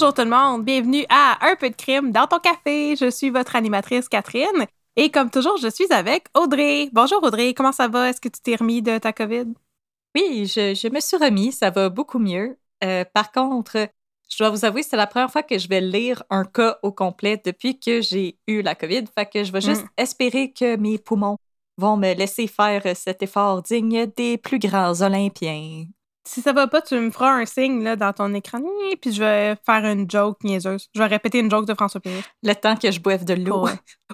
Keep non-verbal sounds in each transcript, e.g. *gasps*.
Bonjour tout le monde, bienvenue à Un peu de crime dans ton café. Je suis votre animatrice Catherine et comme toujours, je suis avec Audrey. Bonjour Audrey, comment ça va? Est-ce que tu t'es remis de ta COVID? Oui, je, me suis remis, ça va beaucoup mieux. Euh, par contre, je dois vous avouer, c'est la première fois que je vais lire un cas au complet depuis que j'ai eu la COVID. Fait que je vais juste mm. espérer que mes poumons vont me laisser faire cet effort digne des plus grands Olympiens si ça va pas, tu me feras un signe là, dans ton écran, puis je vais faire une joke niaiseuse. Je vais répéter une joke de François Pérez. Le temps que je boive de l'eau.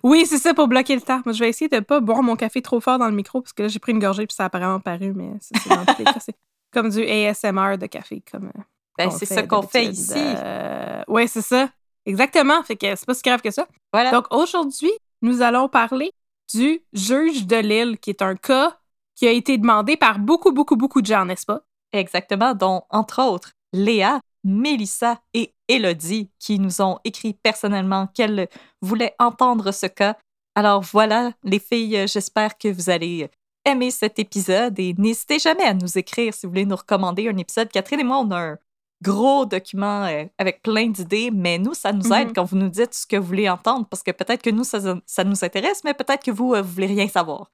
Oui, c'est ça, pour bloquer le temps. Moi, je vais essayer de pas boire mon café trop fort dans le micro, parce que là, j'ai pris une gorgée, puis ça a apparemment paru, mais. C'est comme du ASMR de café. comme. Euh, ben, c'est ça qu'on fait ici. Euh, oui, c'est ça. Exactement. Fait que c'est pas si grave que ça. Voilà. Donc, aujourd'hui, nous allons parler du juge de Lille, qui est un cas qui a été demandé par beaucoup, beaucoup, beaucoup de gens, n'est-ce pas? Exactement, dont entre autres Léa, Mélissa et Elodie qui nous ont écrit personnellement qu'elles voulaient entendre ce cas. Alors voilà, les filles, j'espère que vous allez aimer cet épisode et n'hésitez jamais à nous écrire si vous voulez nous recommander un épisode. Catherine et moi, on a un gros document euh, avec plein d'idées, mais nous, ça nous aide mm-hmm. quand vous nous dites ce que vous voulez entendre parce que peut-être que nous, ça, nous intéresse, mais peut-être que vous, euh, vous voulez rien savoir.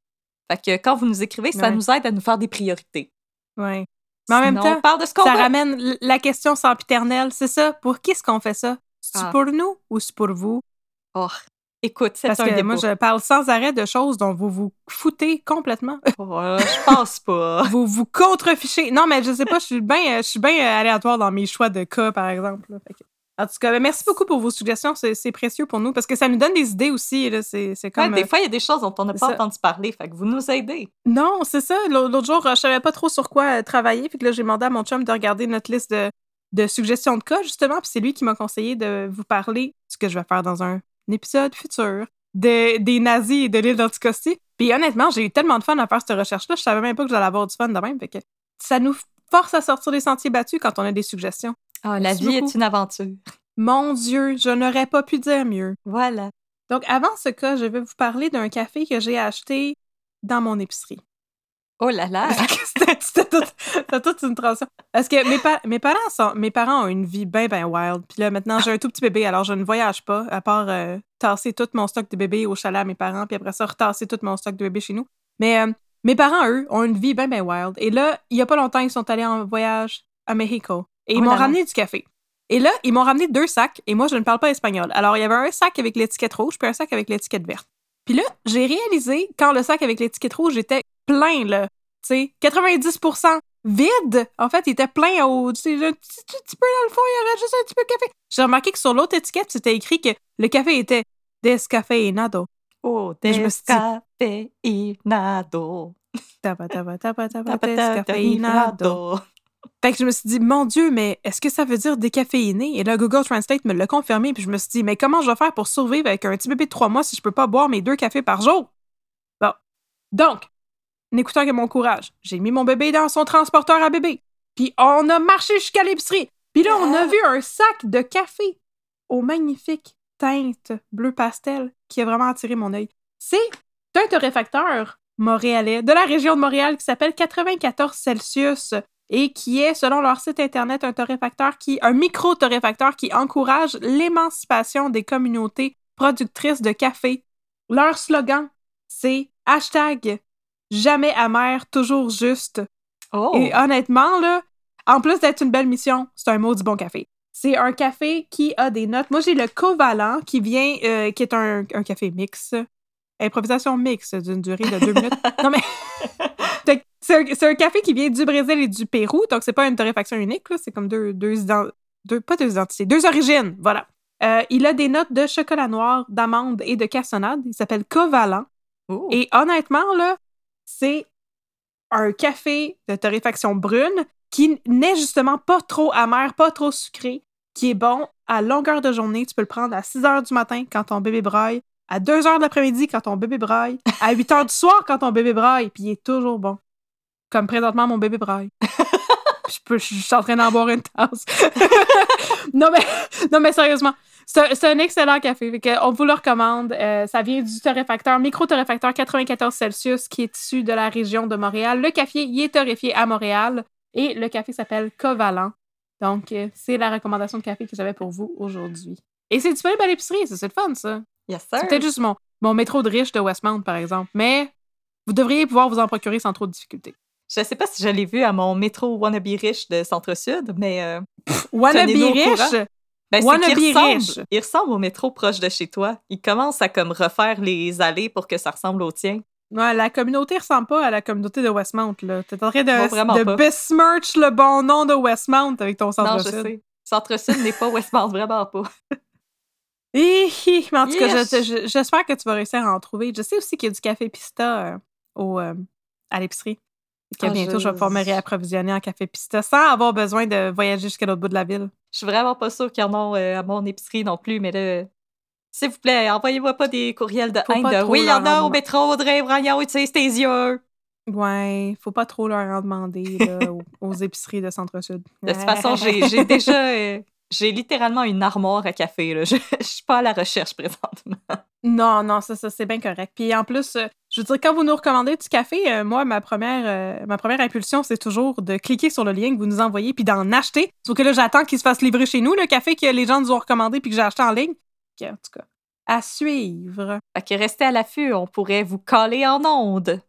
Fait que quand vous nous écrivez, ça nous aide à nous faire des priorités. Oui. Mais en même temps, ça ramène la question sempiternelle. C'est ça? Pour qui est-ce qu'on fait ça? C'est ah. pour nous ou c'est pour vous? Oh, écoute, c'est Parce que moi, je parle sans arrêt de choses dont vous vous foutez complètement. *laughs* Oh, je pense pas. vous vous contrefichez. Non, mais je sais pas, je suis bien je suis bien aléatoire dans mes choix de cas, par exemple. En tout cas, ben, merci beaucoup pour vos suggestions. C'est précieux pour nous parce que ça nous donne des idées aussi. C'est comme. des fois, il y a des choses dont on n'a pas entendu parler. Fait que vous nous aidez. Non, c'est ça. L'autre jour, je savais pas trop sur quoi euh, travailler. Puis que là, j'ai demandé à mon chum de regarder notre liste de, suggestions de cas, justement. Puis c'est lui qui m'a conseillé de vous parler, ce que je vais faire dans un, épisode futur, de, des nazis et de l'île d'Anticosti. Puis honnêtement, j'ai eu tellement de fun à faire cette recherche-là. Je savais même pas que j'allais avoir du fun de même. Fait que ça nous force à sortir des sentiers battus quand on a des suggestions. Ah, la vie est une aventure. Mon Dieu, je n'aurais pas pu dire mieux. Voilà. Donc, avant ce cas, je vais vous parler d'un café que j'ai acheté dans mon épicerie. Oh là là! *laughs* C'était toute, une transition. Parce que mes, mes, parents sont, mes parents ont une vie bien, bien wild. Puis là, maintenant, j'ai un tout petit bébé, alors je ne voyage pas, à part euh, tasser tout mon stock de bébé au chalet à mes parents, puis après ça, retasser tout mon stock de bébé chez nous. Mais euh, mes parents, eux, ont une vie bien, bien wild. Et là, il n'y a pas longtemps, ils sont allés en voyage à Mexico. Et ils m'ont ramené du café. Et là, ils m'ont ramené deux sacs et moi, je ne parle pas espagnol. Alors, il y avait un sac avec l'étiquette rouge puis un sac avec l'étiquette verte. Puis là, j'ai réalisé quand le sac avec l'étiquette rouge était plein, là, tu sais, 90% vide. En fait, il était plein au. Tu sais, un petit, peu dans le fond, il y avait juste un petit peu de café. J'ai remarqué que sur l'autre étiquette, c'était écrit que le café était descafeinado. Oh, descafeinado. Tapa, tapa, tapa, tapa, descafeinado. Fait que je me suis dit, mon Dieu, mais est-ce que ça veut dire décaféiné? Et là, Google Translate me l'a confirmé, puis je me suis dit, mais comment je vais faire pour survivre avec un petit bébé de trois mois si je peux pas boire mes deux cafés par jour? Bon. Donc, n'écoutant que mon courage, j'ai mis mon bébé dans son transporteur à bébé, puis on a marché jusqu'à l'épicerie. Puis là, on a vu un sac de café aux magnifiques teintes bleu pastel qui a vraiment attiré mon œil. C'est un torréfacteur montréalais de la région de Montréal qui s'appelle 94 Celsius et qui est, selon leur site internet, un torréfacteur qui, un micro-torréfacteur qui encourage l'émancipation des communautés productrices de café. Leur slogan, c'est hashtag jamais amer, toujours juste. Oh. Et honnêtement, là, en plus d'être une belle mission, c'est un mot du bon café. C'est un café qui a des notes. Moi, j'ai le covalent qui vient, euh, qui est un, un café mix. Improvisation mix d'une durée de deux minutes. Non, mais *laughs* C'est un, café qui vient du Brésil et du Pérou, donc c'est pas une torréfaction unique, c'est comme deux, deux, deux, pas deux identités, deux origines, voilà. Euh, il a des notes de chocolat noir, d'amande et de cassonade. Il s'appelle Covalent. Oh. Et honnêtement, là, c'est un café de torréfaction brune qui n'est justement pas trop amer, pas trop sucré, qui est bon à longueur de journée. Tu peux le prendre à 6 heures du matin quand ton bébé braille, à 2 heures de l'après-midi quand ton bébé braille, à 8 heures du soir quand ton bébé braille, puis il est toujours bon. Comme présentement, mon bébé braille. *laughs* je, peux, je suis en train d'en boire une tasse. *laughs* non, mais, non, mais sérieusement, c'est un excellent café. on vous le recommande. Euh, ça vient du torréfacteur, micro-torréfacteur 94 Celsius, qui est issu de la région de Montréal. Le café, il est torréfié à Montréal. Et le café s'appelle Covalent. Donc, euh, c'est la recommandation de café que j'avais pour vous aujourd'hui. Et c'est disponible à l'épicerie, c'est le fun, ça. Yes, C'est sir. peut-être juste mon, mon métro de riche de Westmount, par exemple. Mais vous devriez pouvoir vous en procurer sans trop de difficulté. Je sais pas si je l'ai vu à mon métro Wannabe Riche de Centre-Sud, mais euh, *laughs* Wannabe riche! ben, c'est Wannabe qu'il ressemble, riche. il ressemble au métro proche de chez toi. Il commence à comme refaire les allées pour que ça ressemble au tien. Ouais, la communauté ressemble pas à la communauté de Westmount, là. T'es en train de, de besmirch le bon nom de Westmount avec ton non, centre je sais. Centre-Sud n'est pas Westmount, vraiment pas. *laughs* Hi, hi. Mais en tout cas, Yes. je- je- j'espère que tu vas réussir à en trouver. Je sais aussi qu'il y a du café Pista euh, au, euh, à l'épicerie. Et que Ah, bientôt, je- je vais pouvoir me réapprovisionner en café Pista sans avoir besoin de voyager jusqu'à l'autre bout de la ville. Je suis vraiment pas sûre qu'il y en a euh, à mon épicerie non plus, mais là, s'il vous plaît, envoyez-moi pas des courriels de Faut Oui, il y en a au métro, Audrey, Brian, utilise tes yeux. Ouais, faut pas trop leur en demander là, *laughs* aux, aux épiceries de Centre-Sud. De toute façon, j'ai j'ai déjà. *laughs* j'ai littéralement une armoire à café. Là. *laughs* Je, je suis pas à la recherche présentement. Non, non, ça, ça c'est bien correct. Puis en plus, euh, je veux dire, quand vous nous recommandez du café, euh, moi, ma première, euh, ma première impulsion, c'est toujours de cliquer sur le lien que vous nous envoyez puis d'en acheter. Sauf que là, j'attends qu'il se fasse livrer chez nous, le café que les gens nous ont recommandé puis que j'ai acheté en ligne. Ok, en tout cas, à suivre. Fait que restez à l'affût, on pourrait vous coller en onde.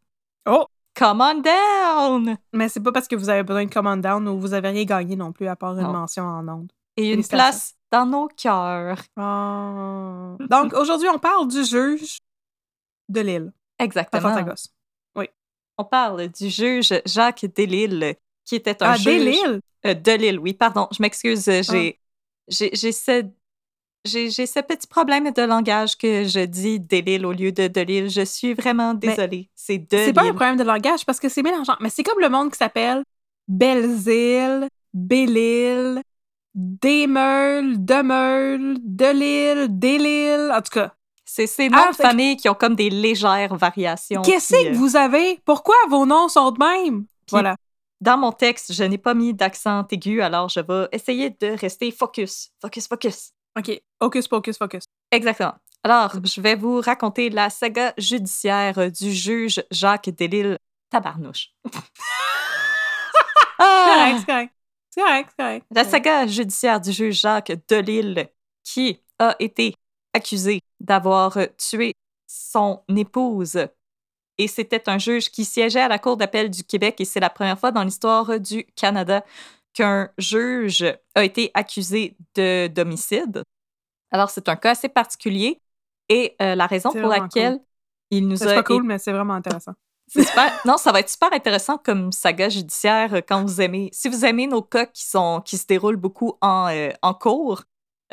Oh! Come on down! Mais c'est pas parce que vous avez besoin de command down ou vous avez rien gagné non plus à part une Non. mention en onde. Et une place dans nos cœurs. Ah. Donc, aujourd'hui, on parle du juge de. Pas Exactement. Fantagos. On parle du juge Jacques Delisle, qui était un Ah, juge. des l'île? Euh, de Lille, oui, pardon. Je m'excuse. euh, Ah. J'ai ce, j'ai j'ai ce petit problème de langage que je dis Delille au lieu de Delille. Je suis vraiment désolée. C'est de C'est pas un Lille. problème de langage parce que c'est mélangeant. Mais c'est comme le monde qui s'appelle Belzile, Bélile, Demeul, Demeul, Delille, Délile. En tout cas, C'est ces noms Ah, de que- famille qui ont comme des légères variations. qu'est-ce que euh, vous avez? Pourquoi vos noms sont de même? Voilà. Dans mon texte, je n'ai pas mis d'accent aigu, alors je vais essayer de rester focus. Focus, focus. OK. Hocus pocus focus. Exactement. Alors, je vais vous raconter la saga judiciaire du juge Jacques Delisle Tabarnouche. Ah! *laughs* correct, correct. C'est correct, c'est correct. La saga judiciaire du juge Jacques Delisle, qui a été accusé d'avoir tué son épouse. Et c'était un juge qui siégeait à la Cour d'appel du Québec et c'est la première fois dans l'histoire du Canada qu'un juge a été accusé de d'homicide. Alors, c'est un cas assez particulier et euh, la raison C'est pour laquelle il nous C'est a pas cool, mais c'est vraiment intéressant. Super- Non, ça va être super intéressant comme saga judiciaire euh, quand vous aimez. Si vous aimez nos cas qui, sont, qui se déroulent beaucoup en, euh, en cours,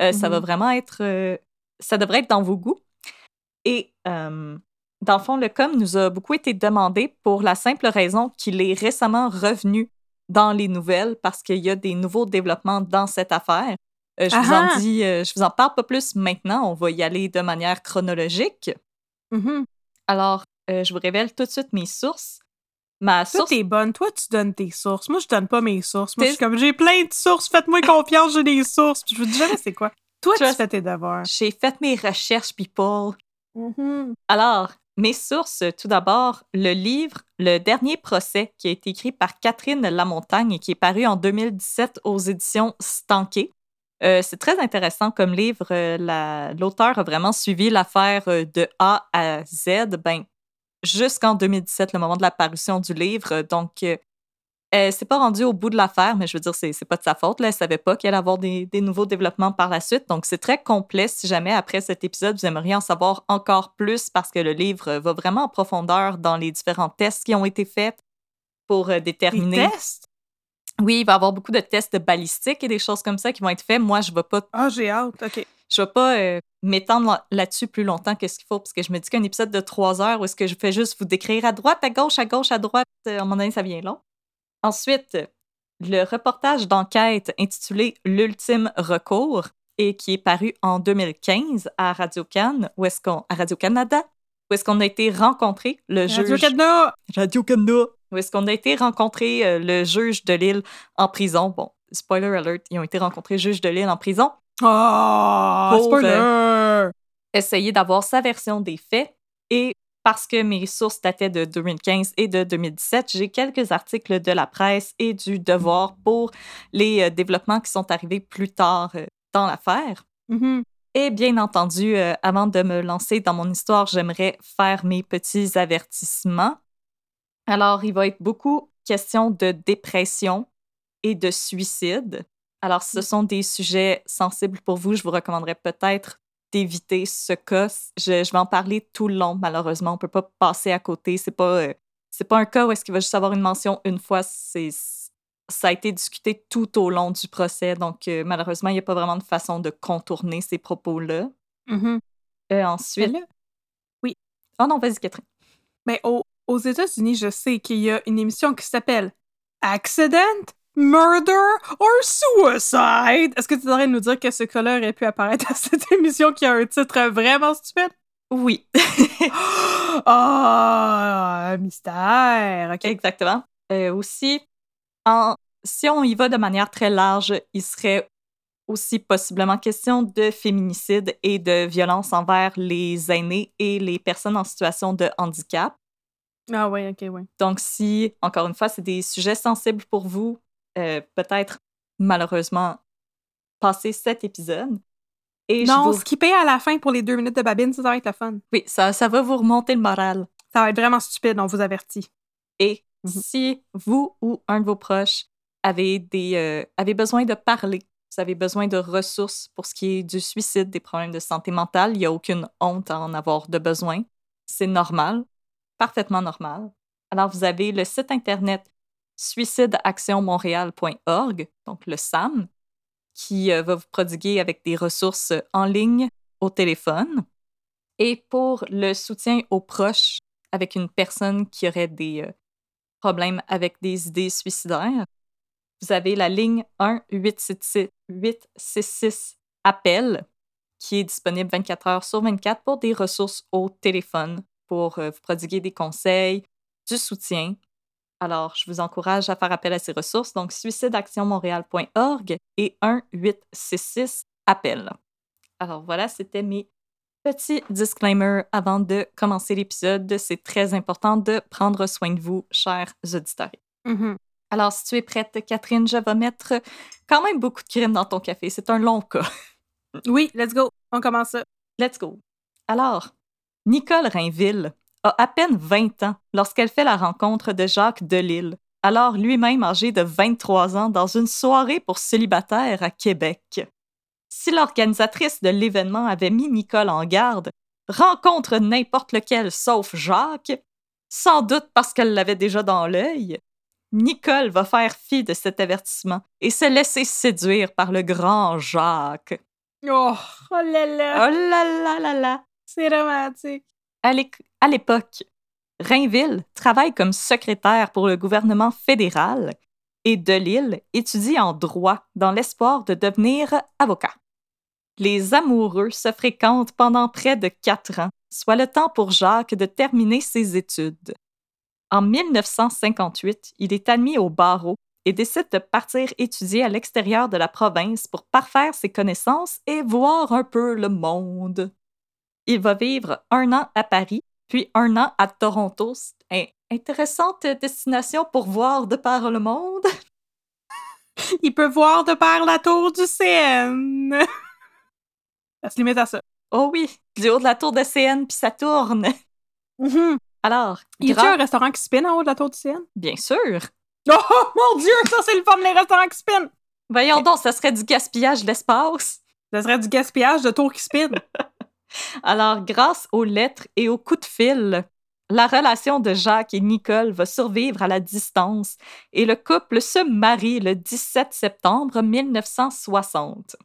euh, ça va Mhm. vraiment être. euh, ça devrait être dans vos goûts. Et dans le fond, le com nous a beaucoup été demandé pour la simple raison qu'il est récemment revenu dans les nouvelles parce qu'il y a des nouveaux développements dans cette affaire. Je, vous en dis, je vous en parle pas plus maintenant. On va y aller de manière chronologique. Mhm. Alors, euh, je vous révèle tout de suite mes sources. Ma Toi, source. t'es bonne. Toi, tu donnes tes sources. Moi, je donne pas mes sources. Moi, je suis comme, j'ai plein de sources. Faites-moi confiance, j'ai des sources. Puis je vous dis jamais c'est quoi. Toi, tu fais tes devoirs. J'ai fait mes recherches, people. Mhm. Alors, mes sources, tout d'abord, le livre Le dernier procès, qui a été écrit par Catherine Lamontagne et qui est paru en 2017 aux éditions Stanké. Euh, c'est très intéressant comme livre. Euh, la- L'auteur a vraiment suivi l'affaire euh, de A à Z, ben, jusqu'en 2017, le moment de la parution du livre. Donc, euh, elle s'est pas rendue au bout de l'affaire, mais je veux dire, c'est c'est pas de sa faute. Là. Elle savait pas qu'elle allait avoir des, des nouveaux développements par la suite. Donc, c'est très complet. Si jamais, après cet épisode, vous aimeriez en savoir encore plus parce que le livre va vraiment en profondeur dans les différents tests qui ont été faits pour euh, déterminer. tests? Oui, il va y avoir beaucoup de tests balistiques et des choses comme ça qui vont être faits. Moi, je ne vais pas Ah, j'ai hâte. OK. Je vais pas euh, m'étendre là- là-dessus plus longtemps que ce qu'il faut, parce que je me dis qu'un épisode de trois heures où est-ce que je fais juste vous décrire à droite, à gauche, à gauche, à droite, euh, à un moment donné, ça vient long. Ensuite, le reportage d'enquête intitulé L'ultime recours et qui est paru en 2015 à Radio Cannes, où est-ce qu'on à Radio Canada, où est-ce qu'on a été rencontré le juge Radio-Canada! Canada. Où est-ce qu'on a été rencontrer euh, le juge de Lille en prison? Bon, spoiler alert, ils ont été rencontrés juge de Lille en prison Oh! Pour, spoiler! essayer d'avoir sa version des faits. Et parce que mes sources dataient de 2015 et de 2017, j'ai quelques articles de la presse et du Devoir pour les euh, développements qui sont arrivés plus tard euh, dans l'affaire. Mhm. Et bien entendu, euh, avant de me lancer dans mon histoire, j'aimerais faire mes petits avertissements. Alors, il va être beaucoup question de dépression et de suicide. Alors, si ce sont des sujets sensibles pour vous, je vous recommanderais peut-être d'éviter ce cas. Je, je vais en parler tout le long, malheureusement. On peut pas passer à côté. C'est pas, euh, c'est pas un cas où est-ce qu'il va juste avoir une mention une fois. C'est, ça a été discuté tout au long du procès. Donc, euh, malheureusement, il n'y a pas vraiment de façon de contourner ces propos-là. Euh, ensuite. Là- oui. Oh non, vas-y, Catherine. Mais au- aux États-Unis, je sais qu'il y a une émission qui s'appelle Accident, Murder or Suicide? Est-ce que tu devrais nous dire que ce cas-là aurait pu apparaître à *laughs* cette émission qui a un titre vraiment stupide? Oui, *gasps* Ah, mystère. OK. exactement. Euh, aussi, en, si on y va de manière très large, il serait aussi possiblement question de féminicide et de violence envers les aînés et les personnes en situation de handicap. Ah ouais, OK, ouais. Donc, si, encore une fois, c'est des sujets sensibles pour vous, euh, peut-être, malheureusement, passez cet épisode. Et je Non, vous- skipper à la fin pour les deux minutes de babine, ça, ça va être le fun. Oui, ça, ça va vous remonter le moral. Ça va être vraiment stupide, on vous avertit. Et Mhm. si vous ou un de vos proches avez, des, euh, avez besoin de parler, vous avez besoin de ressources pour ce qui est du suicide, des problèmes de santé mentale, il n'y a aucune honte à en avoir de besoin. C'est normal, parfaitement normal. Alors, vous avez le site internet suicideactionmontréal.org, donc le SAM, qui euh, va vous prodiguer avec des ressources en ligne au téléphone. Et pour le soutien aux proches avec une personne qui aurait des euh, problèmes avec des idées suicidaires, vous avez la ligne 1-866-866-APPEL qui est disponible 24 heures sur 24 pour des ressources au téléphone pour euh, vous prodiguer des conseils, du soutien. Alors, je vous encourage à faire appel à ces ressources, donc suicideactionmontréal.org et 1-866-APPEL. Alors voilà, c'était mes Petit disclaimer avant de commencer l'épisode, c'est très important de prendre soin de vous, chers auditeurs. Mhm. Alors, si tu es prête, Catherine, je vais mettre quand même beaucoup de crème dans ton café. C'est un long cas. Oui, let's go. On commence ça. Let's go. Alors, Nicole Rainville a à peine 20 ans lorsqu'elle fait la rencontre de Jacques Delille, alors lui-même âgé de 23 ans, dans une soirée pour célibataires à Québec. Si l'organisatrice de l'événement avait mis Nicole en garde, rencontre n'importe lequel sauf Jacques, sans doute parce qu'elle l'avait déjà dans l'œil, Nicole va faire fi de cet avertissement et se laisser séduire par le grand Jacques. Oh, oh là Oh là. là là là là! C'est romantique. À l'époque, Rainville travaille comme secrétaire pour le gouvernement fédéral et Delille étudie en droit dans l'espoir de devenir avocat. Les amoureux se fréquentent pendant près de quatre ans, soit le temps pour Jacques de terminer ses études. En 1958, il est admis au barreau et décide de partir étudier à l'extérieur de la province pour parfaire ses connaissances et voir un peu le monde. Il va vivre un an à Paris, puis un an à Toronto. C'est une intéressante destination pour voir de par le monde. *laughs* Il peut voir de par la tour du CN. Ça se limite à ça. Oh oui, du haut de la tour de CN, puis ça tourne. Mhm. Alors, Y a-t-il grand- un restaurant qui spin en haut de la tour du CN? bien sûr. Oh mon dieu, ça c'est le fun, les restaurants qui spin! Voyons donc, ça serait du gaspillage d'espace. Ça serait du gaspillage de tour qui spin. *laughs* Alors, grâce aux lettres et aux coups de fil, la relation de Jacques et Nicole va survivre à la distance et le couple se marie le 17 septembre 1960.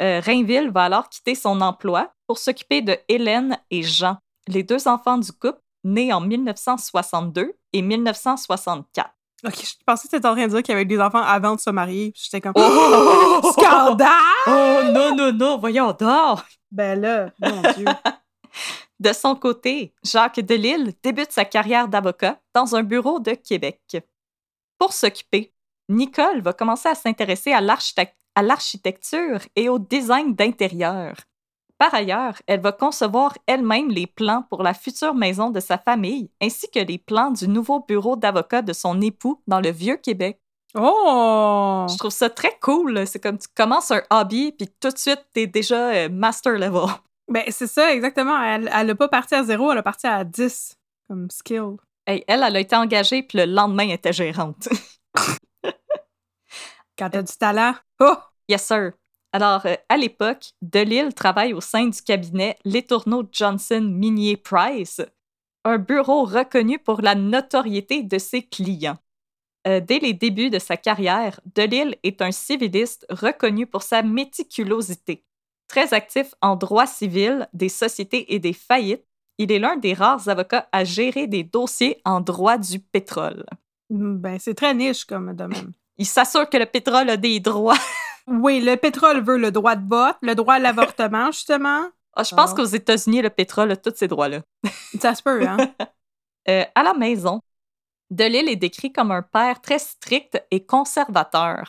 Euh, Rainville va alors quitter son emploi pour s'occuper de Hélène et Jean, les deux enfants du couple nés en 1962 et 1964. Ok, je pensais que t'étais en train de dire qu'il y avait des enfants avant de se marier. J'étais comme. Oh! Scandale! Oh non, non, non, voyons donc! Ben là, mon dieu. *laughs* De son côté, Jacques Delille débute sa carrière d'avocat dans un bureau de Québec. Pour s'occuper, Nicole va commencer à s'intéresser à l'architecture et au design d'intérieur. Par ailleurs, elle va concevoir elle-même les plans pour la future maison de sa famille, ainsi que les plans du nouveau bureau d'avocat de son époux dans le Vieux Québec. Oh! Je trouve ça très cool. C'est comme tu commences un hobby, puis tout de suite, t'es déjà euh, master level. *laughs* Ben, c'est ça, exactement. Elle, elle a pas parti à zéro, elle a parti à 10 comme skill. Hey, elle, elle a été engagée, puis le lendemain, elle était gérante. *laughs* Quand t'as du talent. Oh! yes, sir. Alors, euh, à l'époque, Delille travaille au sein du cabinet Letourneau Johnson Minier Price, un bureau reconnu pour la notoriété de ses clients. Euh, dès les débuts de sa carrière, Delille est un civiliste reconnu pour sa méticulosité. Très actif en droit civil, des sociétés et des faillites, il est l'un des rares avocats à gérer des dossiers en droit du pétrole. Ben, c'est très niche comme domaine. Il s'assure que le pétrole a des droits. *laughs* Oui, le pétrole veut le droit de vote, le droit à l'avortement, *laughs* justement. Ah, je pense qu'aux États-Unis, le pétrole a tous ces droits-là. *laughs* Ça se peut, hein? *laughs* Euh, à la maison, Delille est décrit comme un père très strict et conservateur.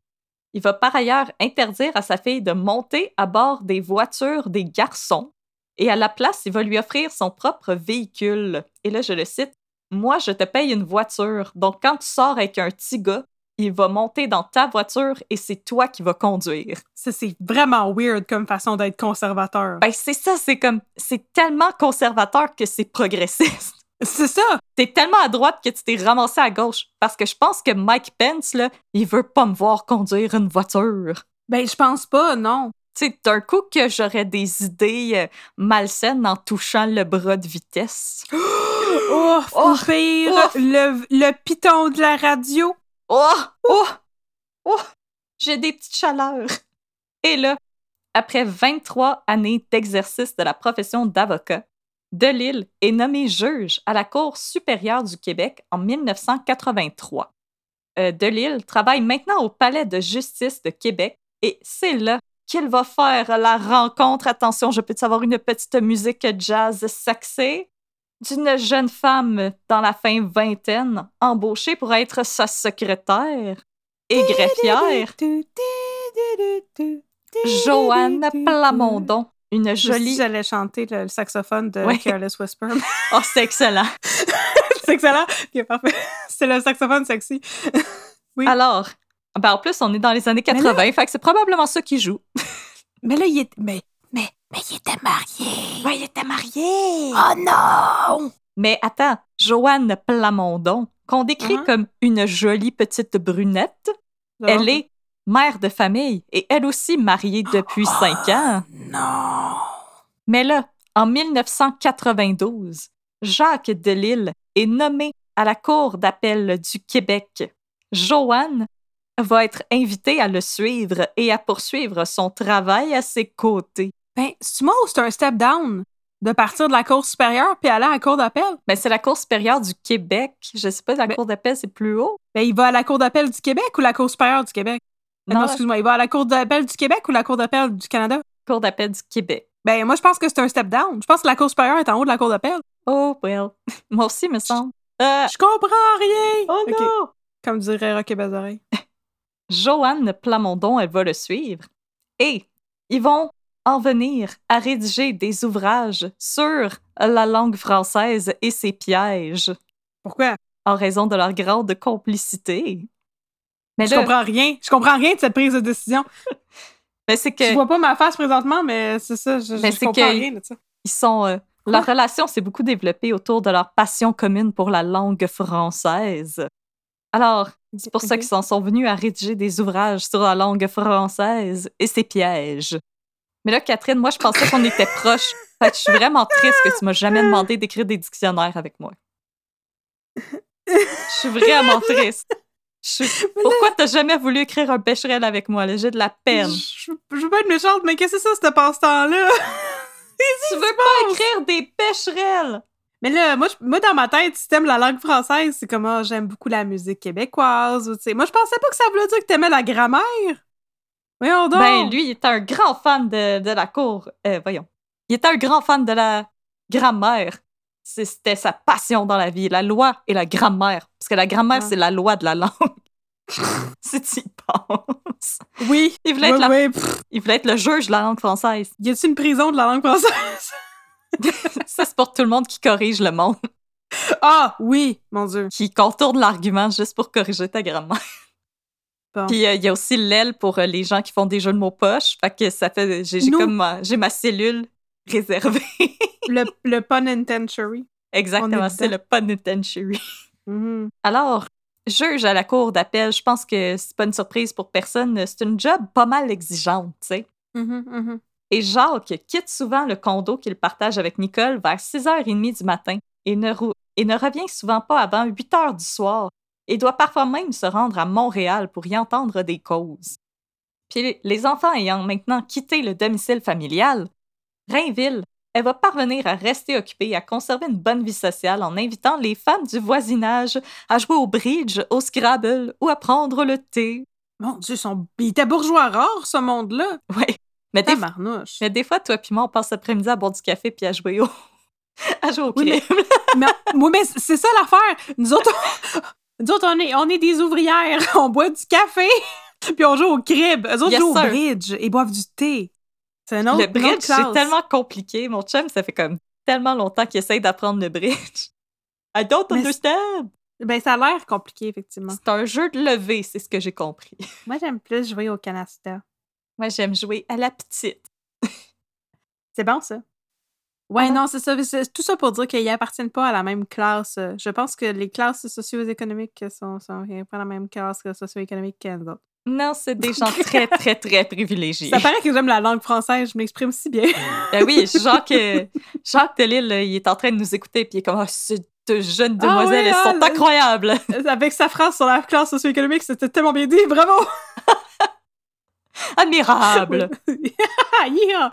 Il va par ailleurs interdire à sa fille de monter à bord des voitures des garçons et à la place, il va lui offrir son propre véhicule. Et là, je le cite, Moi, je te paye une voiture, donc quand tu sors avec un petit gars, il va monter dans ta voiture et c'est toi qui vas conduire. Ça, c'est vraiment weird comme façon d'être conservateur. Ben, c'est ça, c'est comme, c'est tellement conservateur que c'est progressiste. *laughs* C'est ça! T'es tellement à droite que tu t'es ramassé à gauche. Parce que je pense que Mike Pence, là, il veut pas me voir conduire une voiture. Ben, je pense pas, non. Tu sais, d'un coup que j'aurais des idées euh, malsaines en touchant le bras de vitesse. *gasps* Oh, Oh, pire, ouf. le, le piton de la radio. Oh! Oh! Oh! J'ai des petites chaleurs. Et là, après 23 années d'exercice de la profession d'avocat, Delille est nommé juge à la Cour supérieure du Québec en 1983. Euh, Delille travaille maintenant au Palais de justice de Québec et c'est là qu'il va faire la rencontre. Attention, je peux savoir une petite musique jazz sexy? D'une jeune femme dans la fin vingtaine, embauchée pour être sa secrétaire et greffière, Joanne Plamondon, une jolie... J'allais chanter le, le saxophone de Ouais. Careless Whisper. *laughs* Oh, c'est excellent! *laughs* c'est excellent. Ok, parfait. *laughs* C'est le saxophone sexy. Oui. Alors, ben en plus, on est dans les années Mais 80, fait que c'est probablement ça qui joue. Mais là, il est. Mais. Mais. Il était marié. Ouais, il était marié! Oh non! Mais attends, Joanne Plamondon, qu'on décrit Mhm. comme une jolie petite brunette, elle est mère de famille et elle aussi mariée depuis cinq ans. Non! Mais là, en 1992, Jacques Delille est nommé à la Cour d'appel du Québec. Joanne va être invitée à le suivre et à poursuivre son travail à ses côtés. Ben, c'est moi ou c'est un step down de partir de la cour supérieure puis aller à la cour d'appel? Mais c'est la Cour supérieure du Québec. Je sais pas, la Mais- Cour d'appel, c'est plus haut. Ben, il va à la cour d'appel du Québec ou la cour supérieure du Québec? Euh, Non, Non, excuse-moi, il va à la cour d'appel du Québec ou la cour d'appel du Canada? Cour d'appel du Québec. Ben, moi, je pense que c'est un step down. Je pense que la cour supérieure est en haut de la cour d'appel. Oh, well. *laughs* Moi aussi, me semble. Euh, Je comprends rien! oh non! Comme dirait Rock et Bazarin. *laughs* Joanne Plamondon, elle va le suivre. Et ils vont en venir à rédiger des ouvrages sur la langue française et ses pièges Pourquoi? en raison de leur grande complicité. Mais Je là, comprends rien. Je comprends rien de cette prise de décision. *laughs* mais c'est que vois pas ma face présentement, mais c'est ça. Je, je- Mais je c'est comprends que- rien de ça. ils sont euh, leur relation s'est beaucoup développée autour de leur passion commune pour la langue française. Alors, c'est pour ça qu'ils en sont venus à rédiger des ouvrages sur la langue française et ses pièges. Mais là, Catherine, moi, je pensais qu'on était proches. Fait que je suis vraiment triste que tu m'as jamais demandé d'écrire des dictionnaires avec moi. Je suis vraiment triste. Je Pourquoi t'as jamais voulu écrire un Becherel avec moi? J'ai de la peine. Je, je veux pas être méchante, mais qu'est-ce que c'est ça, ce passe-temps-là? *laughs* Tu veux pas écrire des Becherels? Mais là, moi, je- moi, dans ma tête, si t'aimes la langue française, c'est comme, ah, j'aime beaucoup la musique québécoise. Ou, tu sais. moi, je pensais pas que ça voulait dire que t'aimais la grammaire. Voyons donc. Ben, lui, il était un grand fan de, de la cour. Euh, voyons. Il était un grand fan de la grammaire. C'était sa passion dans la vie, la loi et la grammaire. Parce que la grammaire, Ouais. c'est la loi de la langue. *laughs* si tu y penses. Oui. Il voulait, ouais, être ouais, il voulait être le juge de la langue française. Y a-t-il une prison de la langue française? *laughs* Ça, c'est pour tout le monde qui corrige le monde, ah, oui, mon Dieu. qui contourne l'argument juste pour corriger ta grammaire. Bon. Puis euh, il y a aussi l'aile pour euh, les gens qui font des jeux de mots poches. Fait que ça fait. J'ai comme ma, j'ai ma cellule réservée. *laughs* Le, le pun intentionary. Exactement, c'est le penitentiary. Mhm. Alors, juge à la cour d'appel, je pense que c'est pas une surprise pour personne. C'est une job pas mal exigeante, tu sais. Mhm, mhm. Et Jacques quitte souvent le condo qu'il partage avec Nicole vers 6h30 du matin et ne, et ne revient souvent pas avant 8 h du soir et doit parfois même se rendre à Montréal pour y entendre des causes. Puis les enfants ayant maintenant quitté le domicile familial, Rainville, elle va parvenir à rester occupée et à conserver une bonne vie sociale en invitant les femmes du voisinage à jouer au bridge, au Scrabble ou à prendre le thé. Mon Dieu, son... il était bourgeois rare, ce monde-là. Ouais. Mais des, mais des fois, toi puis moi, on passe l'après-midi à boire du café puis à jouer au, *laughs* à jouer au Oui, mais- oui, mais c'est ça l'affaire. Nous autres, nous autres, on est, on est des ouvrières. *laughs* On boit du café, *laughs* puis on joue au crib. Eux autres Yes, jouent au bridge et boivent du thé. C'est un autre, le bridge, c'est tellement compliqué. Mon chum, ça fait comme tellement longtemps qu'il essaye d'apprendre le bridge. I don't Mais understand. Ben, ça a l'air compliqué, effectivement. C'est un jeu de levée, c'est ce que j'ai compris. *laughs* Moi, j'aime plus jouer au canasta. Moi, j'aime jouer à la petite. C'est bon, ça? Ouais, Ah. non, c'est ça. C'est tout ça pour dire qu'ils appartiennent pas à la même classe. Je pense que les classes socio-économiques sont, sont pas la même classe que socio-économique que nous autres. Non, c'est des gens très, *laughs* très, très privilégiés. Ça paraît que j'aime la langue française. Je m'exprime si bien. Ben oui, Jacques, euh, Jacques Delisle, là, il est en train de nous écouter, puis il est comme, Ah, ces deux jeunes Ah demoiselles, oui, elles ah, sont le- incroyables. *laughs* Avec sa phrase sur la classe socio-économique, c'était tellement bien dit. Bravo! *laughs* Admirables. Ah, yeah!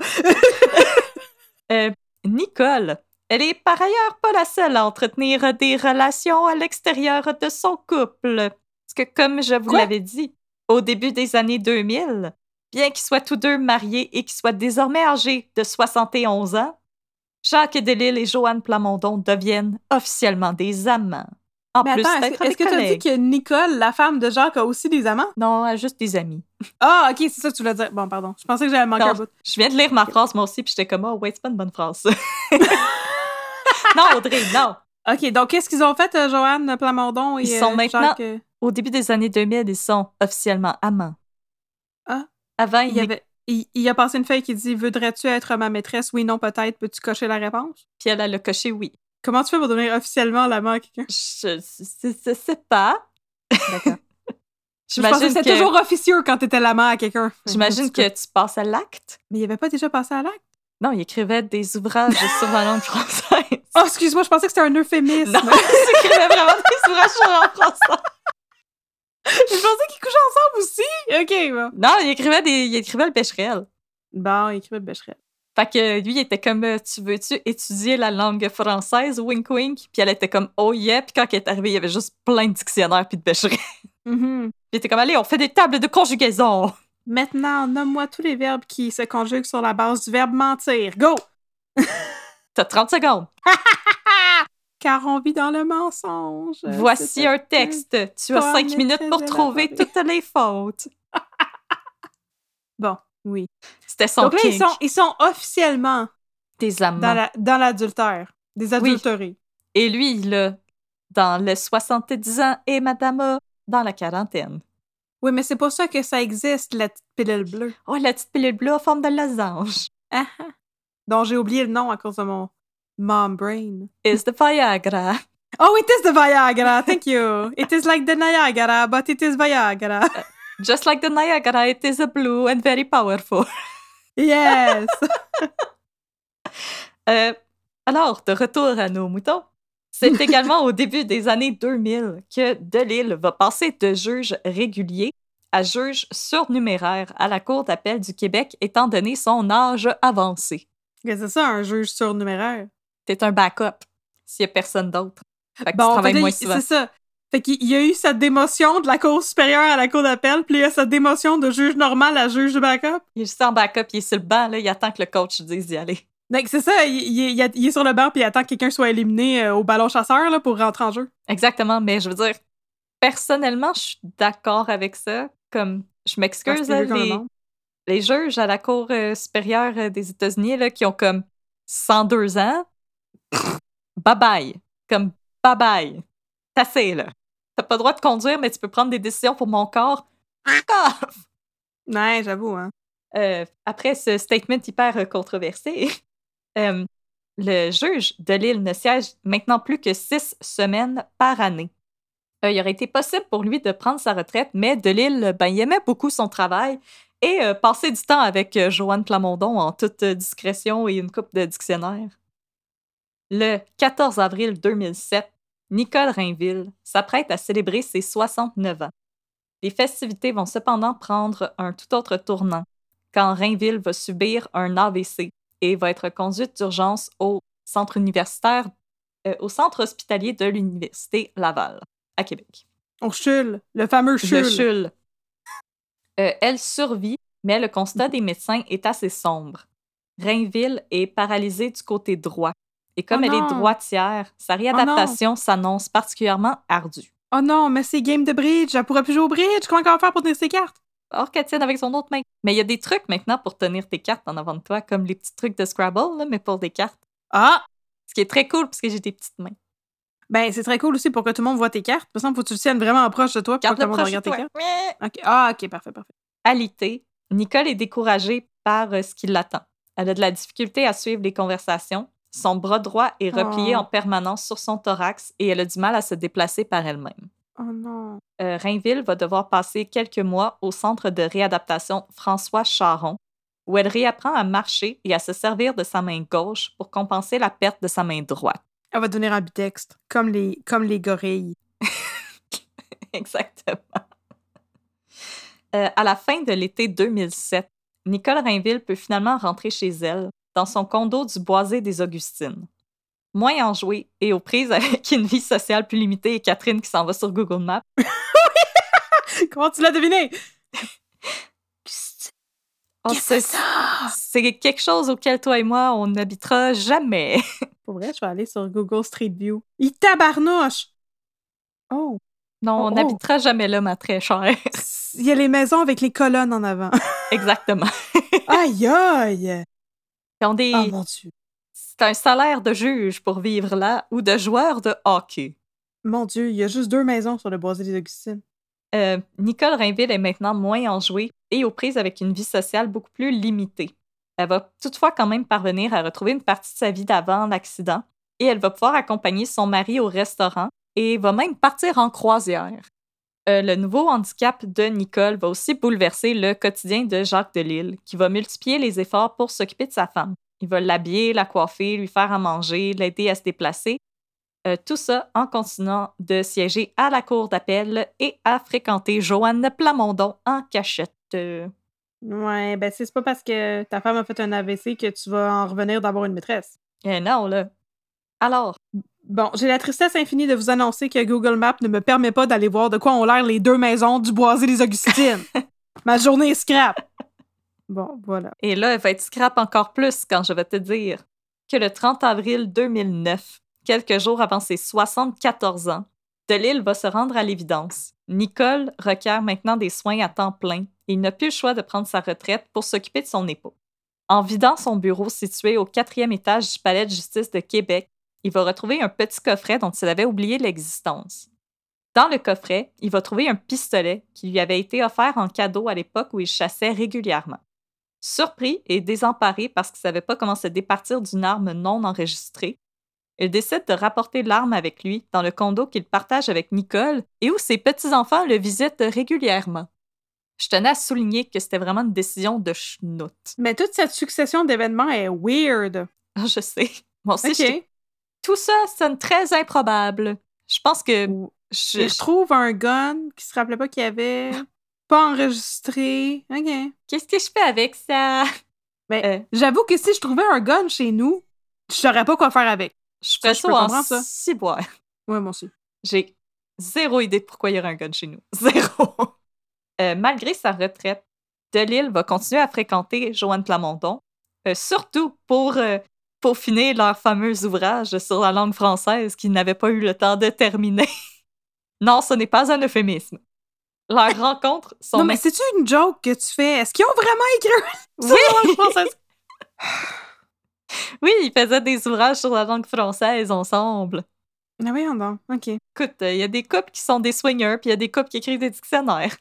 Euh, Nicole, elle est par ailleurs pas la seule à entretenir des relations à l'extérieur de son couple. Parce que, comme je vous l'avais dit, au début des années 2000, bien qu'ils soient tous deux mariés et qu'ils soient désormais âgés de 71 ans, Jacques Delisle et Joanne Plamondon deviennent officiellement des amants. En Mais plus est-ce que- tu as dit que Nicole, la femme de Jacques, a aussi des amants? Non, elle a juste des amis. Ah, ok, c'est ça que tu voulais dire. Bon, pardon. Je pensais que j'avais manqué Non, un bout. Je viens de lire ma phrase moi aussi, puis j'étais comme, oh, ouais, c'est pas une bonne phrase. *laughs* non, Audrey, non. Ok, donc qu'est-ce qu'ils ont fait, euh, Joanne Plamondon et Ils sont euh, maintenant- Jacques, euh, Au début des années 2000, ils sont officiellement amants. Ah. Avant, il, il, y avait, il, il a passé une feuille qui dit Voudrais-tu être ma maîtresse? Oui, non, peut-être. Peux-tu cocher la réponse puis elle, elle a coché oui. Comment tu fais pour devenir officiellement l'amant à quelqu'un? Je, je, je sais pas. D'accord. *laughs* J'imagine que c'était toujours officieux quand t'étais l'amant à quelqu'un. j'imagine que tu passes à l'acte. Mais il avait pas déjà passé à l'acte? Non, il écrivait des ouvrages *gasps* sur la langue française. Oh, excuse-moi, je pensais que c'était un euphémisme. Non, *laughs* il écrivait vraiment des ouvrages sur la langue française. *laughs* je pensais qu'ils couchaient ensemble aussi. Ok, bon. Non, il écrivait, des, il écrivait le pécherel. Bon, il écrivait Becherel. Fait que lui, il était comme euh, Tu veux-tu étudier la langue française, wink wink? Puis elle était comme Oh yeah. Puis quand elle est arrivée, il y avait juste plein de dictionnaires puis de pécherels. *laughs* Mhm. Il était comme Allez, on fait des tables de conjugaison. Maintenant, nomme-moi tous les verbes qui se conjuguent sur la base du verbe mentir. Go *laughs* T'as 30 secondes. *laughs* Car on vit dans le mensonge. Voici un texte. Tu as pas 5 minutes pour trouver toutes les fautes. Bon, oui. C'était son Donc là, ils sont, ils sont officiellement Des amants. dans la- dans l'adultère. Des adultérés. Et lui, là, dans les 70 ans, et Madame A, dans la quarantaine. Oui, mais c'est pour ça que ça existe, la petite pilule bleue. Oh, la petite pilule bleue en forme de losange. Ah, dont j'ai oublié le nom à cause de mon mom brain. Is the Viagra. Oh, it is the Viagra. Thank you. It is like the Niagara, but it is Viagra. Just like the Niagara, it is a blue and very powerful. *laughs* Yes. *laughs* Euh, alors, de retour à nos moutons. C'est *laughs* également au début des années 2000 que Delille va passer de juge régulier à juge surnuméraire à la Cour d'appel du Québec, étant donné son âge avancé. C'est ça, un juge surnuméraire. C'est un backup s'il n'y a personne d'autre. Fait que tu Bon, travailles moins souvent. c'est ça. Fait qu'il il y a eu sa démotion de la cour supérieure à la cour d'appel, puis il y a sa démotion de juge normal à juge de backup. Il est juste en backup, il est sur le banc, là, il attend que le coach dise d'y aller. Donc, c'est ça, il, il- il- il est sur le banc, puis il attend que quelqu'un soit éliminé euh, au ballon chasseur là, pour rentrer en jeu. Exactement, mais je veux dire, personnellement, je suis d'accord avec ça. Comme, je m'excuse, le les, juges à la Cour euh, supérieure euh, des États-Unis là, qui ont comme 102 ans, bye bye. Comme bye bye. T'as assez, là. T'as pas le droit de conduire, mais tu peux prendre des décisions pour mon corps. Off! Ouais, j'avoue, hein. Euh, après ce statement hyper euh, controversé, *laughs* euh, le juge de l'île ne siège maintenant plus que six semaines par année. Euh, il aurait été possible pour lui de prendre sa retraite, mais de l'île, ben, il aimait beaucoup son travail et passer du temps avec Joanne Plamondon en toute discrétion et une coupe de dictionnaire. Le 14 avril 2007, Nicole Rainville s'apprête à célébrer ses 69 ans. Les festivités vont cependant prendre un tout autre tournant quand Rainville va subir un AVC et va être conduite d'urgence au centre universitaire, euh, au centre hospitalier de l'Université Laval, à Québec. On chule. Le fameux chule. Le CHUL. Euh, elle survit, mais le constat des médecins est assez sombre. Rainville est paralysée du côté droit. Et comme Oh elle est droitière, sa réadaptation s'annonce particulièrement ardue. Oh non, mais c'est game de bridge. Elle pourrait plus jouer au bridge. Comment elle va faire pour tenir ses cartes? Or qu'elle tienne avec son autre main. Mais il y a des trucs maintenant pour tenir tes cartes en avant de toi, comme les petits trucs de Scrabble, là, mais pour des cartes. Ah! Ce qui est très cool parce que j'ai des petites mains. Ben, c'est très cool aussi pour que tout le monde voit tes cartes. Par exemple, faut que tu le tiennes vraiment proche de toi pour que tout le monde de regarde tes cartes. Ah, ok, parfait, parfait. Alité, Nicole est découragée par euh, ce qui l'attend. Elle a de la difficulté à suivre les conversations. Son bras droit est replié Oh. en permanence sur son thorax et elle a du mal à se déplacer par elle-même. Oh non. Euh, Rainville va devoir passer quelques mois au centre de réadaptation François Charon, où elle réapprend à marcher et à se servir de sa main gauche pour compenser la perte de sa main droite. Elle va devenir ambidextre, comme les, comme les gorilles. *laughs* Exactement. Euh, à la fin de l'été 2007, Nicole Rainville peut finalement rentrer chez elle, dans son condo du Boisé des Augustines. Moins enjouée et aux prises avec *laughs* une vie sociale plus limitée et Catherine qui s'en va sur Google Maps, *laughs* Comment tu l'as deviné? oh, c'est c'est quelque chose auquel toi et moi, on n'habitera jamais. *laughs* Pour vrai, je vais aller sur Google Street View. Il tabarnouche! Oh! Non, Oh, on oh. n'habitera jamais là, ma très chère. Il y a les maisons avec les colonnes en avant. Exactement. aïe aïe! Des... Oh mon dieu. C'est un salaire de juge pour vivre là ou de joueur de hockey. Mon dieu, il y a juste deux maisons sur le boisé des Augustines. Euh, Nicole Rainville est maintenant moins enjouée et aux prises avec une vie sociale beaucoup plus limitée. Elle va toutefois quand même parvenir à retrouver une partie de sa vie d'avant l'accident et elle va pouvoir accompagner son mari au restaurant et va même partir en croisière. Euh, le nouveau handicap de Nicole va aussi bouleverser le quotidien de Jacques Delisle, qui va multiplier les efforts pour s'occuper de sa femme. Il va l'habiller, la coiffer, lui faire à manger, l'aider à se déplacer. Euh, tout ça en continuant de siéger à la cour d'appel et à fréquenter Joanne Plamondon en cachette. Ouais, ben c'est pas parce que ta femme a fait un AVC que tu vas en revenir d'avoir une maîtresse. eh non, là. Alors, Bon, j'ai la tristesse infinie de vous annoncer que Google Maps ne me permet pas d'aller voir de quoi ont l'air les deux maisons du boisé des Augustines. *laughs* Ma journée est scrap. Bon, voilà. Et là, elle va être scrap encore plus quand je vais te dire que le 30 avril 2009, quelques jours avant ses 74 ans, Delille va se rendre à l'évidence. Nicole requiert maintenant des soins à temps plein et il n'a plus le choix de prendre sa retraite pour s'occuper de son époux. En vidant son bureau situé au quatrième étage du Palais de justice de Québec, il va retrouver un petit coffret dont il avait oublié l'existence. Dans le coffret, il va trouver un pistolet qui lui avait été offert en cadeau à l'époque où il chassait régulièrement. Surpris et désemparé parce qu'il ne savait pas comment se départir d'une arme non enregistrée, il décide de rapporter l'arme avec lui dans le condo qu'il partage avec Nicole et où ses petits-enfants le visitent régulièrement. Je tenais à souligner que c'était vraiment une décision de schnout. Mais toute cette succession d'événements est weird. Ah, Je sais. Moi aussi. Tout ça sonne très improbable. Je pense que je, Il retrouve un gun qui se rappelait pas qu'il y avait. *laughs* Pas enregistré. OK. Qu'est-ce que je fais avec ça? Mais Euh. j'avoue que si je trouvais un gun chez nous, je saurais pas quoi faire avec. Je ferais ça peux en ça. ciboire. *laughs* Ouais, moi aussi. J'ai zéro idée de pourquoi il y aurait un gun chez nous. *laughs* Zéro. Euh, malgré sa retraite, Delille va continuer à fréquenter Joanne Plamondon, euh, surtout pour peaufiner leur fameux ouvrage sur la langue française qu'ils n'avaient pas eu le temps de terminer. *laughs* Non, ce n'est pas un euphémisme. Leurs rencontres sont... Non, mais c'est-tu une joke que tu fais? Est-ce qu'ils ont vraiment écrit Oui! la langue française? *laughs* *sighs* Oui, ils faisaient des ouvrages sur la langue française ensemble. Ah oui, non. OK. Écoute, il y a des couples qui sont des swingers, puis il y a des couples qui écrivent des dictionnaires.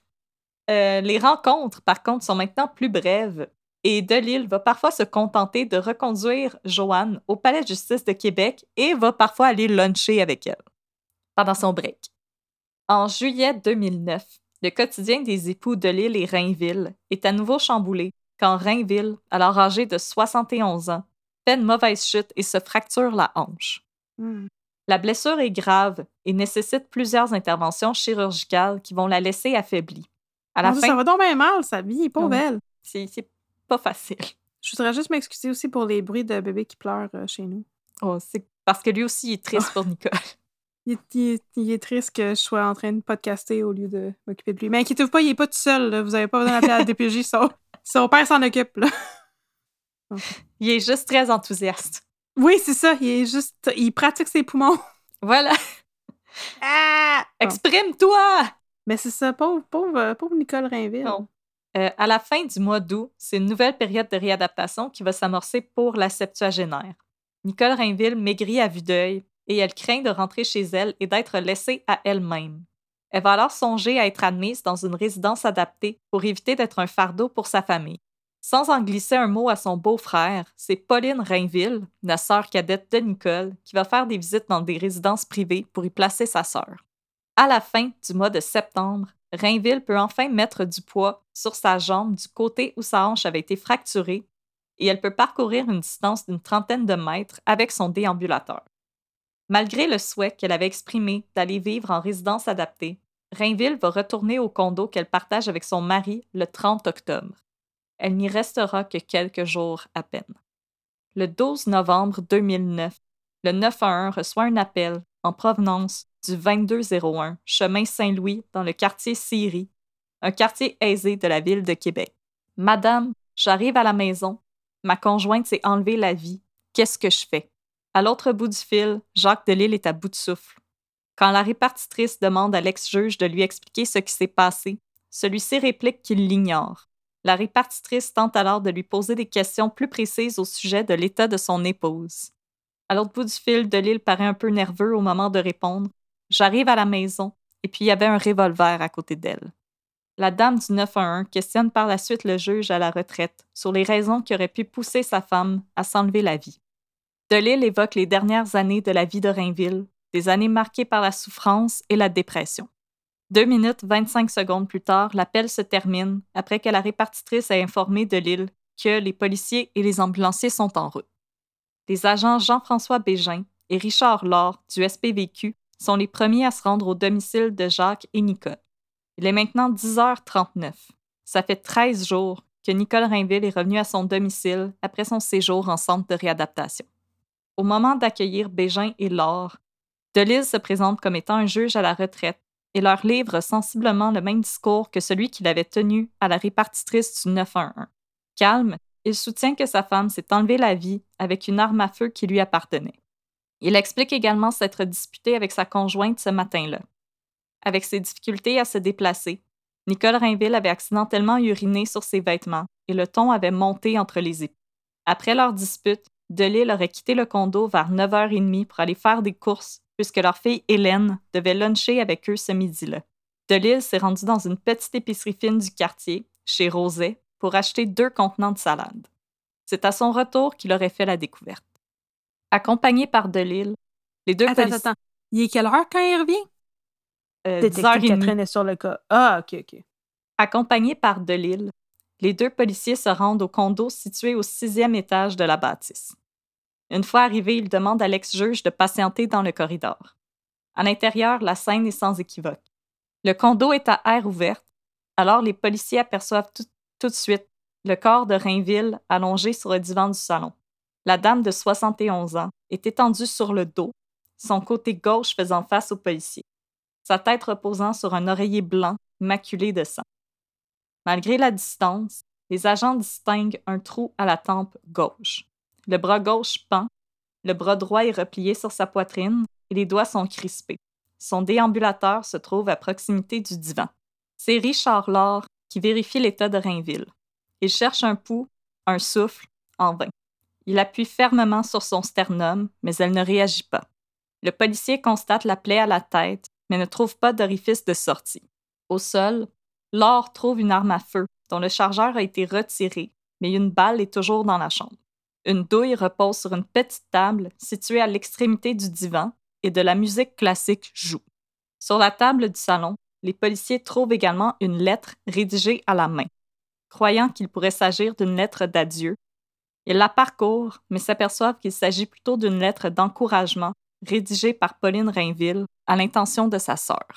Euh, les rencontres, par contre, sont maintenant plus brèves. Et Delille va parfois se contenter de reconduire Joanne au Palais de justice de Québec et va parfois aller luncher avec elle pendant son break. En juillet 2009, le quotidien des époux Delille et Rainville est à nouveau chamboulé quand Rainville, alors âgé de 71 ans, fait une mauvaise chute et se fracture la hanche. Hmm. La blessure est grave et nécessite plusieurs interventions chirurgicales qui vont la laisser affaiblie. À la Mon Dieu, fin, Ça va donc bien mal, sa vie, pauvre elle. c'est c'est pas facile. Je voudrais juste m'excuser aussi pour les bruits de bébés qui pleurent euh, chez nous. Oh, c'est parce que lui aussi il est triste pour Nicole. *laughs* Il est, il est- il est triste que je sois en train de podcaster au lieu de m'occuper de lui. Mais inquiétez-vous pas, il est pas tout seul. là. Vous avez pas besoin d'appeler à la *laughs* DPJ. Son, son père s'en occupe. Là. *laughs* Il est juste très enthousiaste. Oui, c'est ça. Il est juste. Il pratique ses poumons. Voilà, Ah! Bon. exprime-toi! Mais c'est ça, pauvre, pauvre, euh, pauvre Nicole Rainville. Euh, à la fin du mois d'août, c'est une nouvelle période de réadaptation qui va s'amorcer pour la septuagénaire. Nicole Rainville maigrit à vue d'œil et elle craint de rentrer chez elle et d'être laissée à elle-même. Elle va alors songer à être admise dans une résidence adaptée pour éviter d'être un fardeau pour sa famille. Sans en glisser un mot à son beau-frère, c'est Pauline Rainville, la sœur cadette de Nicole, qui va faire des visites dans des résidences privées pour y placer sa sœur. À la fin du mois de septembre, Rainville peut enfin mettre du poids sur sa jambe du côté où sa hanche avait été fracturée et elle peut parcourir une distance d'une trentaine de mètres avec son déambulateur. Malgré le souhait qu'elle avait exprimé d'aller vivre en résidence adaptée, Rainville va retourner au condo qu'elle partage avec son mari le 30 octobre. Elle n'y restera que quelques jours à peine. Le 12 novembre 2009, le 911 reçoit un appel en provenance du 2201 chemin Saint-Louis dans le quartier Syrie, un quartier aisé de la ville de Québec. Madame, j'arrive à la maison. Ma conjointe s'est enlevée la vie. Qu'est-ce que je fais? À l'autre bout du fil, Jacques Delisle est à bout de souffle. Quand la répartitrice demande à l'ex-juge de lui expliquer ce qui s'est passé, celui-ci réplique qu'il l'ignore. La répartitrice tente alors de lui poser des questions plus précises au sujet de l'état de son épouse. À l'autre bout du fil, Delisle paraît un peu nerveux au moment de répondre. J'arrive à la maison, et puis il y avait un revolver à côté d'elle. La dame du 911 questionne par la suite le juge à la retraite sur les raisons qui auraient pu pousser sa femme à s'enlever la vie. Delisle évoque les dernières années de la vie de Rainville, des années marquées par la souffrance et la dépression. Deux minutes 25 secondes plus tard, l'appel se termine après que la répartitrice ait informé Delisle que les policiers et les ambulanciers sont en route. Les agents Jean-François Bégin et Richard Laure du SPVQ sont les premiers à se rendre au domicile de Jacques et Nicole. Il est maintenant 10h39. Ça fait 13 jours que Nicole Rainville est revenue à son domicile après son séjour en centre de réadaptation. Au moment d'accueillir Bégin et Laure, Delise se présente comme étant un juge à la retraite et leur livre sensiblement le même discours que celui qu'il avait tenu à la répartitrice du 911. Calme, il soutient que sa femme s'est enlevé la vie avec une arme à feu qui lui appartenait. Il explique également s'être disputé avec sa conjointe ce matin-là. Avec ses difficultés à se déplacer, Nicole Rainville avait accidentellement uriné sur ses vêtements et le ton avait monté entre les époux. Après leur dispute, Delisle aurait quitté le condo vers 9h30 pour aller faire des courses puisque leur fille Hélène devait luncher avec eux ce midi-là. Delisle s'est rendu dans une petite épicerie fine du quartier, chez Roset, pour acheter deux contenants de salade. C'est à son retour qu'il aurait fait la découverte. Accompagné par Delisle, les deux Attends, policiers... attends. Il est quelle heure quand il revient? euh, Détective 10h30. Catherine est sur le cas. Ah, OK, OK. Accompagnés par Delisle, les deux policiers se rendent au condo situé au sixième étage de la bâtisse. Une fois arrivés, ils demandent à l'ex-juge de patienter dans le corridor. À l'intérieur, la scène est sans équivoque. Le condo est à air ouverte, alors les policiers aperçoivent tout, tout de suite le corps de Rainville allongé sur le divan du salon. La dame de 71 ans est étendue sur le dos, son côté gauche faisant face aux policiers, sa tête reposant sur un oreiller blanc maculé de sang. Malgré la distance, les agents distinguent un trou à la tempe gauche. Le bras gauche pend, le bras droit est replié sur sa poitrine et les doigts sont crispés. son déambulateur se trouve à proximité du divan. C'est Richard Laure qui vérifie l'état de Rainville. Il cherche un pouls, un souffle, en vain. Il appuie fermement sur son sternum, mais elle ne réagit pas. Le policier constate la plaie à la tête, mais ne trouve pas d'orifice de sortie. Au sol, Laure trouve une arme à feu dont le chargeur a été retiré, mais une balle est toujours dans la chambre. Une douille repose sur une petite table située à l'extrémité du divan et de la musique classique joue. Sur la table du salon, les policiers trouvent également une lettre rédigée à la main. Croyant qu'il pourrait s'agir d'une lettre d'adieu, ils la parcourent, mais s'aperçoivent qu'il s'agit plutôt d'une lettre d'encouragement rédigée par Pauline Rainville à l'intention de sa sœur.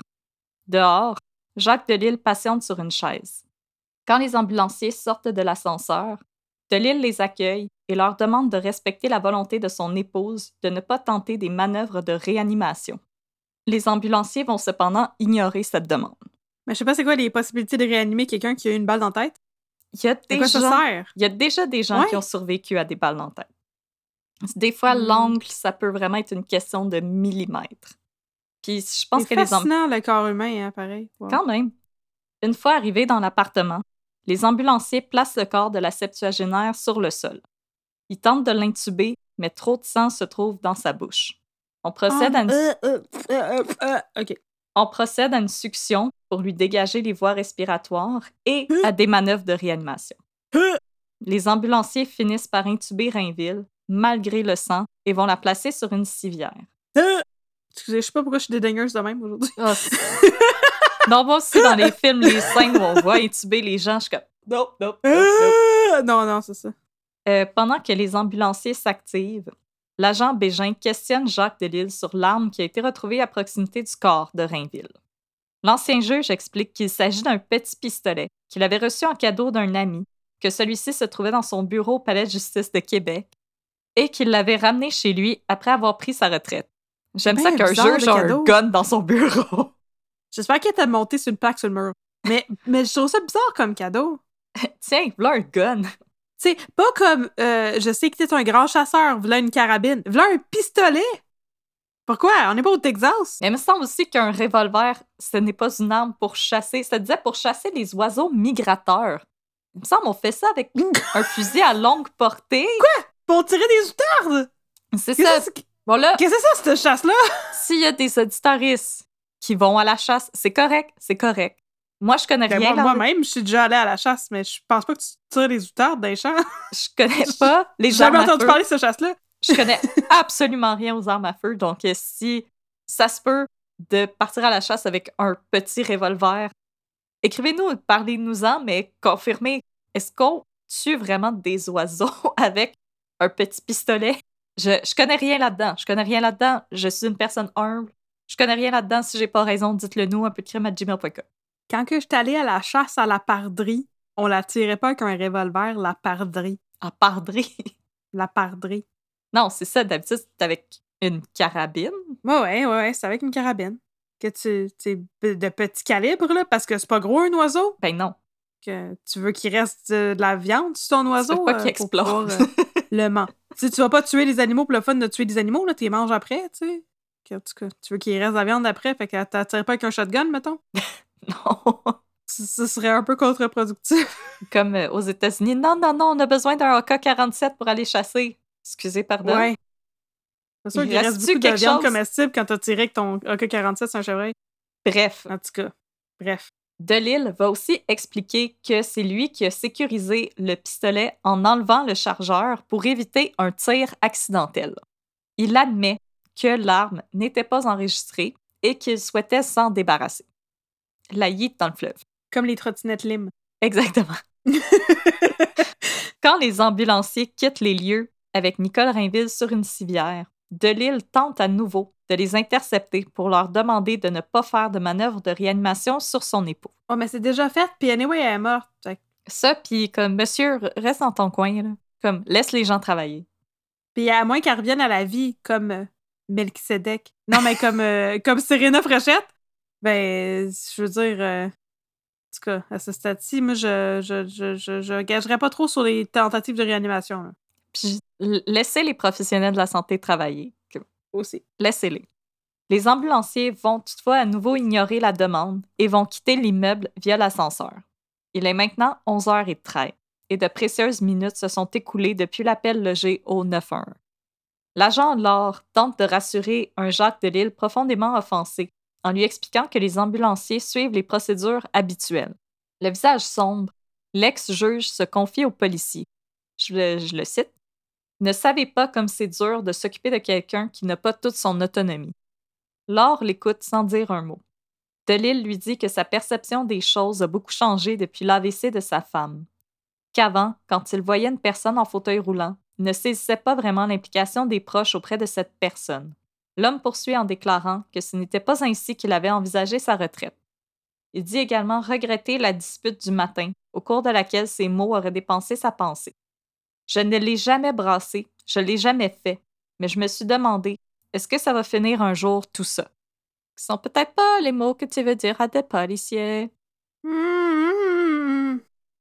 Dehors, Jacques Delisle patiente sur une chaise. Quand les ambulanciers sortent de l'ascenseur, Delisle les accueille et leur demande de respecter la volonté de son épouse de ne pas tenter des manœuvres de réanimation. Les ambulanciers vont cependant ignorer cette demande. Mais je sais pas c'est quoi les possibilités de réanimer quelqu'un qui a une balle dans la tête? Il y a, quoi déjà, sert? il y a déjà des gens Ouais. qui ont survécu à des balles dans la tête. Des fois, Hmm. l'angle, ça peut vraiment être une question de millimètres. Puis je pense que les fascinant le corps humain, hein, pareil. Wow. Quand même. Une fois arrivés dans l'appartement, les ambulanciers placent le corps de la septuagénaire sur le sol. Ils tentent de l'intuber, mais trop de sang se trouve dans sa bouche. On procède, à une, Euh, euh, euh, euh, OK. On procède à une succion pour lui dégager les voies respiratoires et Hein? à des manœuvres de réanimation. Hein? Les ambulanciers finissent par intuber Rainville, malgré le sang, et vont la placer sur une civière. Euh, Excusez, je sais pas pourquoi je suis dédaigneuse de même aujourd'hui. C'est- *laughs* non, moi aussi, dans les films, les scènes où on voit intuber les gens, je suis comme nope, nope, nope, nope. Non, non, c'est ça. Euh, pendant que les ambulanciers s'activent, l'agent Bégin questionne Jacques Delisle sur l'arme qui a été retrouvée à proximité du corps de Rainville. L'ancien juge explique qu'il s'agit d'un petit pistolet qu'il avait reçu en cadeau d'un ami, que celui-ci se trouvait dans son bureau au Palais de justice de Québec et qu'il l'avait ramené chez lui après avoir pris sa retraite. J'aime Ben ça qu'un bizarre, juge a un gun dans son bureau. *laughs* J'espère qu'elle t'a monté sur une plaque sur le mur. Mais, mais je trouve ça bizarre comme cadeau. *laughs* Tiens, voilà un gun. C'est pas comme euh, je sais que t'es un grand chasseur, voilà une carabine, voilà un pistolet. Pourquoi? On n'est pas au Texas. Mais il me semble aussi qu'un revolver, ce n'est pas une arme pour chasser. Ça disait pour chasser les oiseaux migrateurs. Il me semble qu'on fait ça avec *laughs* un fusil à longue portée. Pour tirer des outardes! C'est ça. Bon là, qu'est-ce que c'est ça, cette chasse-là? s'il y a des auditoristes qui vont à la chasse, c'est correct, c'est correct. Moi, je connais Ben, rien. Moi-même, je suis déjà allée à la chasse, mais je pense pas que tu tires des outardes dans les champs. *laughs* je connais pas les J'ai armes jamais à entendu feu. parler de cette chasse-là. Je connais *laughs* absolument rien aux armes à feu. Donc, euh, si ça se peut de partir à la chasse avec un petit revolver, écrivez-nous, parlez-nous-en, mais confirmez, est-ce qu'on tue vraiment des oiseaux *laughs* avec un petit pistolet? Je, je connais rien là-dedans. Je connais rien là-dedans. Je suis une personne humble. Je connais rien là-dedans. Si j'ai pas raison, dites-le nous, un peu de crime à gmail.com. Quand que j'étais allée à la chasse à la pardrie, on la tirait pas avec un revolver, la pardrie. En pardrie. *laughs* La pardrie. non, c'est ça. D'habitude, c'est avec une carabine. Ouais, ouais, ouais, c'est avec une carabine. Que tu, tu de petit calibre, là, parce que c'est pas gros un oiseau. Ben non. Que tu veux qu'il reste euh, de la viande sur ton oiseau. veux pas euh, qu'il pour explose. pouvoir, euh, *laughs* le man. tu tu vas pas tuer les animaux pour le fun de tuer des animaux, là, tu les manges après, tu sais. Que, En tout cas, tu veux qu'il reste de la viande après, fait que t'attires pas avec un shotgun, mettons. *laughs* *laughs* Non. Ce serait un peu contre-productif. *laughs* Comme euh, aux États-Unis. Non, non, non, on a besoin d'un AK-47 pour aller chasser. Excusez, pardon. Ouais. C'est sûr Il qu'il reste beaucoup de quelque viande chose? comestible quand t'as tiré avec ton AK-47 sur un chevreuil? Bref, En tout cas, bref. Delille va aussi expliquer que c'est lui qui a sécurisé le pistolet en enlevant le chargeur pour éviter un tir accidentel. Il admet que l'arme n'était pas enregistrée et qu'il souhaitait s'en débarrasser. La yeet dans le fleuve. Comme les trottinettes Lim. Exactement. *laughs* *laughs* Quand les ambulanciers quittent les lieux avec Nicole Rainville sur une civière, Delille tente à nouveau de les intercepter pour leur demander de ne pas faire de manœuvre de réanimation sur son époux. Oh, mais c'est déjà fait, puis anyway, elle est morte. Ça, puis comme, monsieur, reste dans ton coin, là. Comme, laisse les gens travailler. Puis à moins qu'elle revienne à la vie comme euh, Melchizedek. Non, mais comme, euh, comme Serena Fréchette. Ben, je veux dire. euh, en tout cas, à ce stade-ci, moi, je, je, je, je, je gagerais pas trop sur les tentatives de réanimation. là. Puis laissez les professionnels de la santé travailler. Aussi. Laissez-les. Les ambulanciers vont toutefois à nouveau ignorer la demande et vont quitter l'immeuble via l'ascenseur. Il est maintenant 11h13 et de précieuses minutes se sont écoulées depuis l'appel logé au 911. L'agent Laure tente de rassurer un Jacques Delisle profondément offensé en lui expliquant que les ambulanciers suivent les procédures habituelles. Le visage sombre, l'ex-juge se confie au policier. Je je le cite. Ne savez pas comme c'est dur de s'occuper de quelqu'un qui n'a pas toute son autonomie. Laure l'écoute sans dire un mot. Delille lui dit que sa perception des choses a beaucoup changé depuis l'AVC de sa femme. Qu'avant, quand il voyait une personne en fauteuil roulant, ne saisissait pas vraiment l'implication des proches auprès de cette personne. L'homme poursuit en déclarant que ce n'était pas ainsi qu'il avait envisagé sa retraite. Il dit également regretter la dispute du matin, au cours de laquelle ses mots auraient dépensé sa pensée. Je ne l'ai jamais brassé, je l'ai jamais fait, mais je me suis demandé, est-ce que ça va finir un jour tout ça? Ce sont peut-être pas les mots que tu veux dire à des policiers.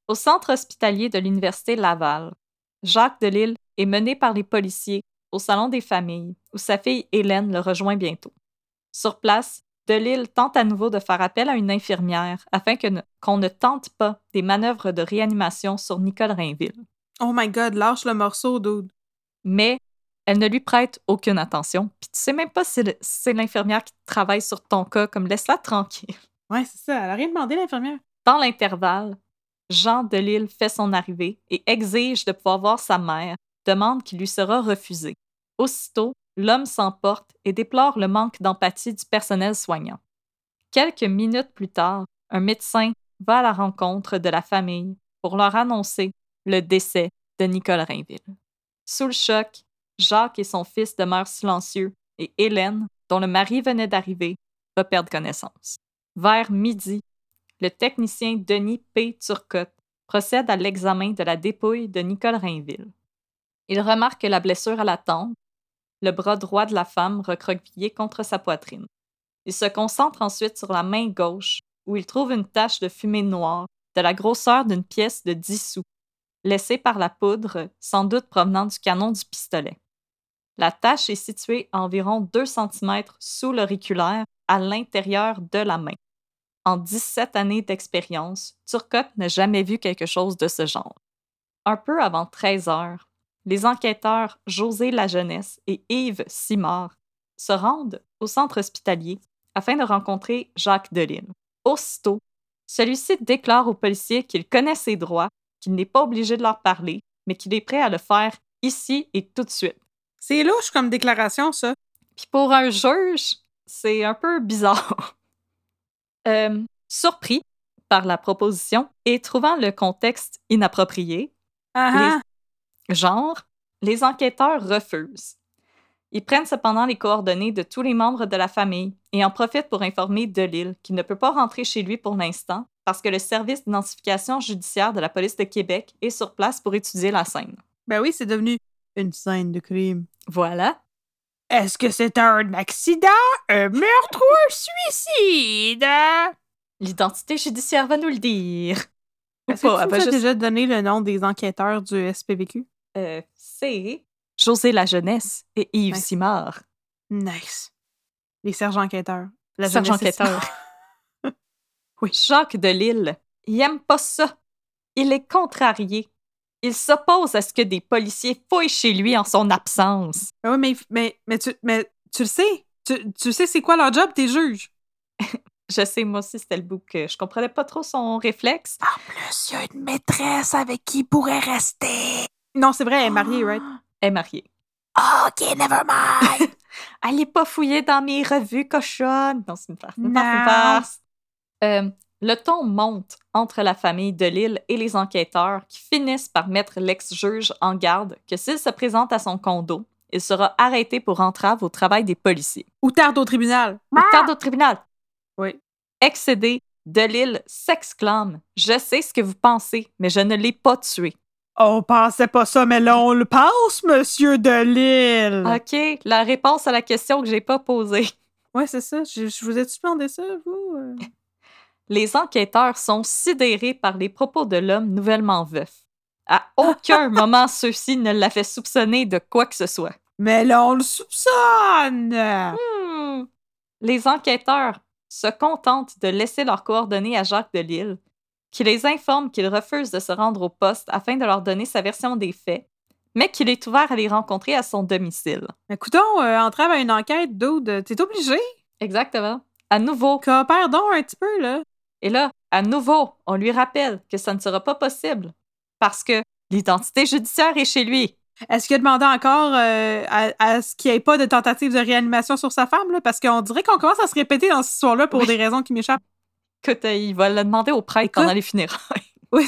Au centre hospitalier de l'Université Laval, Jacques Delille est mené par les policiers au salon des familles, où sa fille Hélène le rejoint bientôt. Sur place, Delille tente à nouveau de faire appel à une infirmière afin qu'on ne, tente pas des manœuvres de réanimation sur Nicole Rainville. Oh my god, lâche le morceau, dude. Mais elle ne lui prête aucune attention. Puis tu sais même pas si c'est l'infirmière qui travaille sur ton cas, comme laisse-la tranquille. Ouais, c'est ça. Elle a rien demandé, l'infirmière. Dans l'intervalle, Jean Delille fait son arrivée et exige de pouvoir voir sa mère, demande qui lui sera refusée. Aussitôt, l'homme s'emporte et déplore le manque d'empathie du personnel soignant. Quelques minutes plus tard, un médecin va à la rencontre de la famille pour leur annoncer le décès de Nicole Rainville. Sous le choc, Jacques et son fils demeurent silencieux et Hélène, dont le mari venait d'arriver, va perdre connaissance. Vers midi, le technicien Denis P. Turcotte procède à l'examen de la dépouille de Nicole Rainville. Il remarque la blessure à la tempe, le bras droit de la femme recroquevillé contre sa poitrine. Il se concentre ensuite sur la main gauche, où il trouve une tache de fumée noire de la grosseur d'une pièce de 10 sous, laissée par la poudre, sans doute provenant du canon du pistolet. La tache est située à environ 2 cm sous l'auriculaire, à l'intérieur de la main. En 17 années d'expérience, Turcotte n'a jamais vu quelque chose de ce genre. Un peu avant 13 heures, les enquêteurs José Lajeunesse et Yves Simard se rendent au centre hospitalier afin de rencontrer Jacques Delisle. Aussitôt, celui-ci déclare aux policiers qu'il connaît ses droits, qu'il n'est pas obligé de leur parler, mais qu'il est prêt à le faire ici et tout de suite. C'est louche comme déclaration, ça. Puis pour un juge, c'est un peu bizarre. *laughs* Euh, surpris par la proposition et trouvant le contexte inapproprié, Ah Genre, les enquêteurs refusent. Ils prennent cependant les coordonnées de tous les membres de la famille et en profitent pour informer Delille qu'il ne peut pas rentrer chez lui pour l'instant parce que le service d'identification judiciaire de la police de Québec est sur place pour étudier la scène. Ben oui, c'est devenu une scène de crime. Voilà. Est-ce que c'est un accident, un meurtre ou un suicide? L'identité judiciaire va nous le dire. Est-ce que pas, tu elle va nous as juste- déjà donné le nom des enquêteurs du SPVQ? Euh, c'est José Lajeunesse et Yves Nice. Simard. Nice. Les sergents enquêteurs. La Sergent jeunesse enquêteur. *laughs* Oui. Jacques Delisle, il aime pas ça. Il est contrarié. Il s'oppose à ce que des policiers fouillent chez lui en son absence. Ah oui, mais, mais, mais, tu, mais tu le sais. Tu, tu sais c'est quoi leur job, tes juges? *laughs* Je sais, moi aussi, c'était le que je comprenais pas trop son réflexe. En plus, il y a une maîtresse avec qui il pourrait rester. Non, c'est vrai, elle est mariée, right? *gasps* Elle est mariée. OK, never mind. *laughs* Elle est pas fouillée dans mes revues cochonnes. Non, c'est une farce. Une farce, une Non. farce. Euh, le ton monte entre la famille de Lille et les enquêteurs qui finissent par mettre l'ex-juge en garde que s'il se présente à son condo, il sera arrêté pour entrave au travail des policiers. Ou tarde au tribunal. Au tarde au tribunal. Oui. Excédé, Delille s'exclame Je sais ce que vous pensez, mais je ne l'ai pas tué. On pensait pas ça, mais là, on le pense, monsieur de Lille. OK, la réponse à la question que j'ai pas posée. Ouais, c'est ça. Je, je vous ai-tu demandé ça, vous? euh? *laughs* Les enquêteurs sont sidérés par les propos de l'homme nouvellement veuf. À aucun *laughs* moment, ceux-ci ne l'a fait soupçonner de quoi que ce soit. Mais là, on le soupçonne! Hmm. Les enquêteurs se contentent de laisser leurs coordonnées à Jacques Delisle, qui les informe qu'il refuse de se rendre au poste afin de leur donner sa version des faits, mais qu'il est ouvert à les rencontrer à son domicile. Écoutons, euh, entrer à une enquête, dude, t'es obligé. Exactement. À nouveau. Coopère donc un petit peu, là. Et là, à nouveau, on lui rappelle que ça ne sera pas possible parce que l'identité judiciaire est chez lui. Est-ce qu'il a demandé encore euh, à, à ce qu'il n'y ait pas de tentative de réanimation sur sa femme? Là? Parce qu'on dirait qu'on commence à se répéter dans cette histoire-là pour Oui. des raisons qui m'échappent. Euh, il va le demander au prêtre pendant les funérailles. *laughs* Oui,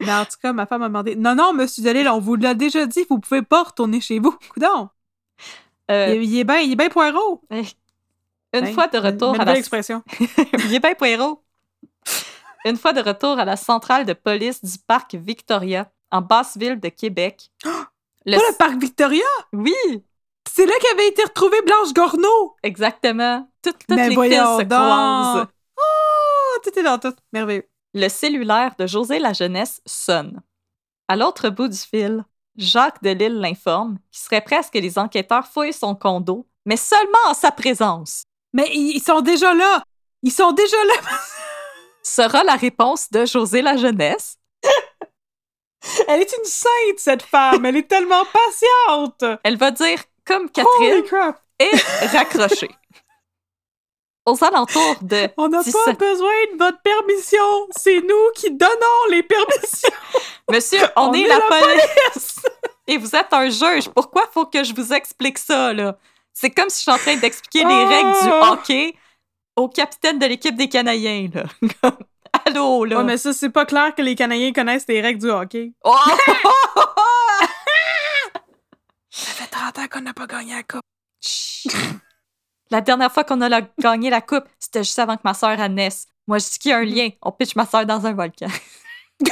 Mais en tout cas, ma femme m'a demandé Non, non, monsieur Delille, on vous l'a déjà dit, vous pouvez pas retourner chez vous. Coudon. Euh, Il, il est bien il est bien poireau. une Hein? fois de retour Une à belle la expression. *laughs* Il est bien poireau. Une fois de retour à la centrale de police du parc Victoria, en basse ville de Québec. le- *gasps* Pas le parc Victoria! Oui, C'est là qu'avait été retrouvée Blanche Gorneau! exactement. Toutes, les voyons pistes se croisent. Tout est dans tout. Merveilleux. Le cellulaire de José la jeunesse sonne. À l'autre bout du fil, Jacques Delisle l'informe qu'il serait ce que les enquêteurs fouillent son condo, mais seulement en sa présence. Mais ils sont déjà là! Ils sont déjà là! *laughs* Sera la réponse de José la jeunesse. *laughs* Elle est une sainte, cette femme! Elle est tellement patiente! Elle va dire, comme Catherine, et raccrocher. Aux alentours de *laughs* On n'a 17 pas besoin de votre permission! C'est nous qui donnons les permissions! *laughs* Monsieur, on, On est, est la, la police. *laughs* Et vous êtes un juge. Pourquoi faut que je vous explique ça, là? C'est comme si je suis en train d'expliquer les Oh! règles du hockey au capitaine de l'équipe des Canadiens, là. Allô, là. Ouais, mais ça, c'est pas clair que les Canadiens connaissent les règles du hockey. Oh! Ça fait 30 ans qu'on n'a pas gagné la coupe. La dernière fois qu'on a gagné la coupe, c'était juste avant que ma soeur naisse. Moi, je dis qu'il y a un lien. On pitch ma soeur dans un volcan. *laughs*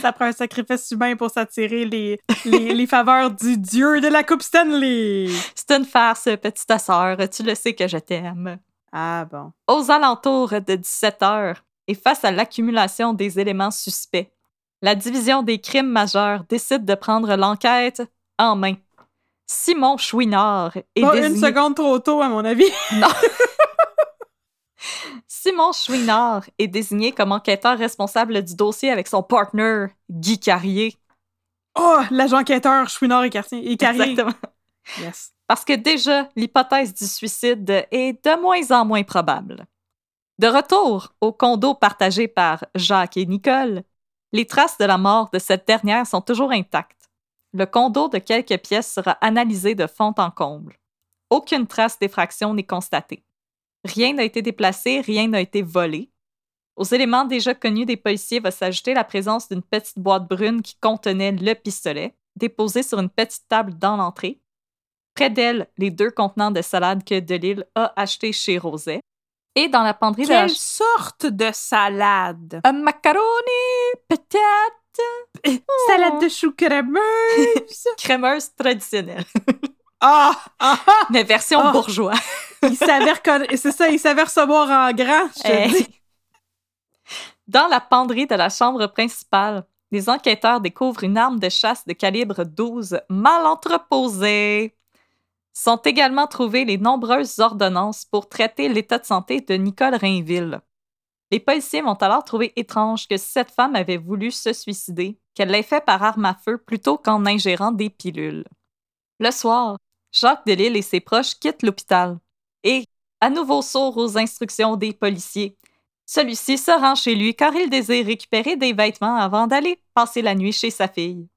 Ça prend un sacrifice humain pour s'attirer les, les, les faveurs du dieu de la Coupe Stanley. C'est une farce, petite sœur. Tu le sais que je t'aime. Ah bon. Aux alentours de 17 heures, et face à l'accumulation des éléments suspects, la division des crimes majeurs décide de prendre l'enquête en main. Simon Chouinard est Pas une désigné... seconde trop tôt, à mon avis. *laughs* Non. Simon Chouinard est désigné comme enquêteur responsable du dossier avec son partner, Guy Carrier. Oh, l'agent enquêteur Chouinard et, Cartier, et Carrier. Exactement. Yes. Parce que déjà, l'hypothèse du suicide est de moins en moins probable. De retour au condo partagé par Jacques et Nicole, les traces de la mort de cette dernière sont toujours intactes. Le condo de quelques pièces sera analysé de fond en comble. Aucune trace d'effraction n'est constatée. Rien n'a été déplacé, rien n'a été volé. Aux éléments déjà connus des policiers va s'ajouter la présence d'une petite boîte brune qui contenait le pistolet, déposé sur une petite table dans l'entrée, Près d'elle, les deux contenants de salade que Delille a achetés chez Roset. Et dans la penderie de la... Quelle sorte de salade? Un macaroni, peut-être? Salade de chou crémeuse. *laughs* crémeuse traditionnelle, Ah! *laughs* ah, ah! mais version Oh. bourgeois. Il s'avère c'est ça, il s'avère recevoir en grand, je te Hey. dis. Dans la penderie de la chambre principale, les enquêteurs découvrent une arme de chasse de calibre 12 mal entreposée. Sont également trouvées les nombreuses ordonnances pour traiter l'état de santé de Nicole Rainville. Les policiers vont alors trouver étrange que cette femme avait voulu se suicider, qu'elle l'ait fait par arme à feu plutôt qu'en ingérant des pilules. Le soir, Jacques Delisle et ses proches quittent l'hôpital et, à nouveau sourd aux instructions des policiers, celui-ci se rend chez lui car il désire récupérer des vêtements avant d'aller passer la nuit chez sa fille.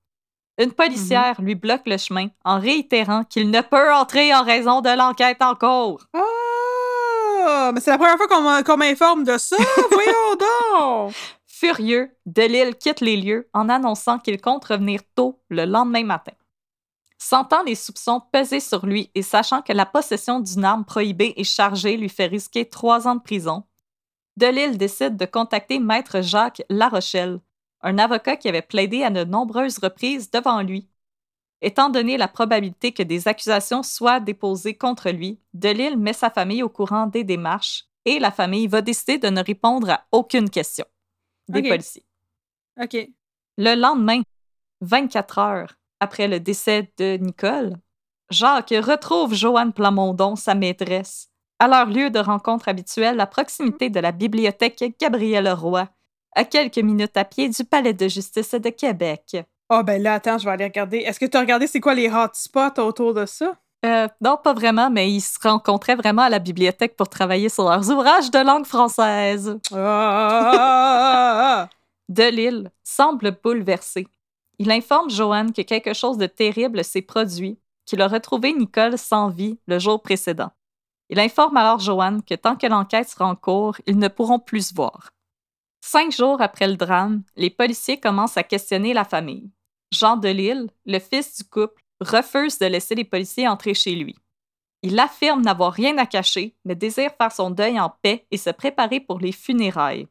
Une policière lui bloque le chemin en réitérant qu'il ne peut entrer en raison de l'enquête en cours. Ah! Mais c'est la première fois qu'on qu'on m'informe de ça. *laughs* Voyons donc! Furieux, Delille quitte les lieux en annonçant qu'il compte revenir tôt le lendemain matin. Sentant les soupçons peser sur lui et sachant que la possession d'une arme prohibée et chargée lui fait risquer trois ans de prison, Delille décide de contacter Maître Jacques Larochelle, un avocat qui avait plaidé à de nombreuses reprises devant lui. Étant donné la probabilité que des accusations soient déposées contre lui, Delille met sa famille au courant des démarches et la famille va décider de ne répondre à aucune question des policiers. OK. Le lendemain, 24 heures après le décès de Nicole, Jacques retrouve Joanne Plamondon, sa maîtresse, à leur lieu de rencontre habituel à proximité de la bibliothèque Gabriel Roy, à quelques minutes à pied du Palais de justice de Québec. Oh, ben là, attends, je vais aller regarder. Est-ce que tu as regardé c'est quoi les hotspots autour de ça? Euh, non, pas vraiment, mais ils se rencontraient vraiment à la bibliothèque pour travailler sur leurs ouvrages de langue française. Ah! Delille semble bouleversé. Il informe Joanne que quelque chose de terrible s'est produit, qu'il a retrouvé Nicole sans vie le jour précédent. Il informe alors Joanne que tant que l'enquête sera en cours, ils ne pourront plus se voir. Cinq jours après le drame, les policiers commencent à questionner la famille. Jean Delille, le fils du couple, refuse de laisser les policiers entrer chez lui. Il affirme n'avoir rien à cacher, mais désire faire son deuil en paix et se préparer pour les funérailles.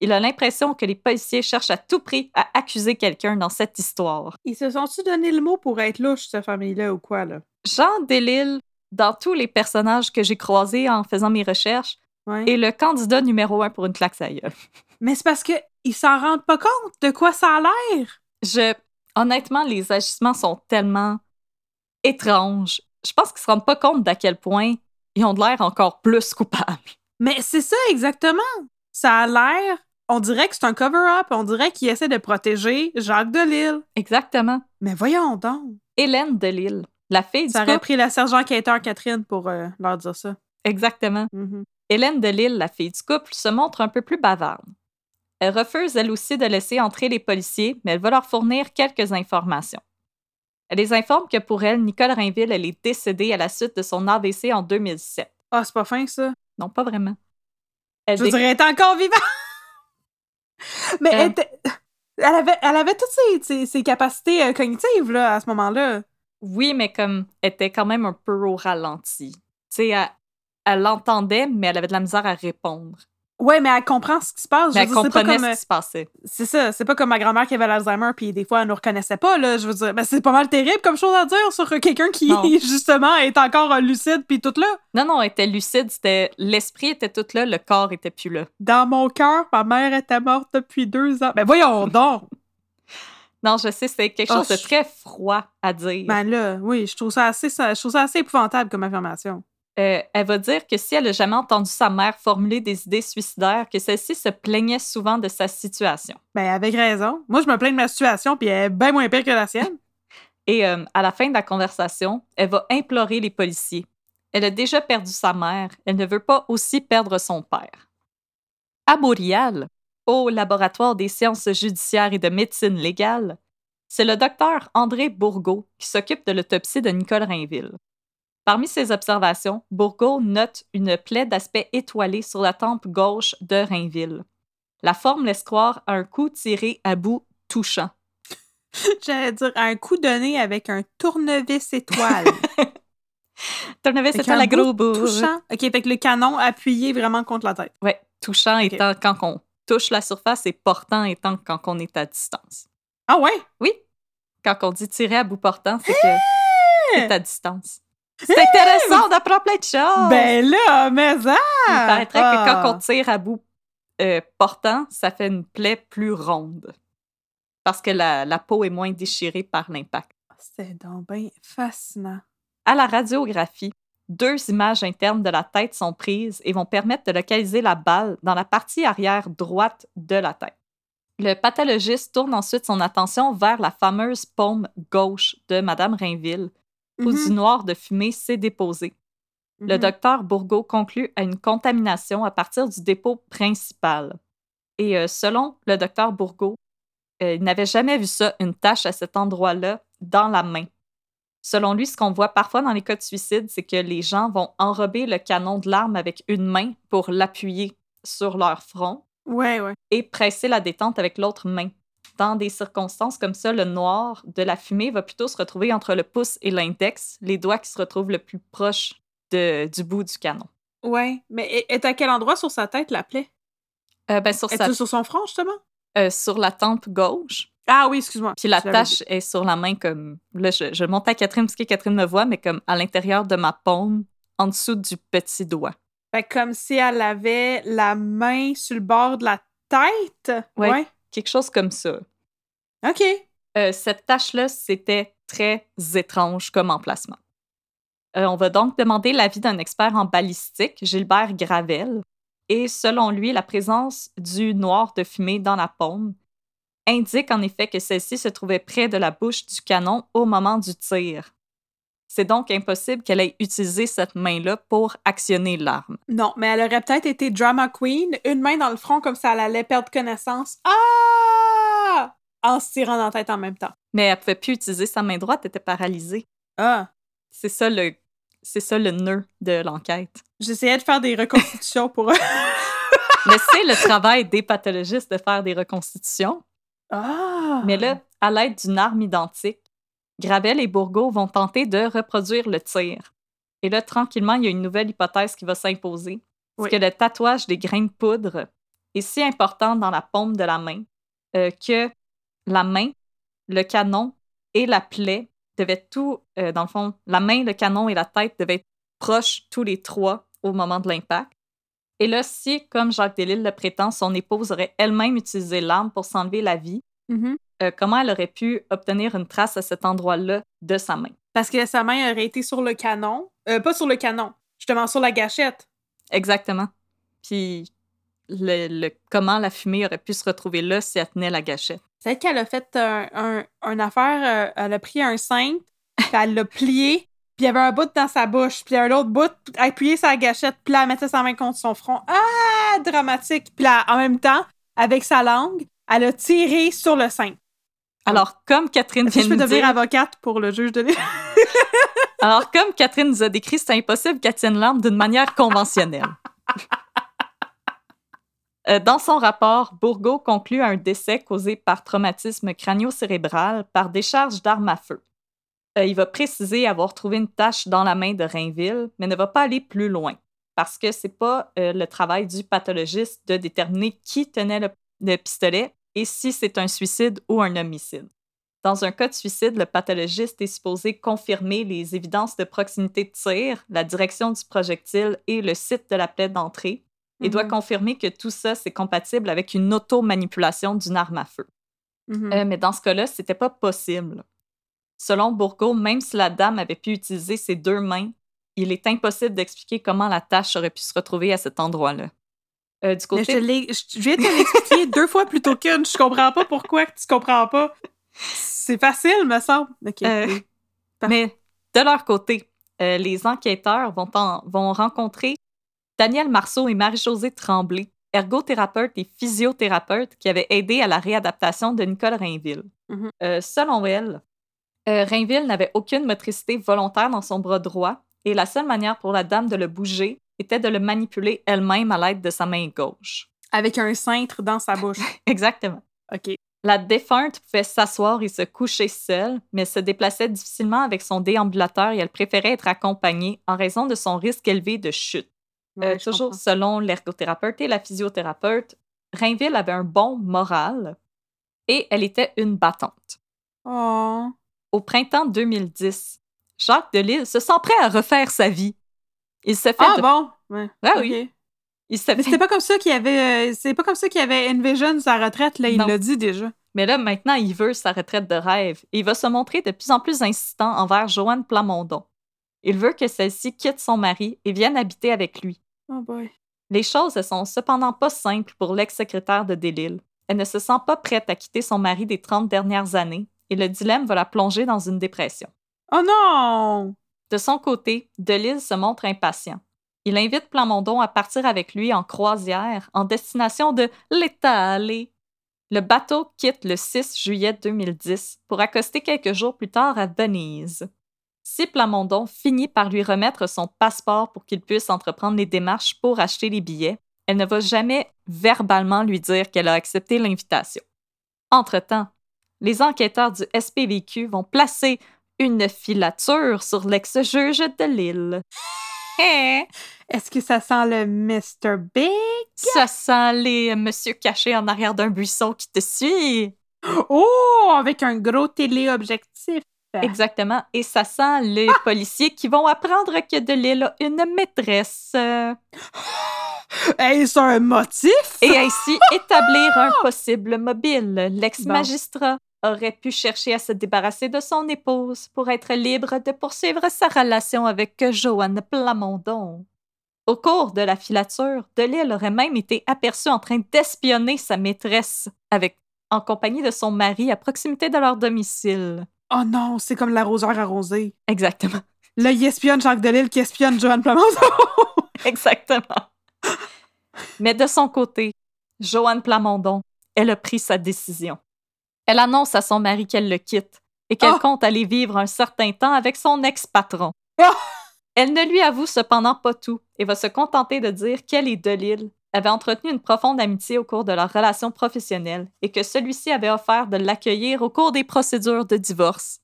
Il a l'impression que les policiers cherchent à tout prix à accuser quelqu'un dans cette histoire. Ils se sont-tu donné le mot pour être louche, cette famille-là, ou quoi, là? Jean Delille, dans tous les personnages que j'ai croisés en faisant mes recherches, Ouais. est le candidat numéro un pour une claque à gueule. Mais c'est parce qu'ils s'en rendent pas compte de quoi ça a l'air. Je, honnêtement, les agissements sont tellement étranges. Je pense qu'ils se rendent pas compte d'à quel point ils ont de l'air encore plus coupables. Mais c'est ça, exactement. Ça a l'air. On dirait que c'est un cover-up. On dirait qu'ils essaient de protéger Jacques Delille. Exactement. Mais voyons donc. Hélène Delille, la fille du Ça aurait couple. pris la sergent-enquêteur Catherine pour euh, leur dire ça. Exactement. Mhm. Hélène Delille, la fille du couple, se montre un peu plus bavarde. Elle refuse elle aussi de laisser entrer les policiers, mais elle va leur fournir quelques informations. Elle les informe que pour elle, Nicole Rainville, elle est décédée à la suite de son AVC en 2007. Ah, c'est pas fin, ça? Non, pas vraiment. Elle Je dire, elle est encore vivante. *laughs* Mais Euh. elle, était- elle avait, elle avait toutes ses, ses- ses capacités euh, cognitives, là, à ce moment-là. Oui, mais comme elle était quand même un peu au ralenti. Tu sais, elle, elle l'entendait, mais elle avait de la misère à répondre. Ouais, mais elle comprend ce qui se passe. Mais elle c'est comprenait ce qui se passait. C'est ça, c'est pas comme ma grand-mère qui avait l'Alzheimer puis des fois elle nous reconnaissait pas là, je veux dire, ben c'est pas mal terrible comme chose à dire sur quelqu'un qui Non. *laughs* justement est encore euh, lucide puis tout là. Non, non, elle était lucide, c'était l'esprit était tout là, le corps était plus là. Dans mon cœur, ma mère était morte depuis deux ans. Ben voyons donc. *laughs* Non, je sais, c'était quelque Oh, chose de très froid à dire. Ben là, oui, je trouve ça assez, ça- je trouve ça assez épouvantable comme affirmation. Euh, elle va dire que si elle n'a jamais entendu sa mère formuler des idées suicidaires, que celle-ci se plaignait souvent de sa situation. Ben avec raison. Moi je me plains de ma situation puis elle est bien moins pire que la sienne. *laughs* Et euh, à la fin de la conversation, elle va implorer les policiers. Elle a déjà perdu sa mère, elle ne veut pas aussi perdre son père. À Montréal, au laboratoire des sciences judiciaires et de médecine légale, c'est le docteur André Bourgault qui s'occupe de l'autopsie de Nicole Rainville. Parmi ses observations, Bourgault note une plaie d'aspect étoilé sur la tempe gauche de Rainville. La forme laisse croire à un coup tiré à bout touchant. *laughs* J'allais dire un coup donné avec un tournevis étoile. *laughs* Tournevis, la bout gros bout. Touchant. OK, fait que le canon appuyé vraiment contre la tête. Ouais, touchant étant quand on touche la surface et portant étant quand on est à distance. Ah ouais? Oui, quand on dit tirer à bout portant, c'est que c'est à distance. C'est intéressant d'apprendre plein de choses. Ben là, mais ça! Il paraîtrait que Ah. quand on tire à bout euh, portant, ça fait une plaie plus ronde. Parce que la, la peau est moins déchirée par l'impact. C'est donc bien fascinant. À la radiographie, deux images internes de la tête sont prises et vont permettre de localiser la balle dans la partie arrière droite de la tête. Le pathologiste tourne ensuite son attention vers la fameuse paume gauche de Madame Rainville, où Mhm, du noir de fumée s'est déposé. Le mhm. docteur Bourgault conclut à une contamination à partir du dépôt principal. Et euh, selon le docteur Bourgault, euh, il n'avait jamais vu ça, une tache à cet endroit-là, dans la main. Selon lui, ce qu'on voit parfois dans les cas de suicide, c'est que les gens vont enrober le canon de l'arme avec une main pour l'appuyer sur leur front Ouais, ouais. et presser la détente avec l'autre main. Dans des circonstances comme ça, le noir de la fumée va plutôt se retrouver entre le pouce et l'index, les doigts qui se retrouvent le plus proche de- du bout du canon. Ouais. Mais est- à quel endroit sur sa tête la plaie? Euh, ben, sur, sa- Est-tu sur son front, justement? euh, sur la tempe gauche, Ah oui, excuse-moi. puis la tache est sur la main comme... Là, je, je monte à Catherine parce que Catherine me voit, mais comme à l'intérieur de ma paume, en dessous du petit doigt. Fait comme si elle avait la main sur le bord de la tête? Ouais. Quelque chose comme ça. OK. Euh, cette tache-là, c'était très étrange comme emplacement. Euh, on va donc demander l'avis d'un expert en balistique, Gilbert Gravel. Et selon lui, la présence du noir de fumée dans la paume indique en effet que celle-ci se trouvait près de la bouche du canon au moment du tir. C'est donc impossible qu'elle ait utilisé cette main-là pour actionner l'arme. Non, mais elle aurait peut-être été drama queen, une main dans le front comme ça elle allait perdre connaissance. Ah! En se tirant dans la tête en même temps. Mais elle pouvait plus utiliser sa main droite, elle était paralysée. Ah! C'est ça le, c'est ça le nœud de l'enquête. J'essayais de faire des reconstitutions pour. *laughs* Mais c'est le travail des pathologistes de faire des reconstitutions. ah! Mais là, à l'aide d'une arme identique, Gravel et Bourgault vont tenter de reproduire le tir. Et là, tranquillement, il y a une nouvelle hypothèse qui va s'imposer. C'est que le tatouage des grains de poudre est si important dans la paume de la main euh, que la main, le canon et la plaie devaient tout, euh, dans le fond, la main, le canon et la tête devaient être proches tous les trois au moment de l'impact. Et là, si, comme Jacques Delisle le prétend, son épouse aurait elle-même utilisé l'arme pour s'enlever la vie, Mhm. Euh, comment elle aurait pu obtenir une trace à cet endroit-là de sa main? Parce que sa main aurait été sur le canon. Euh, pas sur le canon, justement sur la gâchette. Exactement. Puis le, le- comment la fumée aurait pu se retrouver là si elle tenait la gâchette? C'est qu'elle a fait un, affaire, euh, elle a pris un cintre, puis elle l'a plié, puis il y avait un bout dans sa bouche, puis un autre bout appuyé sur la gâchette, puis là, elle mettait sa main contre son front. Ah, dramatique! Puis là, en même temps, avec sa langue, elle a tiré sur le cintre. Alors, comme Catherine Est-ce que vient je peux de devenir dire, avocate pour le juge de l'île? *laughs* alors comme Catherine nous a décrit, c'est impossible qu'elle tienne l'arme d'une manière conventionnelle. *laughs* Euh, Dans son rapport, Bourgault conclut à un décès causé par traumatisme crânio-cérébral par décharge d'armes à feu. Euh, il va préciser avoir trouvé une tache dans la main de Rainville, mais ne va pas aller plus loin, parce que c'est pas euh, le travail du pathologiste de déterminer qui tenait le, le pistolet et si c'est un suicide ou un homicide. Dans un cas de suicide, le pathologiste est supposé confirmer les évidences de proximité de tir, la direction du projectile et le site de la plaie d'entrée, et doit Mhm. confirmer que tout ça, c'est compatible avec une auto-manipulation d'une arme à feu. Mhm. Euh, mais dans ce cas-là, c'était pas possible. Selon Bourgault, même si la dame avait pu utiliser ses deux mains, il est impossible d'expliquer comment la tâche aurait pu se retrouver à cet endroit-là. Euh, du Mais je, te côté... l'ai- je viens de te l'expliquer deux fois plutôt qu'une. Je comprends pas pourquoi tu comprends pas. C'est facile, me semble. Euh. Mais de leur côté, euh, les enquêteurs vont, en- vont rencontrer Daniel Marceau et Marie-Josée Tremblay, ergothérapeutes et physiothérapeutes qui avaient aidé à la réadaptation de Nicole Rainville. Mhm. Selon elle, Rainville n'avait aucune motricité volontaire dans son bras droit et la seule manière pour la dame de le bouger était de le manipuler elle-même à l'aide de sa main gauche. Avec un cintre dans sa *laughs* bouche. Exactement. OK. La défunte pouvait s'asseoir et se coucher seule, mais se déplaçait difficilement avec son déambulateur et elle préférait être accompagnée en raison de son risque élevé de chute. Ouais, Euh, toujours comprends. selon l'ergothérapeute et la physiothérapeute, Rainville avait un bon moral et elle était une battante. Oh. Au printemps 2010, Jacques Delisle se sent prêt à refaire sa vie. Il se fait Ah de- bon? Ouais. Ah oui. il se Mais fait- c'était pas comme ça qu'il avait. euh, c'est pas comme ça qu'il avait envision sa retraite, là. Il l'a dit déjà. Mais là, maintenant, il veut sa retraite de rêve et il va se montrer de plus en plus insistant envers Joanne Plamondon. Il veut que celle-ci quitte son mari et vienne habiter avec lui. Oh boy. Les choses ne sont cependant pas simples pour l'ex-secrétaire de Delille. Elle ne se sent pas prête à quitter son mari des 30 dernières années et le dilemme va la plonger dans une dépression. Oh non! De son côté, Delille se montre impatient. Il invite Plamondon à partir avec lui en croisière en destination de l'Italie. Le bateau quitte le 6 juillet 2010 pour accoster quelques jours plus tard à Venise. Si Plamondon finit par lui remettre son passeport pour qu'il puisse entreprendre les démarches pour acheter les billets, elle ne va jamais verbalement lui dire qu'elle a accepté l'invitation. Entre-temps, les enquêteurs du SPVQ vont placer une filature sur l'ex-juge de Lille. Eh, Est-ce que ça sent le Mr. Big? ça sent les monsieur cachés en arrière d'un buisson qui te suit. Oh! Avec un gros téléobjectif. Exactement. Et ça sent les policiers qui vont apprendre que de Lille a une maîtresse. *gasps* Est-ce un motif? Et ainsi *gasps* établir un possible mobile. L'ex-magistrat aurait pu chercher à se débarrasser de son épouse pour être libre de poursuivre sa relation avec Joanne Plamondon. Au cours de la filature, Delille aurait même été aperçu en train d'espionner sa maîtresse avec, en compagnie de son mari à proximité de leur domicile. Oh non, c'est comme l'arroseur arrosé. Exactement. Là, il espionne Jacques Delisle qui espionne Joanne Plamondon. *laughs* Exactement. Mais de son côté, Joanne Plamondon, elle a pris sa décision. Elle annonce à son mari qu'elle le quitte et qu'elle Oh! compte aller vivre un certain temps avec son ex-patron. Oh! Elle ne lui avoue cependant pas tout et va se contenter de dire qu'elle et Delille avaient entretenu une profonde amitié au cours de leur relation professionnelle et que celui-ci avait offert de l'accueillir au cours des procédures de divorce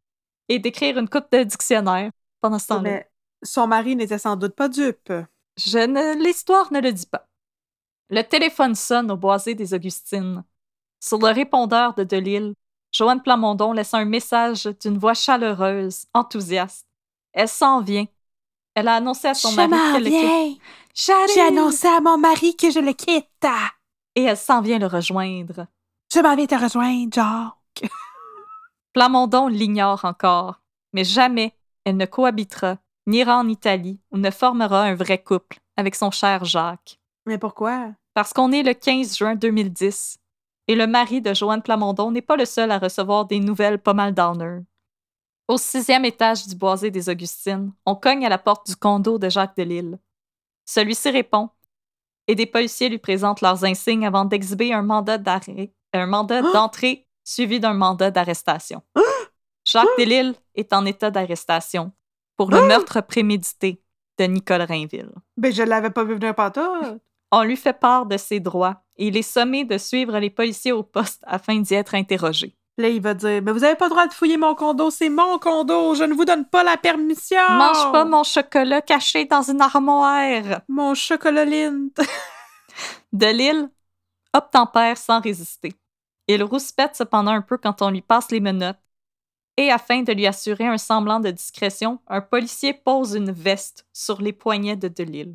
et d'écrire une coupe de dictionnaire pendant ce temps-là. Mais son mari n'était sans doute pas dupe. Je ne... L'histoire ne le dit pas. Le téléphone sonne au boisé des Augustines. Sur le répondeur de Delille, Joanne Plamondon laisse un message d'une voix chaleureuse, enthousiaste. Elle s'en vient. Elle a annoncé à son Je mari qu'elle le quitte. J'ai annoncé à mon mari que je le quitte. Et elle s'en vient le rejoindre. Je m'en te rejoindre, Jacques. *laughs* Plamondon l'ignore encore, mais jamais elle ne cohabitera, n'ira en Italie ou ne formera un vrai couple avec son cher Jacques. Mais pourquoi? Parce qu'on est le 15 juin 2010 et le mari de Joanne Plamondon n'est pas le seul à recevoir des nouvelles pas mal downer. Au sixième étage du boisé des Augustines, on cogne à la porte du condo de Jacques Delisle. Celui-ci répond et des policiers lui présentent leurs insignes avant d'exhiber un mandat d'arrêt, un mandat Ah! d'entrée suivi d'un mandat d'arrestation. Jacques Delisle est en état d'arrestation pour le Ah! meurtre prémédité de Nicole Rainville. Ben, je l'avais pas vu venir pantoute. On lui fait part de ses droits et il est sommé de suivre les policiers au poste afin d'y être interrogé. Là, il va dire Mais vous avez pas le droit de fouiller mon condo, c'est mon condo, je ne vous donne pas la permission. Mange pas mon chocolat caché dans une armoire. Mon chocolat Lind. *laughs* Delille obtempère sans résister. Il rouspète cependant un peu quand on lui passe les menottes. Et afin de lui assurer un semblant de discrétion, un policier pose une veste sur les poignets de Delille.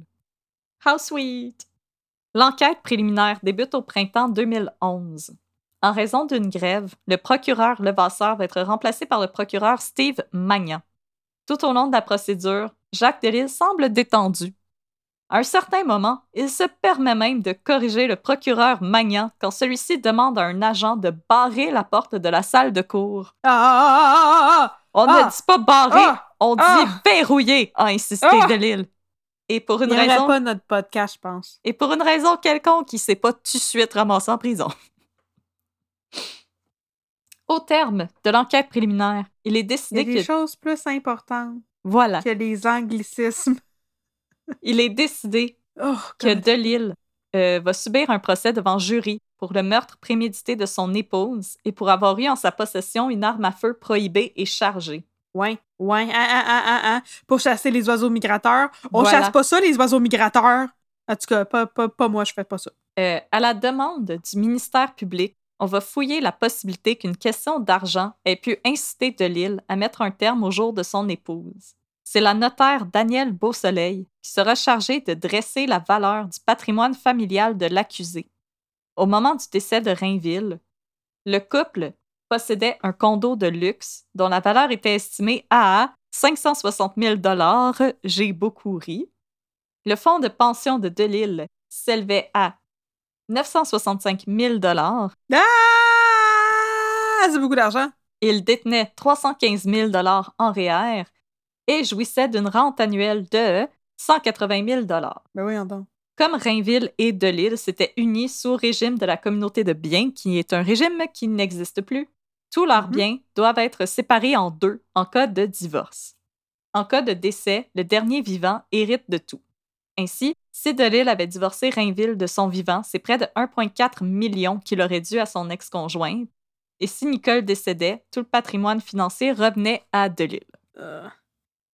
How sweet! L'enquête préliminaire débute au printemps 2011. En raison d'une grève, le procureur Levasseur va être remplacé par le procureur Steve Magnan. Tout au long de la procédure, Jacques Delisle semble détendu. À un certain moment, il se permet même de corriger le procureur Magnan quand celui-ci demande à un agent de barrer la porte de la salle de cour. Ah, ah, ah, ah, On Ah! ne dit pas barrer, Ah! on dit Ah! verrouiller, a insisté Ah! Et pour Il une aurait raison pas notre podcast, je pense. et pour une raison quelconque, il s'est pas tout de suite ramassé en prison. *laughs* Au terme de l'enquête préliminaire, il est Il y a décidé des que choses plus importantes voilà, que les anglicismes. *laughs* il est décidé Oh, que. Delille euh, va subir un procès devant jury pour le meurtre prémédité de son épouse et pour avoir eu en sa possession une arme à feu prohibée et chargée. Ouais, ouais, ah, ah, ah, ah, ah. Pour chasser les oiseaux migrateurs. On Voilà. chasse pas ça, les oiseaux migrateurs. En tout cas, pas, pas, pas moi, je fais pas ça. Euh, à la demande du ministère public, on va fouiller la possibilité qu'une question d'argent ait pu inciter Delille à mettre un terme au jour de son épouse. C'est la notaire Danielle Beausoleil qui sera chargée de dresser la valeur du patrimoine familial de l'accusé. Au moment du décès de Rainville, le couple possédait un condo de luxe dont la valeur était estimée à 560 000 J'ai beaucoup ri. Le fonds de pension de Delille s'élevait à 965 000 Ah! C'est beaucoup d'argent. Il détenait 315 000 en REER et jouissait d'une rente annuelle de 180 000 Ben oui. Comme Rainville et Delille s'étaient unis sous régime de la communauté de biens, qui est un régime qui n'existe plus, tous leurs Mhm. biens doivent être séparés en deux en cas de divorce. En cas de décès, le dernier vivant hérite de tout. Ainsi, si Delille avait divorcé Rainville de son vivant, c'est près de 1,4 million qu'il aurait dû à son ex-conjointe. Et si Nicole décédait, tout le patrimoine financier revenait à Delille. Euh,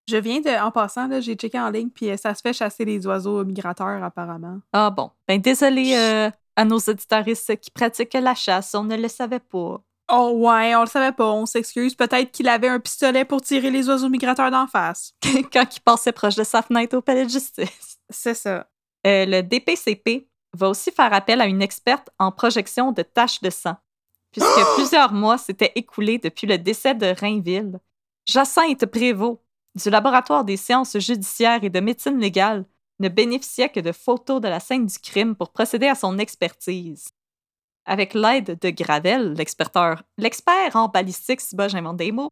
Je viens de. En passant, j'ai checké en ligne, puis euh, ça se fait chasser les oiseaux migrateurs, apparemment. Ah bon. Ben désolé euh, à nos auditoristes qui pratiquent la chasse, on ne le savait pas. Oh, ouais, on le savait pas, on s'excuse. Peut-être qu'il avait un pistolet pour tirer les oiseaux migrateurs d'en face. *laughs* Quand il passait proche de sa fenêtre au palais de justice. C'est ça. Euh, le DPCP va aussi faire appel à une experte en projection de taches de sang. *gasps* puisque plusieurs mois s'étaient écoulés depuis le décès de Rainville. Jacinthe Prévost, du laboratoire des sciences judiciaires et de médecine légale, ne bénéficiait que de photos de la scène du crime pour procéder à son expertise. Avec l'aide de Gravel, l'expert en balistique, si bas j'invente des mots,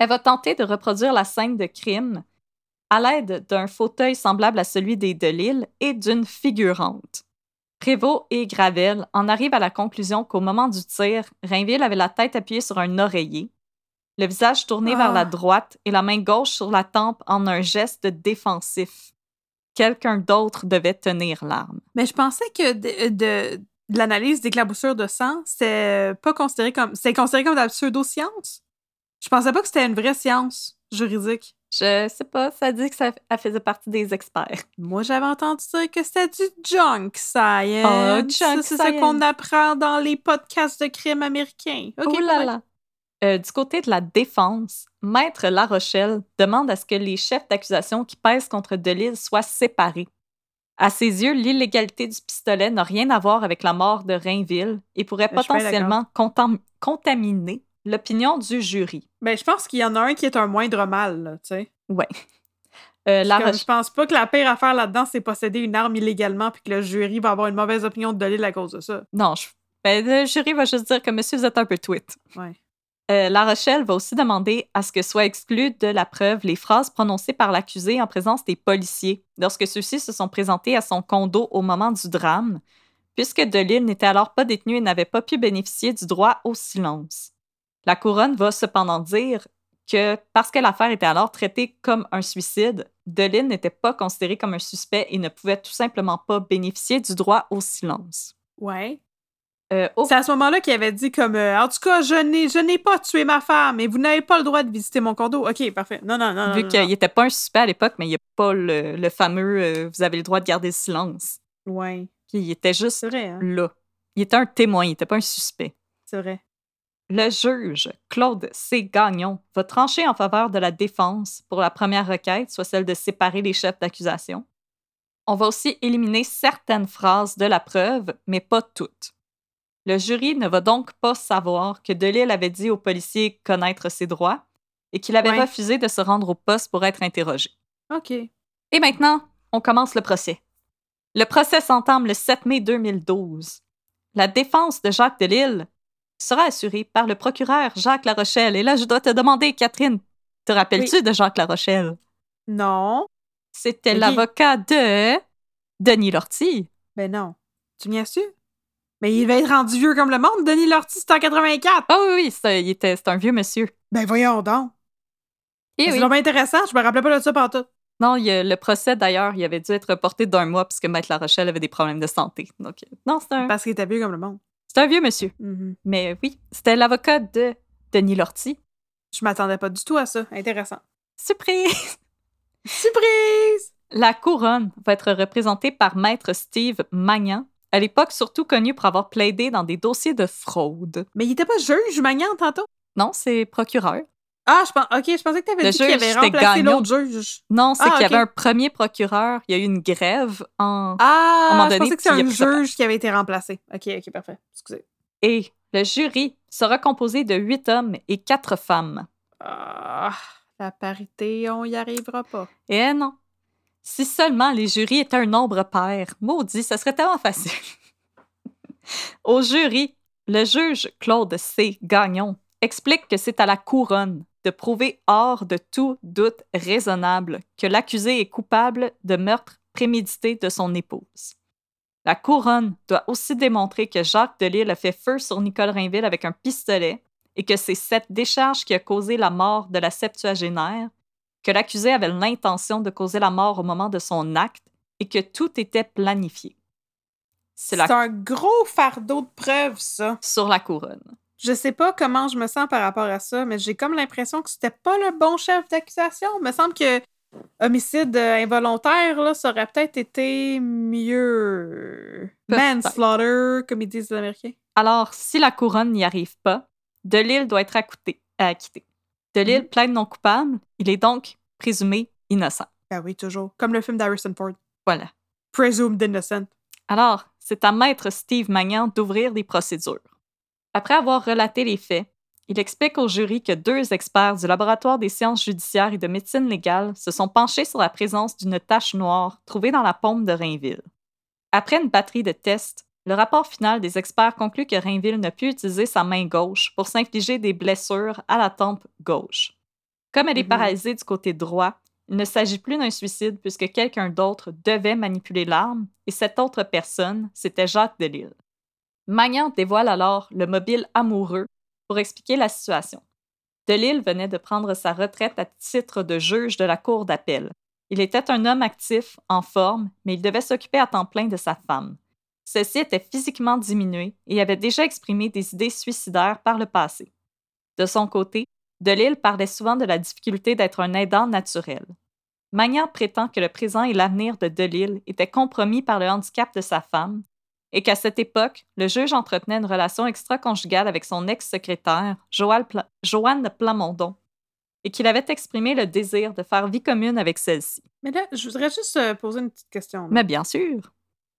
elle va tenter de reproduire la scène de crime à l'aide d'un fauteuil semblable à celui des Delille et d'une figurante. Prévost et Gravel en arrivent à la conclusion qu'au moment du tir, Rainville avait la tête appuyée sur un oreiller, le visage tourné vers la Ah. droite et la main gauche sur la tempe en un geste défensif. Quelqu'un d'autre devait tenir l'arme. Mais je pensais que de, de- l'analyse d'éclaboussure de sang, c'est pas considéré comme. C'est considéré comme de la pseudo-science? Je pensais pas que c'était une vraie science juridique. Je sais pas, ça dit que ça faisait partie des experts. Moi, j'avais entendu dire que c'était du junk science. Oh, junk c'est ce qu'on apprend dans les podcasts de crimes américains. OK, oh là là! Euh, du côté de la défense, Maître La Rochelle demande à ce que les chefs d'accusation qui pèsent contre Delisle soient séparés. À ses yeux, l'illégalité du pistolet n'a rien à voir avec la mort de Rainville et pourrait Ben, bien potentiellement contam- contaminer l'opinion du jury. Ben, je pense qu'il y en a un qui est un moindre mal, tu sais. Ouais. Euh, la Comme, Je pense pas que la pire affaire là-dedans, c'est posséder une arme illégalement puis que le jury va avoir une mauvaise opinion de Dolly à cause de ça. Non, je- ben, le jury va juste dire que monsieur, vous êtes un peu tweet. Ouais. Euh, la Rochelle va aussi demander à ce que soient exclues de la preuve les phrases prononcées par l'accusé en présence des policiers lorsque ceux-ci se sont présentés à son condo au moment du drame, puisque Delille n'était alors pas détenu et n'avait pas pu bénéficier du droit au silence. La couronne va cependant dire que parce que l'affaire était alors traitée comme un suicide, Delille n'était pas considéré comme un suspect et ne pouvait tout simplement pas bénéficier du droit au silence. Ouais. Euh, au- C'est à ce moment-là qu'il avait dit comme euh, En tout cas, je n'ai, je n'ai pas tué ma femme et vous n'avez pas le droit de visiter mon condo. OK, parfait. Non, non, non. Vu qu'il n'était pas un suspect à l'époque, mais il n'y a pas le, le fameux euh, vous avez le droit de garder le silence. Ouais. Puis il était juste vrai, hein? là. Il était un témoin, il n'était pas un suspect. C'est vrai. Le juge, Claude C. Gagnon, va trancher en faveur de la défense pour la première requête, soit celle de séparer les chefs d'accusation. On va aussi éliminer certaines phrases de la preuve, mais pas toutes. Le jury ne va donc pas savoir que Delille avait dit aux policiers connaître ses droits et qu'il avait Ouais. refusé de se rendre au poste pour être interrogé. OK. Et maintenant, on commence le procès. Le procès s'entame le 7 mai 2012. La défense de Jacques Delille sera assurée par le procureur Jacques Larochelle. Et là, je dois te demander, Catherine, te rappelles-tu de Jacques Larochelle? Non. C'était l'avocat de Denis Lortie. Ben non. Tu m'y as su? Mais il va être rendu vieux comme le monde. Denis Lortie, c'est en 84. Ah oui, oui, c'est il était- c'est un vieux monsieur. Ben voyons donc. Et c'est oui. vraiment intéressant. Je me rappelais pas de ça pendant tout. Non, il le procès, d'ailleurs, il avait dû être reporté d'un mois puisque Maître Larochelle avait des problèmes de santé. Donc, euh, non, c'est un, Parce qu'il était vieux comme le monde. c'est un vieux monsieur. Mhm. Mais oui, c'était l'avocat de Denis Lortie. Je m'attendais pas du tout à ça. Intéressant. Surprise! Surprise! La couronne va être représentée par Maître Steve Magnan, à l'époque surtout connu pour avoir plaidé dans des dossiers de fraude. Mais il était pas juge Magnan tantôt? Non, c'est procureur. Ah, je pense. Ok, je pensais que t'avais Le dit qu'il avait remplacé l'autre juge. Non, c'est Ah, qu'il y avait un premier procureur, il y a eu une grève en... Ah, À un moment je donné, pensais que a un juge qui avait été remplacé. Ok, ok, parfait. Excusez. Et le jury sera composé de huit hommes et quatre femmes. Ah, la parité, on y arrivera pas. Eh non. Si seulement les jurys étaient un nombre pair, maudit, ça serait tellement facile. *laughs* Au jury, le juge Claude C. Gagnon explique que c'est à la couronne de prouver hors de tout doute raisonnable que l'accusé est coupable de meurtre prémédité de son épouse. La couronne doit aussi démontrer que Jacques Delisle a fait feu sur Nicole Rainville avec un pistolet et que c'est cette décharge qui a causé la mort de la septuagénaire que l'accusé avait l'intention de causer la mort au moment de son acte et que tout était planifié. C'est la... un gros fardeau de preuves, ça. sur la couronne. Je sais pas comment je me sens par rapport à ça, mais j'ai comme l'impression que c'était pas le bon chef d'accusation. Il me semble que homicide euh, involontaire, là, ça aurait peut-être été mieux. Manslaughter, comme ils disent les Américains. Alors, si la couronne n'y arrive pas, Delille doit être acquitté. acquitté. Delille Mhm. plaide non coupable, il est donc présumé innocent. Ah oui, toujours. Comme le film d'Harrison Ford. Voilà. Presumed innocent. Alors, c'est à maître Steve Magnan d'ouvrir les procédures. Après avoir relaté les faits, il explique au jury que deux experts du laboratoire des sciences judiciaires et de médecine légale se sont penchés sur la présence d'une tache noire trouvée dans la paume de Rainville. Après une batterie de tests, le rapport final des experts conclut que Rainville n'a pu utiliser sa main gauche pour s'infliger des blessures à la tempe gauche. Comme elle est Mhm. paralysée du côté droit, il ne s'agit plus d'un suicide puisque quelqu'un d'autre devait manipuler l'arme et cette autre personne, c'était Jacques Delisle. Magnan dévoile alors le mobile amoureux pour expliquer la situation. Delisle venait de prendre sa retraite à titre de juge de la cour d'appel. Il était un homme actif, en forme, mais il devait s'occuper à temps plein de sa femme. Celle-ci était physiquement diminuée et avait déjà exprimé des idées suicidaires par le passé. De son côté, Delisle parlait souvent de la difficulté d'être un aidant naturel. Magnan prétend que le présent et l'avenir de Delisle étaient compromis par le handicap de sa femme et qu'à cette époque, le juge entretenait une relation extra-conjugale avec son ex-secrétaire, Joanne, Pla- Joanne Plamondon, et qu'il avait exprimé le désir de faire vie commune avec celle-ci. Mais là, je voudrais juste euh, poser une petite question. là. Mais bien sûr,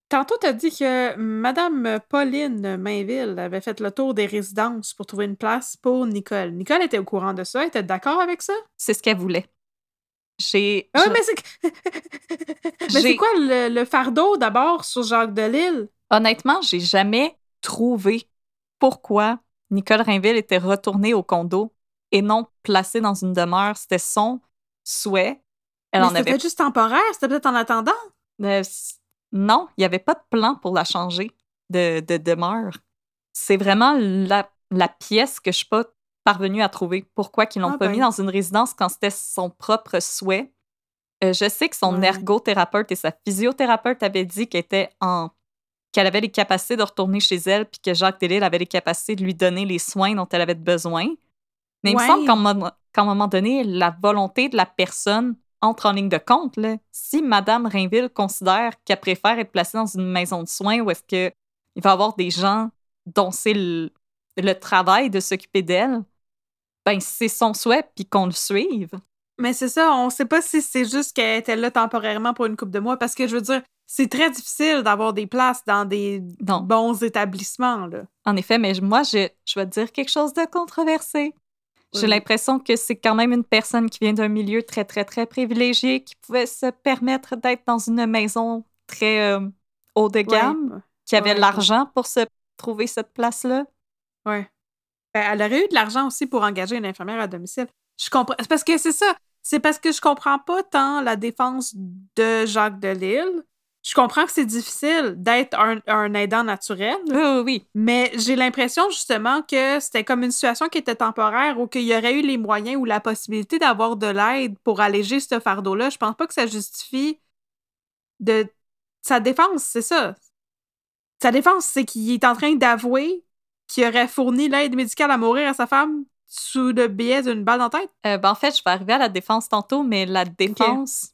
Tantôt, tu as dit que Madame Pauline Mainville avait fait le tour des résidences pour trouver une place pour Nicole. Nicole était au courant de ça, elle était d'accord avec ça? c'est ce qu'elle voulait. J'ai. Ah, je- mais c'est *laughs* mais quoi le, le fardeau d'abord sur Jacques Delisle? Honnêtement, j'ai jamais trouvé pourquoi Nicole Rainville était retournée au condo et non placée dans une demeure. C'était son souhait. Elle Mais en c'était avait peut-être juste temporaire, c'était peut-être en attendant? Euh, non, il n'y avait pas de plan pour la changer de, de demeure. C'est vraiment la, la pièce que je suis pas parvenue à trouver. Pourquoi qu'ils l'ont Ah pas ben. mis dans une résidence quand c'était son propre souhait? Euh, je sais que son Ouais. ergothérapeute et sa physiothérapeute avaient dit qu'elle était en qu'elle avait les capacités de retourner chez elle, puis que Jacques Delisle avait les capacités de lui donner les soins dont elle avait besoin. Mais il me semble qu'à un moment donné, la volonté de la personne entre en ligne de compte. Là. Si Madame Rainville considère qu'elle préfère être placée dans une maison de soins où est-ce que il va y avoir des gens dont c'est le, le travail de s'occuper d'elle, ben c'est son souhait, puis qu'on le suive. Mais c'est ça, on sait pas si c'est juste qu'elle était là temporairement pour une couple de mois, parce que je veux dire, c'est très difficile d'avoir des places dans des Non. bons établissements, là. En effet, mais moi, je, je vais te dire quelque chose de controversé. J'ai Oui. l'impression que c'est quand même une personne qui vient d'un milieu très, très, très privilégié, qui pouvait se permettre d'être dans une maison très euh, haut de gamme, qui avait ouais. l'argent pour se trouver cette place-là. Ouais. Ben, elle aurait eu de l'argent aussi pour engager une infirmière à domicile. Je comprends. C'est parce que c'est ça. C'est parce que je comprends pas tant la défense de Jacques Delisle. Je comprends que c'est difficile d'être un, un aidant naturel. Oui, oui, oui. Mais j'ai l'impression justement que c'était comme une situation qui était temporaire ou qu'il y aurait eu les moyens ou la possibilité d'avoir de l'aide pour alléger ce fardeau-là. Je pense pas que ça justifie de sa défense, c'est ça. Sa défense, c'est qu'il est en train d'avouer qu'il aurait fourni l'aide médicale à mourir à sa femme sous le biais d'une balle dans la tête. Euh, ben, en fait, je vais arriver à la défense tantôt, mais la défense,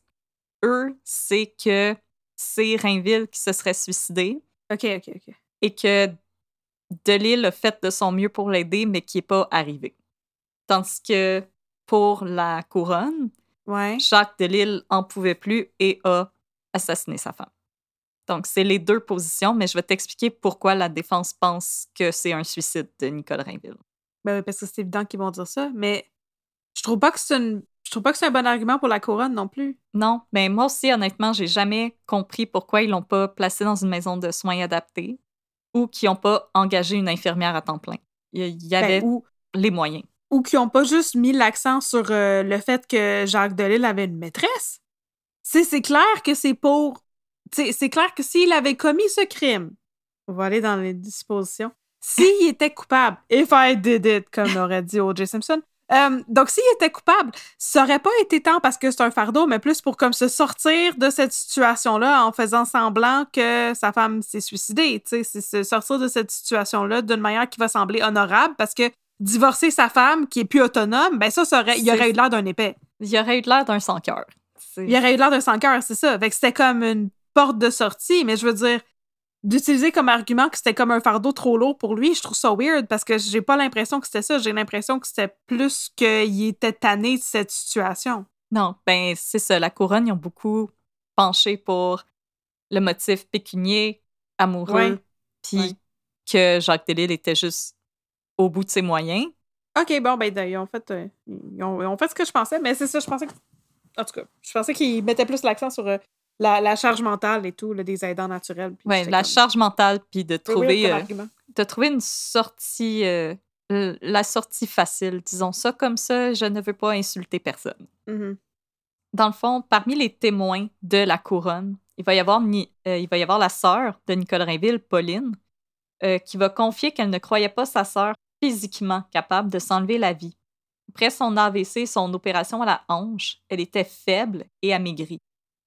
eux, c'est que c'est Rainville qui se serait suicidé OK, OK, OK. et que Delisle a fait de son mieux pour l'aider, mais qui n'est pas arrivé. Tandis que pour la couronne, Ouais. Jacques Delisle en pouvait plus et a assassiné sa femme. Donc, c'est les deux positions, mais je vais t'expliquer pourquoi la défense pense que c'est un suicide de Nicole Rainville. Ben oui, parce que c'est évident qu'ils vont dire ça. Mais je trouve pas que c'est une. Je trouve pas que c'est un bon argument pour la couronne non plus. Non, mais moi aussi, honnêtement, j'ai jamais compris pourquoi ils l'ont pas placé dans une maison de soins adaptée ou qu'ils n'ont pas engagé une infirmière à temps plein. Il y- Ben, avait ou, les moyens. ou qui ont pas juste mis l'accent sur euh, le fait que Jacques Delisle avait une maîtresse. C'est c'est clair que c'est pour. C'est clair que s'il avait commis ce crime, on va aller dans les dispositions. S'il était coupable, if I did it, comme aurait dit O.J. Simpson. Euh, donc, s'il était coupable, ça aurait pas été tant parce que c'est un fardeau, mais plus pour comme se sortir de cette situation-là en faisant semblant que sa femme s'est suicidée. Tu sais, c'est se sortir de cette situation-là d'une manière qui va sembler honorable parce que divorcer sa femme qui est plus autonome, ben ça, ça aurait, il aurait eu l'air d'un épais. Il y aurait eu l'air d'un sans-cœur. Il aurait eu l'air d'un sans-cœur, c'est ça. Fait que c'était comme une porte de sortie, mais je veux dire, d'utiliser comme argument que c'était comme un fardeau trop lourd pour lui, je trouve ça weird parce que j'ai pas l'impression que c'était ça. J'ai l'impression que c'était plus qu'il était tanné de cette situation. Non, ben c'est ça. La couronne, ils ont beaucoup penché pour le motif pécunier, amoureux, puis Ouais. que Jacques Delisle était juste au bout de ses moyens. OK, bon, ben, ils ont fait, euh, ils ont, ils ont fait ce que je pensais, mais c'est ça, je pensais que. En tout cas, je pensais qu'ils mettaient plus l'accent sur euh, la, la charge mentale et tout, là, des aidants naturels. j'étais la comme- charge mentale, puis de trouver, euh, de trouver une sortie, euh, la sortie facile, disons ça comme ça, je ne veux pas insulter personne. Mhm. Dans le fond, parmi les témoins de la couronne, il va y avoir, Ni- euh, il va y avoir la sœur de Nicole Rainville, Pauline, qui va confier qu'elle ne croyait pas sa sœur physiquement capable de s'enlever la vie. Après son AVC, son opération à la hanche, elle était faible et amaigrie.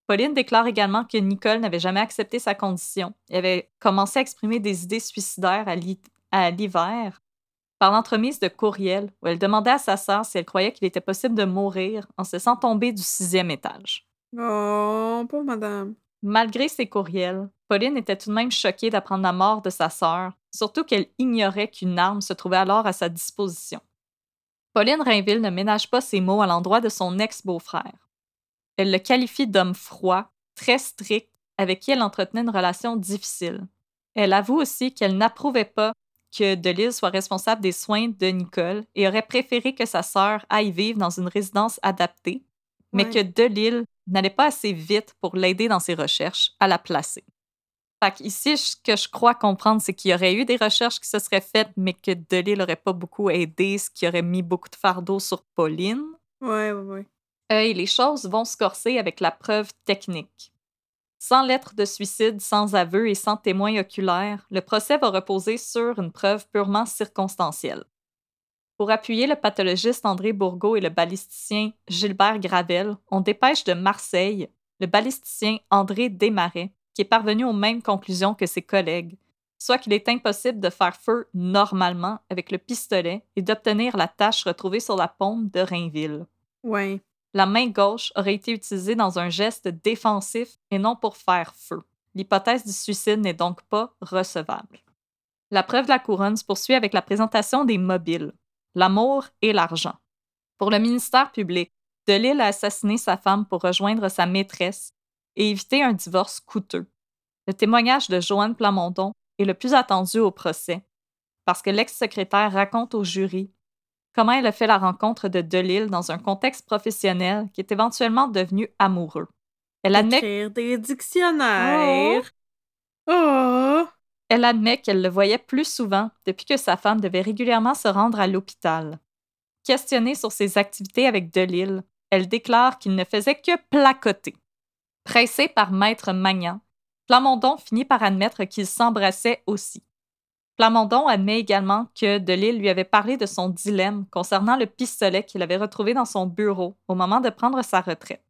Pauline déclare également que Nicole n'avait jamais accepté sa condition et avait commencé à exprimer des idées suicidaires à l'hi- à l'hiver par l'entremise de courriels où elle demandait à sa sœur si elle croyait qu'il était possible de mourir en se laissant tomber du sixième étage. Oh, pauvre madame. Malgré ces courriels, Pauline était tout de même choquée d'apprendre la mort de sa sœur, surtout qu'elle ignorait qu'une arme se trouvait alors à sa disposition. Pauline Rainville ne ménage pas ses mots à l'endroit de son ex-beau-frère. Elle le qualifie d'homme froid, très strict, avec qui elle entretenait une relation difficile. Elle avoue aussi qu'elle n'approuvait pas que Delisle soit responsable des soins de Nicole et aurait préféré que sa sœur aille vivre dans une résidence adaptée, mais Ouais. que Delille n'allait pas assez vite pour l'aider dans ses recherches à la placer. Fait qu'ici, ce que je crois comprendre, c'est qu'il y aurait eu des recherches qui se seraient faites, mais que Delille n'aurait pas beaucoup aidé, ce qui aurait mis beaucoup de fardeau sur Pauline. Ouais, ouais, ouais. Les choses vont se corser avec la preuve technique. Sans lettre de suicide, sans aveu et sans témoin oculaire, le procès va reposer sur une preuve purement circonstancielle. Pour appuyer le pathologiste André Bourgault et le balisticien Gilbert Gravel, on dépêche de Marseille le balisticien André Desmarais, qui est parvenu aux mêmes conclusions que ses collègues, soit qu'il est impossible de faire feu normalement avec le pistolet et d'obtenir la tache retrouvée sur la paume de Rainville Ouais. La main gauche aurait été utilisée dans un geste défensif et non pour faire feu. L'hypothèse du suicide n'est donc pas recevable. La preuve de la couronne se poursuit avec la présentation des mobiles, l'amour et l'argent. Pour le ministère public, Delille a assassiné sa femme pour rejoindre sa maîtresse et éviter un divorce coûteux. Le témoignage de Joanne Plamondon est le plus attendu au procès, parce que l'ex-secrétaire raconte au jury comment elle a fait la rencontre de Delille dans un contexte professionnel qui est éventuellement devenu amoureux. Elle admet, Écrire des dictionnaires. Oh! elle admet qu'elle le voyait plus souvent depuis que sa femme devait régulièrement se rendre à l'hôpital. Questionnée sur ses activités avec Delille, elle déclare qu'il ne faisait que placoter. Pressé par Maître Magnan, Plamondon finit par admettre qu'ils s'embrassaient aussi. Plamondon admet également que Delille lui avait parlé de son dilemme concernant le pistolet qu'il avait retrouvé dans son bureau au moment de prendre sa retraite.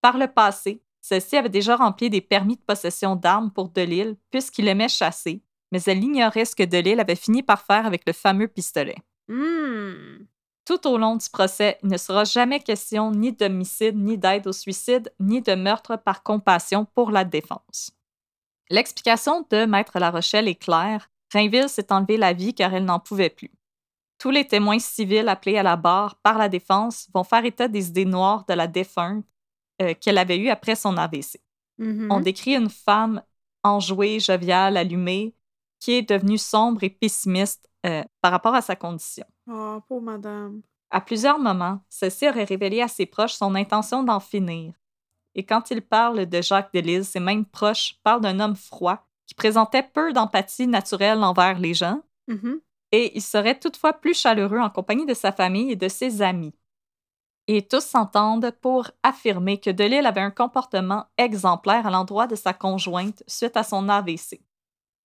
Par le passé, celle-ci avait déjà rempli des permis de possession d'armes pour Delille puisqu'il aimait chasser, mais elle ignorait ce que Delille avait fini par faire avec le fameux pistolet. Hmm. Tout au long du procès, il ne sera jamais question ni d'homicide, ni d'aide au suicide, ni de meurtre par compassion pour la défense. L'explication de Maître La Rochelle est claire. Rainville s'est enlevé la vie car elle n'en pouvait plus. Tous les témoins civils appelés à la barre par la défense vont faire état des idées noires de la défunte euh, qu'elle avait eues après son AVC. Mhm. On décrit une femme enjouée, joviale, allumée, qui est devenue sombre et pessimiste euh, par rapport à sa condition. Oh, pauvre madame. À plusieurs moments, celle-ci aurait révélé à ses proches son intention d'en finir. Et quand il parle de Jacques Delisle, ses mêmes proches parlent d'un homme froid qui présentait peu d'empathie naturelle envers les gens, Mhm. et il serait toutefois plus chaleureux en compagnie de sa famille et de ses amis. Et tous s'entendent pour affirmer que Delisle avait un comportement exemplaire à l'endroit de sa conjointe suite à son AVC.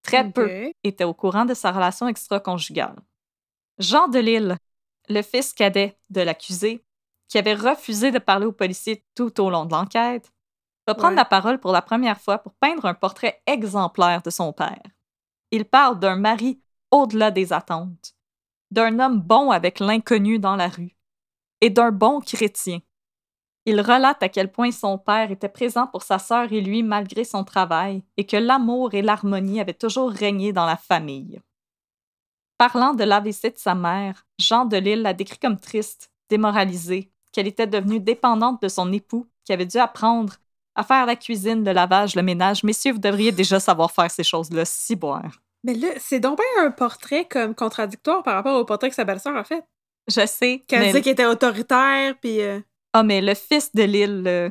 Très peu était au courant de sa relation extra-conjugale. Jean Delille, le fils cadet de l'accusé, qui avait refusé de parler aux policiers tout au long de l'enquête, va prendre Ouais. la parole pour la première fois pour peindre un portrait exemplaire de son père. Il parle d'un mari au-delà des attentes, d'un homme bon avec l'inconnu dans la rue et d'un bon chrétien. Il relate à quel point son père était présent pour sa sœur et lui malgré son travail et que l'amour et l'harmonie avaient toujours régné dans la famille. Parlant de l'AVC de sa mère, Jean Delille la décrit comme triste, démoralisée, qu'elle était devenue dépendante de son époux, qui avait dû apprendre à faire la cuisine, le lavage, le ménage. Messieurs, vous devriez déjà savoir faire ces choses-là, si boire. Mais là, c'est donc bien un portrait comme contradictoire par rapport au portrait que sa belle-sœur a fait. Je sais. Qu'elle mais... disait qu'il était autoritaire, puis... euh, Ah, mais le fils de Lille, là.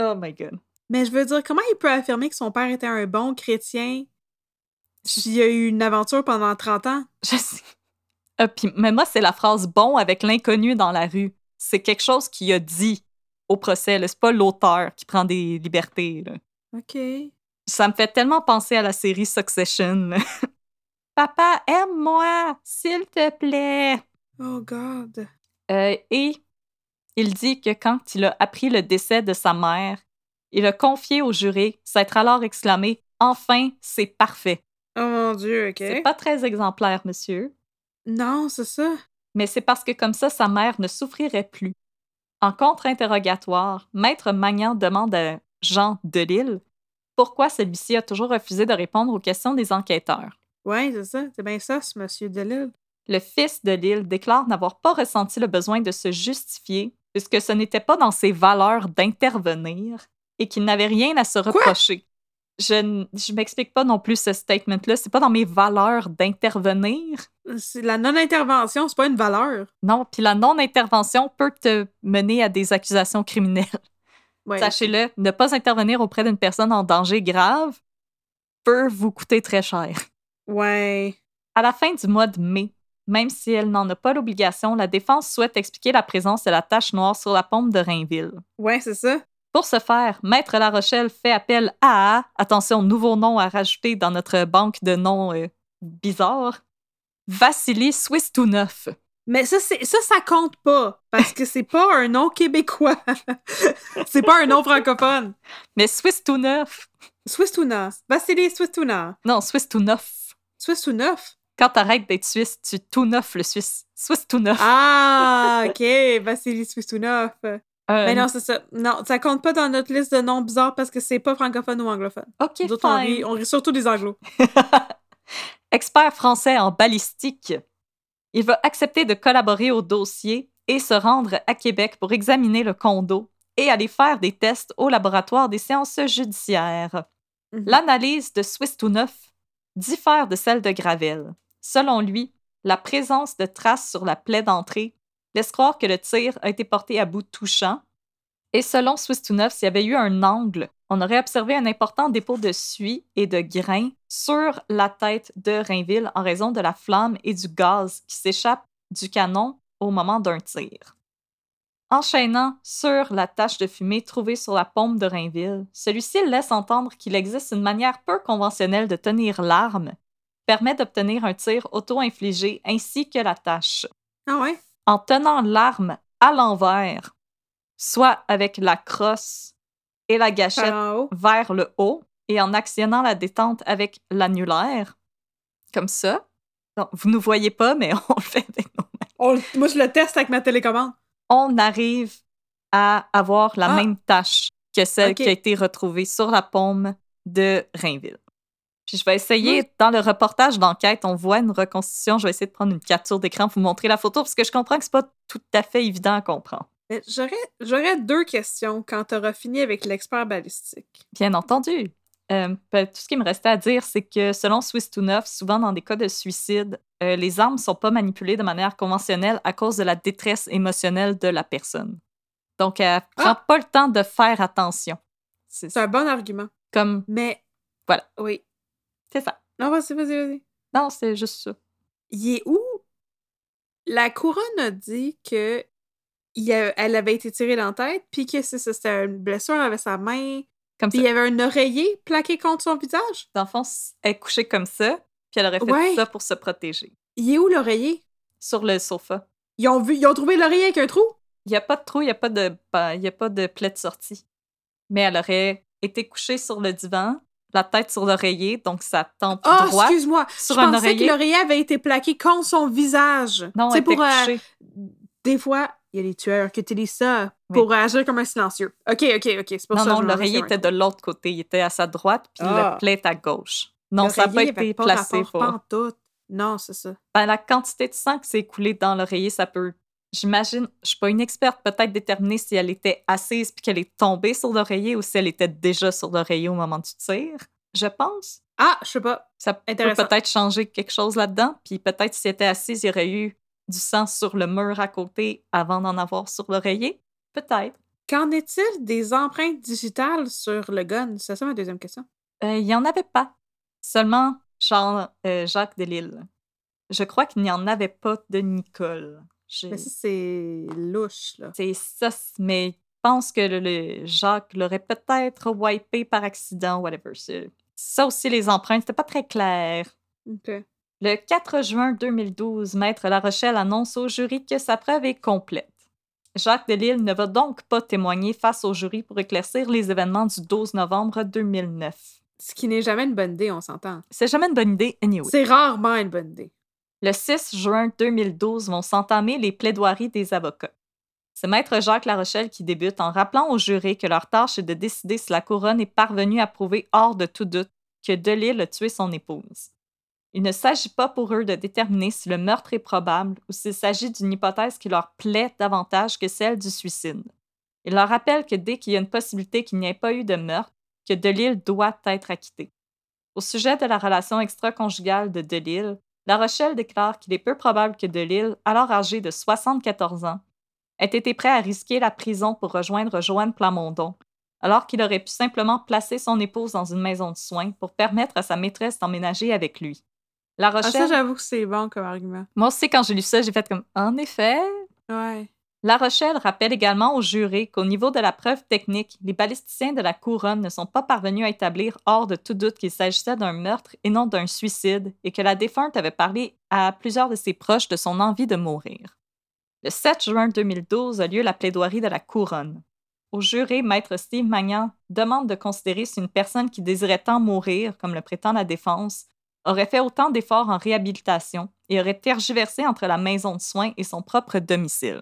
Oh my god. Mais je veux dire, comment il peut affirmer que son père était un bon chrétien s'il y a eu une aventure pendant 30 ans? Je sais. Ah, puis, mais moi, c'est la phrase bon avec l'inconnu dans la rue. C'est quelque chose qu'il a dit au procès. C'est pas l'auteur qui prend des libertés. là. OK. Ça me fait tellement penser à la série Succession. là. *laughs* Papa, aime-moi, s'il te plaît. Oh God. Euh, et il dit que quand il a appris le décès de sa mère, il a confié au juré s'être alors exclamé Enfin, c'est parfait. Oh mon Dieu, OK. C'est pas très exemplaire, monsieur. Non, c'est ça. mais c'est parce que comme ça, sa mère ne souffrirait plus. En contre-interrogatoire, Maître Magnan demande à Jean Delille pourquoi celui-ci a toujours refusé de répondre aux questions des enquêteurs. Ouais, c'est ça. C'est bien ça, ce monsieur Delille. Le fils de Lille déclare n'avoir pas ressenti le besoin de se justifier puisque ce n'était pas dans ses valeurs d'intervenir et qu'il n'avait rien à se reprocher. Je, n- je m'explique pas non plus ce statement-là. C'est pas dans mes valeurs d'intervenir. C'est- La non-intervention, c'est pas une valeur. Non, puis la non-intervention peut te mener à des accusations criminelles. Ouais. Sachez-le, ne pas intervenir auprès d'une personne en danger grave peut vous coûter très cher. Ouais. À la fin du mois de mai, même si elle n'en a pas l'obligation, la défense souhaite expliquer la présence de la tache noire sur la pompe de Rainville. Ouais, c'est ça. Pour ce faire, Maître La Rochelle fait appel à, attention, nouveau nom à rajouter dans notre banque de noms euh, bizarres, Vassili Swistounov. Mais ça, ça, ça compte pas. Parce que c'est pas un nom québécois. *laughs* c'est pas un nom francophone. Mais Swistounov, Swistuna. Vassili Swistuna. non, Swistounov. Swistouneuf. Quand t'arrêtes d'être suisse, tu tout neuf le suisse. Swistounov. Ah, OK. Vassili Swistouneuf. Euh, Mais non, c'est ça. Non, ça compte pas dans notre liste de noms bizarres parce que c'est pas francophone ou anglophone. OK, Nous autres, on fine. rit, on rit surtout des anglos. *laughs* Expert français en balistique, il va accepter de collaborer au dossier et se rendre à Québec pour examiner le condo et aller faire des tests au laboratoire des sciences judiciaires. Mhm. L'analyse de Swistounov diffère de celle de Gravel. Selon lui, la présence de traces sur la plaie d'entrée laisse croire que le tir a été porté à bout touchant. Et selon Swistounov, s'il y avait eu un angle, on aurait observé un important dépôt de suie et de grains sur la tête de Rainville en raison de la flamme et du gaz qui s'échappe du canon au moment d'un tir. Enchaînant sur la tache de fumée trouvée sur la pompe de Rainville, celui-ci laisse entendre qu'il existe une manière peu conventionnelle de tenir l'arme, permet d'obtenir un tir auto-infligé ainsi que la tache. Ah ouais? En tenant l'arme à l'envers, soit avec la crosse et la gâchette vers le haut et en actionnant la détente avec l'annulaire, comme ça. Donc, vous ne nous voyez pas, mais *laughs* on le fait avec nos mains. On moi, je le teste avec ma télécommande. On arrive à avoir la Ah. même tâche que celle qui a été retrouvée sur la paume de Rainville. Puis je vais essayer, dans le reportage d'enquête, on voit une reconstitution. Je vais essayer de prendre une capture d'écran pour vous montrer la photo parce que je comprends que c'est pas tout à fait évident à comprendre. J'aurais, deux questions quand tu auras fini avec l'expert balistique. Bien entendu. Euh, ben, tout ce qui me restait à dire, c'est que selon Swistounov, souvent dans des cas de suicide, euh, les armes ne sont pas manipulées de manière conventionnelle à cause de la détresse émotionnelle de la personne. Donc, elle prend Ah! pas le temps de faire attention. C'est C'est un bon argument. comme. Mais. Voilà. Oui. C'est ça. Non, vas-y, vas-y, vas-y. Non, c'est juste ça. Il est où? La couronne a dit que il a- elle avait été tirée dans la tête, puis que c'était une blessure, avait sa main, Comme puis ça. il y avait un oreiller plaqué contre son visage? Dans le fond, elle est couchée comme ça, puis elle aurait fait Ouais. ça pour se protéger. Il est où l'oreiller? Sur le sofa. Ils ont vu, ils ont trouvé l'oreiller avec un trou? Il n'y a pas de trou, il n'y a, pas de- ben, il y a pas de plaie de sortie. Mais elle aurait été couchée sur le divan, la tête sur l'oreiller, donc sa tempe Ah, droite. excuse-moi. sur je un pensais oreiller. que l'oreiller avait été plaqué contre son visage. Non, C'est pour euh, des fois, il y a des tueurs qui utilisent ça Oui. pour agir comme un silencieux. OK, OK, OK, c'est pour Non, ça. non, demandais l'oreiller était de l'autre côté. Il était à sa droite, puis Ah. le plaie est à gauche. Non, ça n'a pas été placé pour... pantoute. Non, c'est ça. Ben, la quantité de sang qui s'est écoulée dans l'oreiller, ça peut... J'imagine, je suis pas une experte, peut-être déterminer si elle était assise puis qu'elle est tombée sur l'oreiller ou si elle était déjà sur l'oreiller au moment du tir. Je pense Ah, je sais pas. Ça peut peut-être changer quelque chose là-dedans. Puis peut-être s'il était assis, il y aurait eu du sang sur le mur à côté avant d'en avoir sur l'oreiller. Peut-être. Qu'en est-il des empreintes digitales sur le gun? C'est ça ma deuxième question. Euh, il n'y en avait pas. Seulement Jean, euh, Jacques Delisle. Je crois qu'il n'y en avait pas de Nicole. J'ai- Mais ça, c'est louche, là. C'est ça, mais je pense que le, le Jacques l'aurait peut-être wipé par accident, whatever. Ça aussi, les empreintes, c'était pas très clair. OK. Le 4 juin 2012, Maître La Rochelle annonce au jury que sa preuve est complète. Jacques Delisle ne va donc pas témoigner face au jury pour éclaircir les événements du 12 novembre 2009. Ce qui n'est jamais une bonne idée, on s'entend. C'est jamais une bonne idée, anyway. C'est rarement une bonne idée. Le 6 juin 2012 vont s'entamer les plaidoiries des avocats. C'est Maître Jacques Larochelle qui débute en rappelant aux jurés que leur tâche est de décider si la couronne est parvenue à prouver hors de tout doute que Delisle a tué son épouse. Il ne s'agit pas pour eux de déterminer si le meurtre est probable ou s'il s'agit d'une hypothèse qui leur plaît davantage que celle du suicide. Il leur rappelle que dès qu'il y a une possibilité qu'il n'y ait pas eu de meurtre, que Delisle doit être acquitté. Au sujet de la relation extra-conjugale de Delisle, La Rochelle déclare qu'il est peu probable que Delisle, alors âgé de 74 ans, ait été prêt à risquer la prison pour rejoindre Joanne Plamondon, alors qu'il aurait pu simplement placer son épouse dans une maison de soins pour permettre à sa maîtresse d'emménager avec lui. La Ah, ça, Rochelle, j'avoue que c'est bon comme argument. moi aussi, quand j'ai lu ça, j'ai fait comme En effet, Ouais. La Rochelle rappelle également aux jurés qu'au niveau de la preuve technique, les balisticiens de la couronne ne sont pas parvenus à établir hors de tout doute qu'il s'agissait d'un meurtre et non d'un suicide et que la défunte avait parlé à plusieurs de ses proches de son envie de mourir. Le 7 juin 2012 a lieu la plaidoirie de la couronne. Au juré, maître Steve Magnan demande de considérer si une personne qui désirait tant mourir, comme le prétend la défense, aurait fait autant d'efforts en réhabilitation et aurait tergiversé entre la maison de soins et son propre domicile.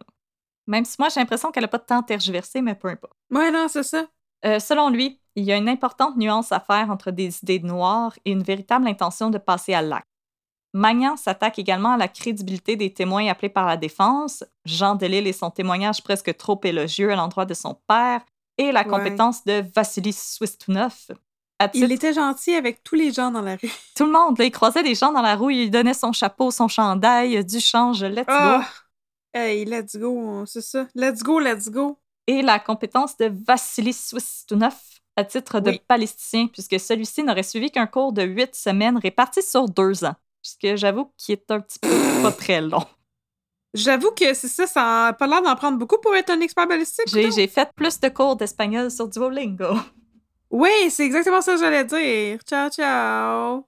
Même si moi, j'ai l'impression qu'elle n'a pas tant tergiversé, mais peu importe. Ouais, non, c'est ça. Euh, selon lui, il y a une importante nuance à faire entre des idées noires et une véritable intention de passer à l'acte. Magnan s'attaque également à la crédibilité des témoins appelés par la défense, Jean Delisle et son témoignage presque trop élogieux à l'endroit de son père, et la Ouais. compétence de Vassili Swistunov. À Il titre- était gentil avec tous les gens dans la rue. Tout le monde, là, il croisait des gens dans la rue, il donnait son chapeau, son chandail, du change, let's go. Hey, let's go, c'est ça. Let's go, let's go. et la compétence de Vassili Swistunov à titre de Oui. palestinien, puisque celui-ci n'aurait suivi qu'un cours de huit semaines réparti sur deux ans. Ce que j'avoue qui est un petit peu *laughs* pas très long. J'avoue que c'est ça, ça a pas l'air d'en prendre beaucoup pour être un expert balistique. J'ai fait plus de cours d'espagnol sur Duolingo. Oui, c'est exactement ça que j'allais dire. Ciao, ciao.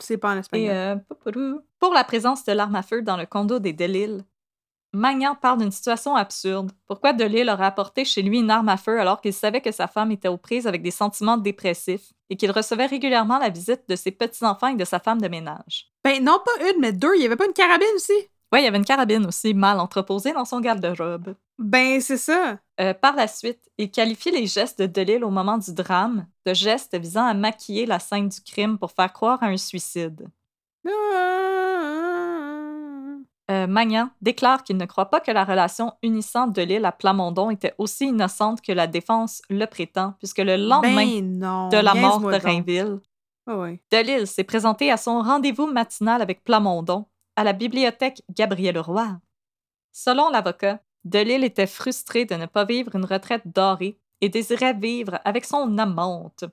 C'est pas en Et espagnol. euh, pour la présence de l'arme à feu dans le condo des Delisle, Magnan parle d'une situation absurde. Pourquoi Delisle aurait apporté chez lui une arme à feu alors qu'il savait que sa femme était aux prises avec des sentiments dépressifs et qu'il recevait régulièrement la visite de ses petits-enfants et de sa femme de ménage? Ben, non pas une, mais deux. Il y avait pas une carabine aussi? Ouais, il y avait une carabine aussi mal entreposée dans son garde-robe. Ben, c'est ça. Euh, par la suite, il qualifie les gestes de Delisle au moment du drame de gestes visant à maquiller la scène du crime pour faire croire à un suicide. Euh, Magnan déclare qu'il ne croit pas que la relation unissant Delisle à Plamondon était aussi innocente que la défense le prétend, puisque le lendemain ben non. de la mort de. Rainville. Delisle s'est présenté à son rendez-vous matinal avec Plamondon à la bibliothèque Gabriel Roy. Selon l'avocat, Delisle était frustré de ne pas vivre une retraite dorée et désirait vivre avec son amante.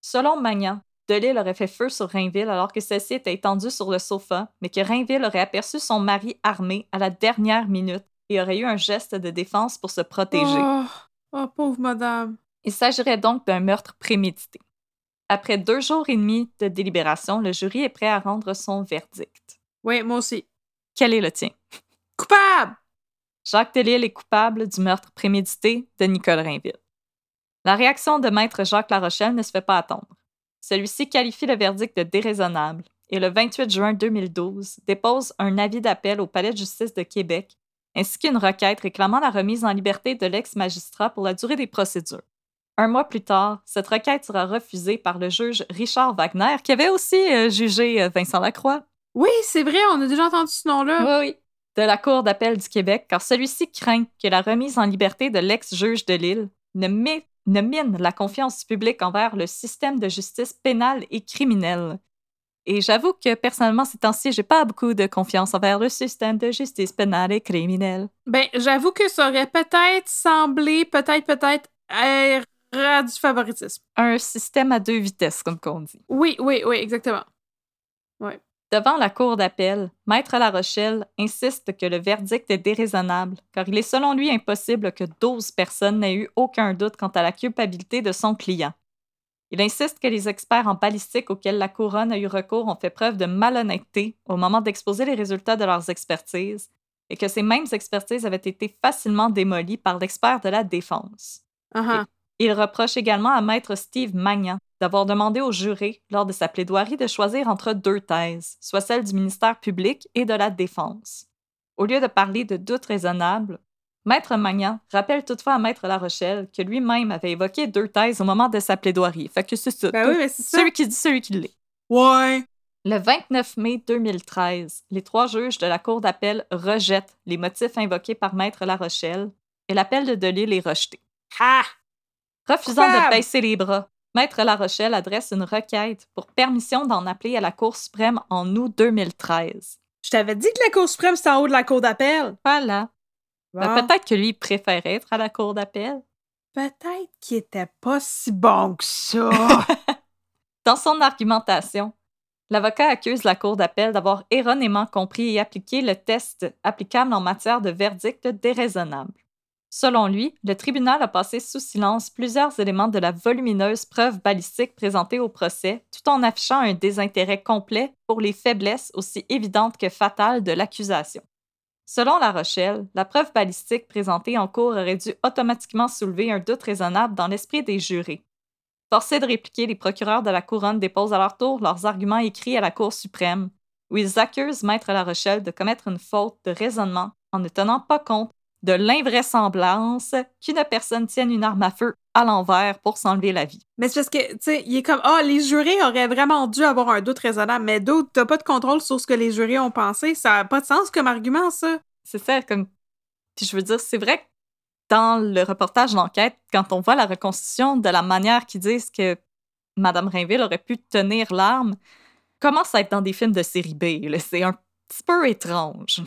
Selon Magnan, Delisle aurait fait feu sur Rainville alors que celle-ci était étendue sur le sofa, mais que Rainville aurait aperçu son mari armé à la dernière minute et aurait eu un geste de défense pour se protéger. Oh, oh, pauvre madame. Il s'agirait donc d'un meurtre prémédité. Après deux jours et demi de délibération, le jury est prêt à rendre son verdict. Oui, moi aussi. Quel est le tien? *laughs* Coupable! Jacques Delisle est coupable du meurtre prémédité de Nicole Rainville. La réaction de maître Jacques Larochelle ne se fait pas attendre. Celui-ci qualifie le verdict de déraisonnable et le 28 juin 2012 dépose un avis d'appel au Palais de justice de Québec ainsi qu'une requête réclamant la remise en liberté de l'ex-magistrat pour la durée des procédures. Un mois plus tard, cette requête sera refusée par le juge Richard Wagner, qui avait aussi euh, jugé euh, Vincent Lacroix. Oui, c'est vrai, on a déjà entendu ce nom-là. Oui, oui. De la Cour d'appel du Québec, car celui-ci craint que la remise en liberté de l'ex-juge de Lille ne, mé- ne mine la confiance du public envers le système de justice pénale et criminelle. Et j'avoue que personnellement, ces temps-ci, j'ai pas beaucoup de confiance envers le système de justice pénale et criminelle. Ben, j'avoue que ça aurait peut-être semblé, peut-être, peut-être, être du favoritisme. Un système à deux vitesses, comme qu'on dit. Oui, oui, oui, exactement. Ouais. Devant la cour d'appel, Maître La Rochelle insiste que le verdict est déraisonnable, car il est selon lui impossible que 12 personnes n'aient eu aucun doute quant à la culpabilité de son client. Il insiste que les experts en balistique auxquels la couronne a eu recours ont fait preuve de malhonnêteté au moment d'exposer les résultats de leurs expertises et que ces mêmes expertises avaient été facilement démolies par l'expert de la défense. Uh-huh. Il reproche également à Maître Steve Magnan d'avoir demandé au juré, lors de sa plaidoirie, de choisir entre deux thèses, soit celle du ministère public et de la Défense. Au lieu de parler de doutes raisonnables, Maître Magnan rappelle toutefois à Maître La Rochelle que lui-même avait évoqué deux thèses au moment de sa plaidoirie. Fait que c'est ça. Ben oui, mais c'est ça. Celui qui dit, celui qui l'est. Ouais. Le 29 mai 2013, les trois juges de la Cour d'appel rejettent les motifs invoqués par Maître La Rochelle et l'appel de Delille est rejeté. Ah! Refusant de baisser les bras, Maître La Rochelle adresse une requête pour permission d'en appeler à la Cour suprême en août 2013. Je t'avais dit que la Cour suprême, c'était en haut de la cour d'appel. Voilà. Ben, Bon. Peut-être que lui préférait être à la Cour d'appel. Peut-être qu'il était pas si bon que ça. *laughs* Dans son argumentation, l'avocat accuse la Cour d'appel d'avoir erronément compris et appliqué le test applicable en matière de verdict déraisonnable. Selon lui, le tribunal a passé sous silence plusieurs éléments de la volumineuse preuve balistique présentée au procès, tout en affichant un désintérêt complet pour les faiblesses aussi évidentes que fatales de l'accusation. Selon La Rochelle, la preuve balistique présentée en cours aurait dû automatiquement soulever un doute raisonnable dans l'esprit des jurés. Forcés de répliquer, les procureurs de la Couronne déposent à leur tour leurs arguments écrits à la Cour suprême, où ils accusent Maître La Rochelle de commettre une faute de raisonnement en ne tenant pas compte de l'invraisemblance qu'une personne tienne une arme à feu à l'envers pour s'enlever la vie. mais c'est parce que, tu sais, il est comme, ah, les jurés auraient vraiment dû avoir un doute raisonnable, mais d'autres, t'as pas de contrôle sur ce que les jurés ont pensé. Ça a pas de sens comme argument, ça. C'est ça, comme. Puis je veux dire, c'est vrai que dans le reportage d'enquête, quand on voit la reconstitution de la manière qu'ils disent que Madame Rainville aurait pu tenir l'arme, commence à être dans des films de série B. C'est un petit peu étrange.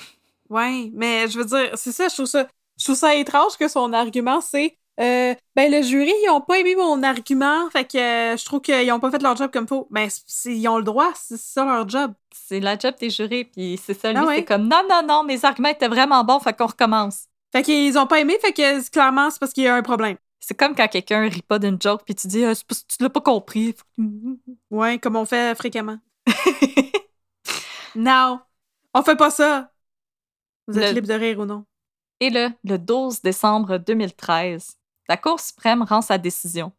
Ouais, mais je veux dire, c'est ça, je trouve ça, je trouve ça étrange que son argument, c'est, euh, ben, le jury, ils ont pas aimé mon argument, fait que euh, je trouve qu'ils ont pas fait leur job comme faut. Ben, ils ont le droit, c'est ça leur job. C'est la job des jurés, puis c'est ça, lui, Ah ouais. c'est comme non, non, non, mes arguments étaient vraiment bons, fait qu'on recommence. Fait qu'ils ont pas aimé, fait que c'est- clairement, c'est parce qu'il y a un problème. C'est comme quand quelqu'un rit pas d'une joke, puis tu dis, Ah, parce que tu l'as pas compris. Ouais, comme on fait fréquemment. *laughs* Non, on fait pas ça. Vous êtes Le- libre de rire ou non? Et le, le 12 décembre 2013, la Cour suprême rend sa décision.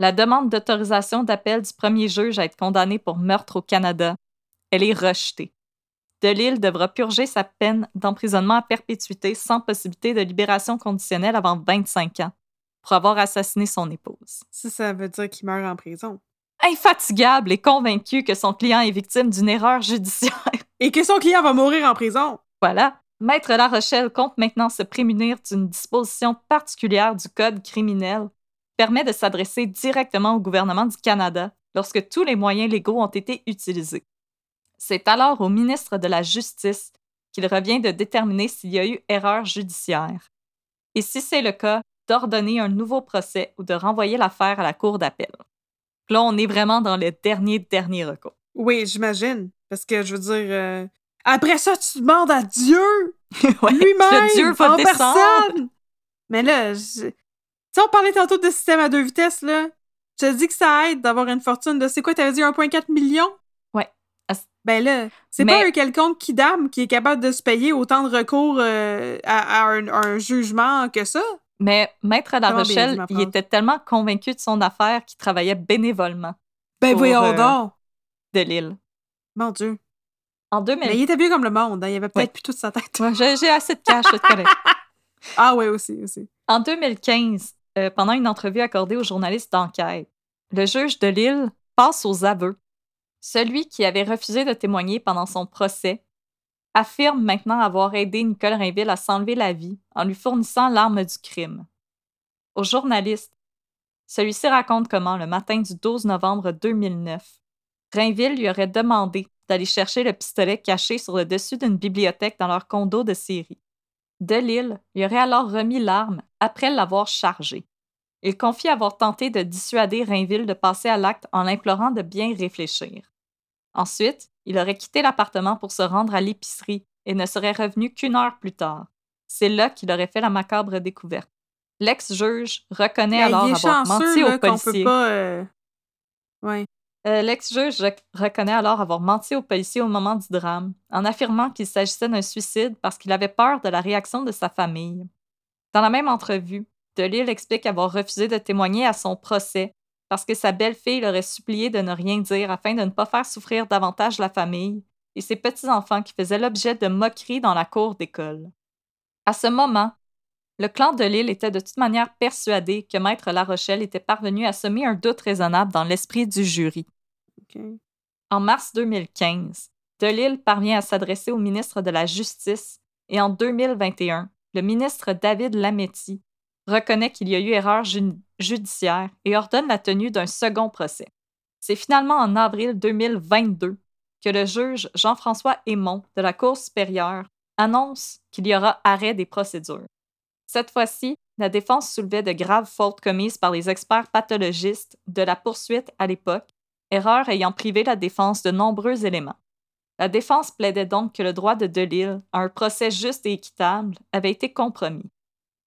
La demande d'autorisation d'appel du premier juge à être condamné pour meurtre au Canada, elle est rejetée. Delille devra purger sa peine d'emprisonnement à perpétuité sans possibilité de libération conditionnelle avant 25 ans pour avoir assassiné son épouse. Ça, ça veut dire qu'il meurt en prison. Infatigable et convaincu que son client est victime d'une erreur judiciaire, Et que son client va mourir en prison. Voilà. Maître La Rochelle compte maintenant se prémunir d'une disposition particulière du Code criminel qui permet de s'adresser directement au gouvernement du Canada lorsque tous les moyens légaux ont été utilisés. C'est alors au ministre de la Justice qu'il revient de déterminer s'il y a eu erreur judiciaire. Et si c'est le cas, d'ordonner un nouveau procès ou de renvoyer l'affaire à la Cour d'appel. Là, on est vraiment dans le dernier, dernier recours. Oui, j'imagine. Parce que je veux dire. euh, Après ça, tu demandes à Dieu *laughs* Ouais, lui-même Dieu va en descendre. personne. Mais là, je- tu sais, on parlait tantôt de système à deux vitesses, là. Je te dis que ça aide d'avoir une fortune de, c'est quoi, t'avais dit 1,4 million? Ouais. Ben là, c'est Mais- pas un quelconque kidam qui est capable de se payer autant de recours euh, à, à un, un jugement que ça. Mais Maître La Rochelle, il était tellement convaincu de son affaire qu'il travaillait bénévolement Ben Pour, voyons euh, donc. de l'île. Mon Dieu. En 2000... Mais il était vieux comme le monde, hein. il avait peut-être Ouais. plus toute sa tête. Ouais, j'ai assez de cash, je te connais. *laughs* Ah ouais, aussi, aussi. En 2015, euh, pendant une entrevue accordée aux journalistes d'enquête, le juge de Lille passe aux aveux. Celui qui avait refusé de témoigner pendant son procès affirme maintenant avoir aidé Nicole Rainville à s'enlever la vie en lui fournissant l'arme du crime. Aux journalistes, Celui-ci raconte comment, le matin du 12 novembre 2009, Rainville lui aurait demandé d'aller chercher le pistolet caché sur le dessus d'une bibliothèque dans leur condo de Syrie. Delille lui aurait alors remis l'arme après l'avoir chargée. Il confie avoir tenté de dissuader Rainville de passer à l'acte en l'implorant de bien réfléchir. Ensuite, il aurait quitté l'appartement pour se rendre à l'épicerie et ne serait revenu qu'une heure plus tard. C'est là qu'il aurait fait la macabre découverte. L'ex-juge reconnaît alors avoir menti au policier. Euh, ouais. Euh, l'ex-juge reconnaît alors avoir menti au policier au moment du drame, en affirmant qu'il s'agissait d'un suicide parce qu'il avait peur de la réaction de sa famille. Dans la même entrevue, Delille explique avoir refusé de témoigner à son procès parce que sa belle-fille l'aurait supplié de ne rien dire afin de ne pas faire souffrir davantage la famille et ses petits-enfants qui faisaient l'objet de moqueries dans la cour d'école. À ce moment, le clan de Lille était de toute manière persuadé que Maître La Rochelle était parvenu à semer un doute raisonnable dans l'esprit du jury. En mars 2015, Delille parvient à s'adresser au ministre de la Justice et en 2021, le ministre David Lametti reconnaît qu'il y a eu erreur judiciaire et ordonne la tenue d'un second procès. C'est finalement en avril 2022 que le juge Jean-François Aymon de la Cour supérieure annonce qu'il y aura arrêt des procédures. Cette fois-ci, la défense soulevait de graves fautes commises par les experts pathologistes de la poursuite à l'époque, erreur ayant privé la défense de nombreux éléments. La défense plaidait donc que le droit de Delille à un procès juste et équitable avait été compromis.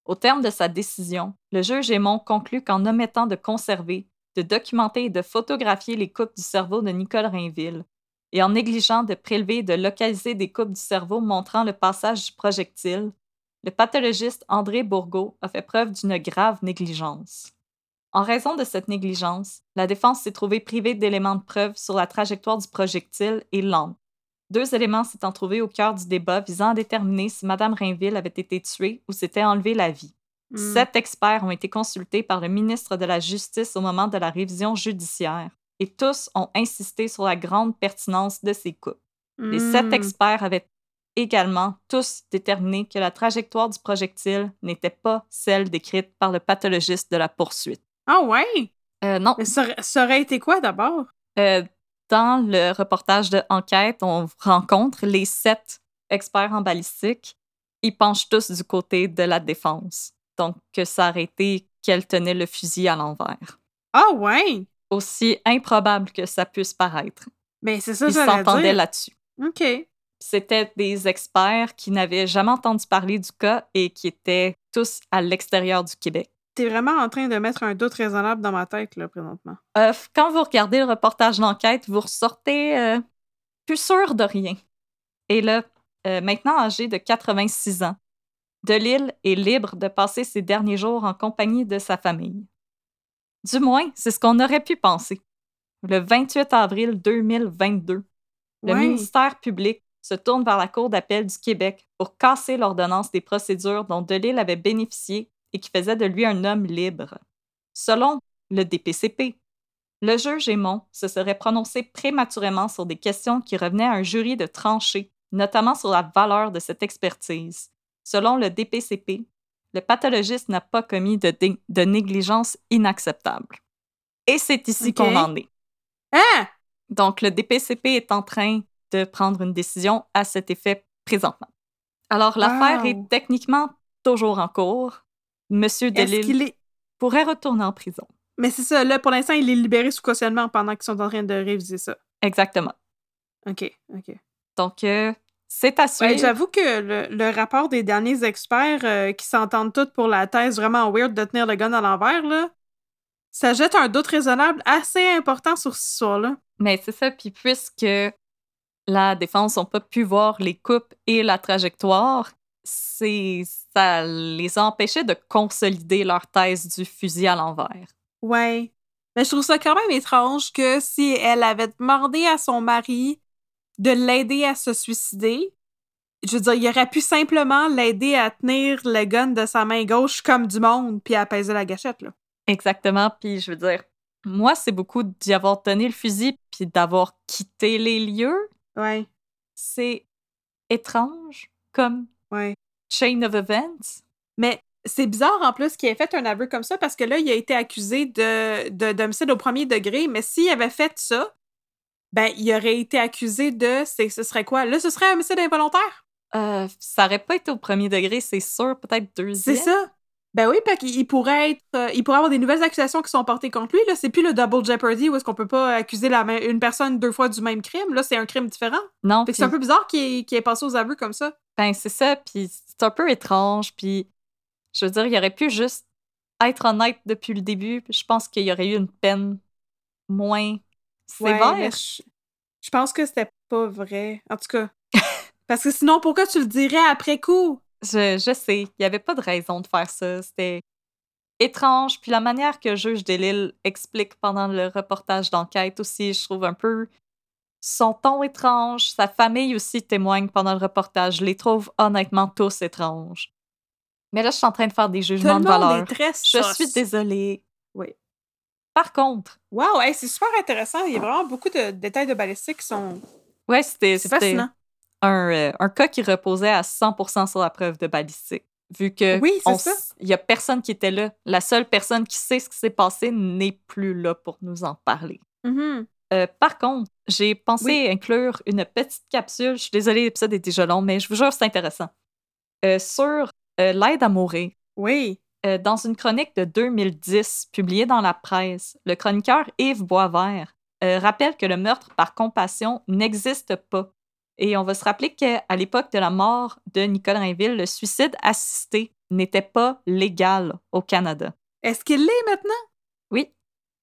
Au terme de sa décision, le juge Aymon conclut qu'en omettant de conserver, de documenter et de photographier les coupes du cerveau de Nicole Rainville, et en négligeant de prélever et de localiser des coupes du cerveau montrant le passage du projectile, le pathologiste André Bourgault a fait preuve d'une grave négligence. En raison de cette négligence, la défense s'est trouvée privée d'éléments de preuve sur la trajectoire du projectile et l'angle. Deux éléments s'étant trouvés au cœur du débat visant à déterminer si Mme Rainville avait été tuée ou s'était enlevé la vie. Hmm. Sept experts ont été consultés par le ministre de la Justice au moment de la révision judiciaire et tous ont insisté sur la grande pertinence de ces coupes. Les sept hmm. experts avaient également tous déterminé que la trajectoire du projectile n'était pas celle décrite par le pathologiste de la poursuite. Ah ouais? Euh, non. Mais ça, aurait été quoi d'abord? Euh, dans le reportage de Enquête, on rencontre les sept experts en balistique. Ils penchent tous du côté de la défense. Donc, que ça aurait été qu'elle tenait le fusil à l'envers. Ah ouais! Aussi improbable que ça puisse paraître. Mais c'est ça, Ils s'entendaient là-dessus. OK. C'était des experts qui n'avaient jamais entendu parler du cas et qui étaient tous à l'extérieur du Québec. T'es vraiment en train de mettre un doute raisonnable dans ma tête, là, présentement. Euh, quand vous regardez le reportage d'enquête, vous ressortez euh, plus sûr de rien. Et là, euh, maintenant âgé de 86 ans, Delille est libre de passer ses derniers jours en compagnie de sa famille. Du moins, c'est ce qu'on aurait pu penser. Le 28 avril 2022, le ministère public se tourne vers la Cour d'appel du Québec pour casser l'ordonnance des procédures dont Delille avait bénéficié et qui faisait de lui un homme libre. Selon le DPCP, le juge Aymon se serait prononcé prématurément sur des questions qui revenaient à un jury de trancher, notamment sur la valeur de cette expertise. Selon le DPCP, le pathologiste n'a pas commis de, de, négligence inacceptable. Et c'est ici qu'on en est. Hein? Donc, le DPCP est en train de prendre une décision à cet effet présentement. Alors, l'affaire est techniquement toujours en cours, Monsieur Delille est... pourrait retourner en prison. Mais c'est ça, là, pour l'instant, il est libéré sous cautionnement pendant qu'ils sont en train de réviser ça. Exactement. OK, OK. Donc, euh, c'est à suivre. J'avoue que le, rapport des derniers experts euh, qui s'entendent tous pour la thèse vraiment weird de tenir le gun à l'envers, là, ça jette un doute raisonnable assez important sur ce histoire-là. Mais c'est ça, puis puisque la défense n'a pas pu voir les coupes et la trajectoire, c'est ça les a empêchés de consolider leur thèse du fusil à l'envers. Ouais. Mais je trouve ça quand même étrange que si elle avait demandé à son mari de l'aider à se suicider, je veux dire, il aurait pu simplement l'aider à tenir le gun de sa main gauche comme du monde puis à apaiser la gâchette, là. Exactement. Puis je veux dire, moi, c'est beaucoup d'y avoir tenu le fusil puis d'avoir quitté les lieux. Ouais. C'est étrange comme Ouais. Chain of events. Mais c'est bizarre en plus qu'il ait fait un aveu comme ça parce que là, il a été accusé de, de, d'homicide au premier degré, mais s'il avait fait ça, ben, il aurait été accusé de. C'est, ce serait quoi? Là, ce serait un homicide involontaire? Euh, ça aurait pas été au premier degré, c'est sûr, peut-être deuxième. C'est ça. Ben oui, parce qu'il pourrait être. euh, il pourrait avoir des nouvelles accusations qui sont portées contre lui. Là, c'est plus le double jeopardy où est-ce qu'on peut pas accuser la une personne deux fois du même crime. Là, c'est un crime différent. Non, c'est un peu bizarre qu'il ait, passé aux aveux comme ça. Ben, c'est ça, puis c'est un peu étrange, puis je veux dire, il aurait pu juste être honnête depuis le début, puis je pense qu'il y aurait eu une peine moins sévère. je, je pense que c'était pas vrai. En tout cas. *laughs* Parce que sinon, pourquoi tu le dirais après coup? Je, je sais, il n'y avait pas de raison de faire ça. C'était étrange. Puis la manière que juge Delille explique pendant le reportage d'enquête aussi, je trouve un peu son ton étrange. Sa famille aussi témoigne pendant le reportage. Je les trouve honnêtement tous étranges. Mais là, je suis en train de faire des Tout jugements de valeur. est très Je suis désolée. Oui. Par contre, Wow, hey, c'est super intéressant. Il y a vraiment beaucoup de détails de balistique qui sont. ouais, c'était C'est c'était fascinant. Un, euh, un cas qui reposait à 100% sur la preuve de balistique. Vu que Oui, il y a personne qui était là. La seule personne qui sait ce qui s'est passé n'est plus là pour nous en parler. Mhm. Euh, par contre, j'ai pensé Oui. inclure une petite capsule. Je suis désolée, l'épisode est déjà long, mais je vous jure, c'est intéressant. Euh, sur euh, l'aide à mourir. Oui. Dans une chronique de 2010 publiée dans la presse, le chroniqueur Yves Boisvert rappelle que le meurtre par compassion n'existe pas. Et on va se rappeler qu'à l'époque de la mort de Nicole Rainville, le suicide assisté n'était pas légal au Canada. Est-ce qu'il l'est maintenant? Oui.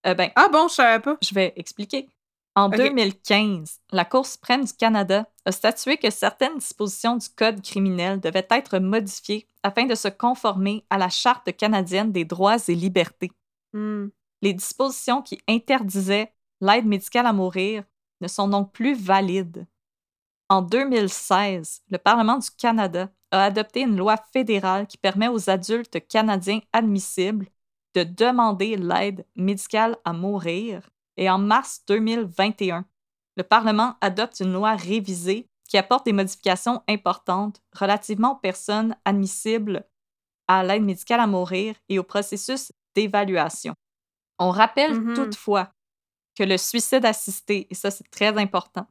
Euh, ben, Ah bon, je savais pas. je vais expliquer. En Ok. 2015, la Cour suprême du Canada a statué que certaines dispositions du Code criminel devaient être modifiées afin de se conformer à la Charte canadienne des droits et libertés. Hmm. Les dispositions qui interdisaient l'aide médicale à mourir ne sont donc plus valides. En 2016, le Parlement du Canada a adopté une loi fédérale qui permet aux adultes canadiens admissibles de demander l'aide médicale à mourir. Et en mars 2021, le Parlement adopte une loi révisée qui apporte des modifications importantes relativement aux personnes admissibles à l'aide médicale à mourir et au processus d'évaluation. On rappelle Mhm. toutefois que le suicide assisté, et ça c'est très important,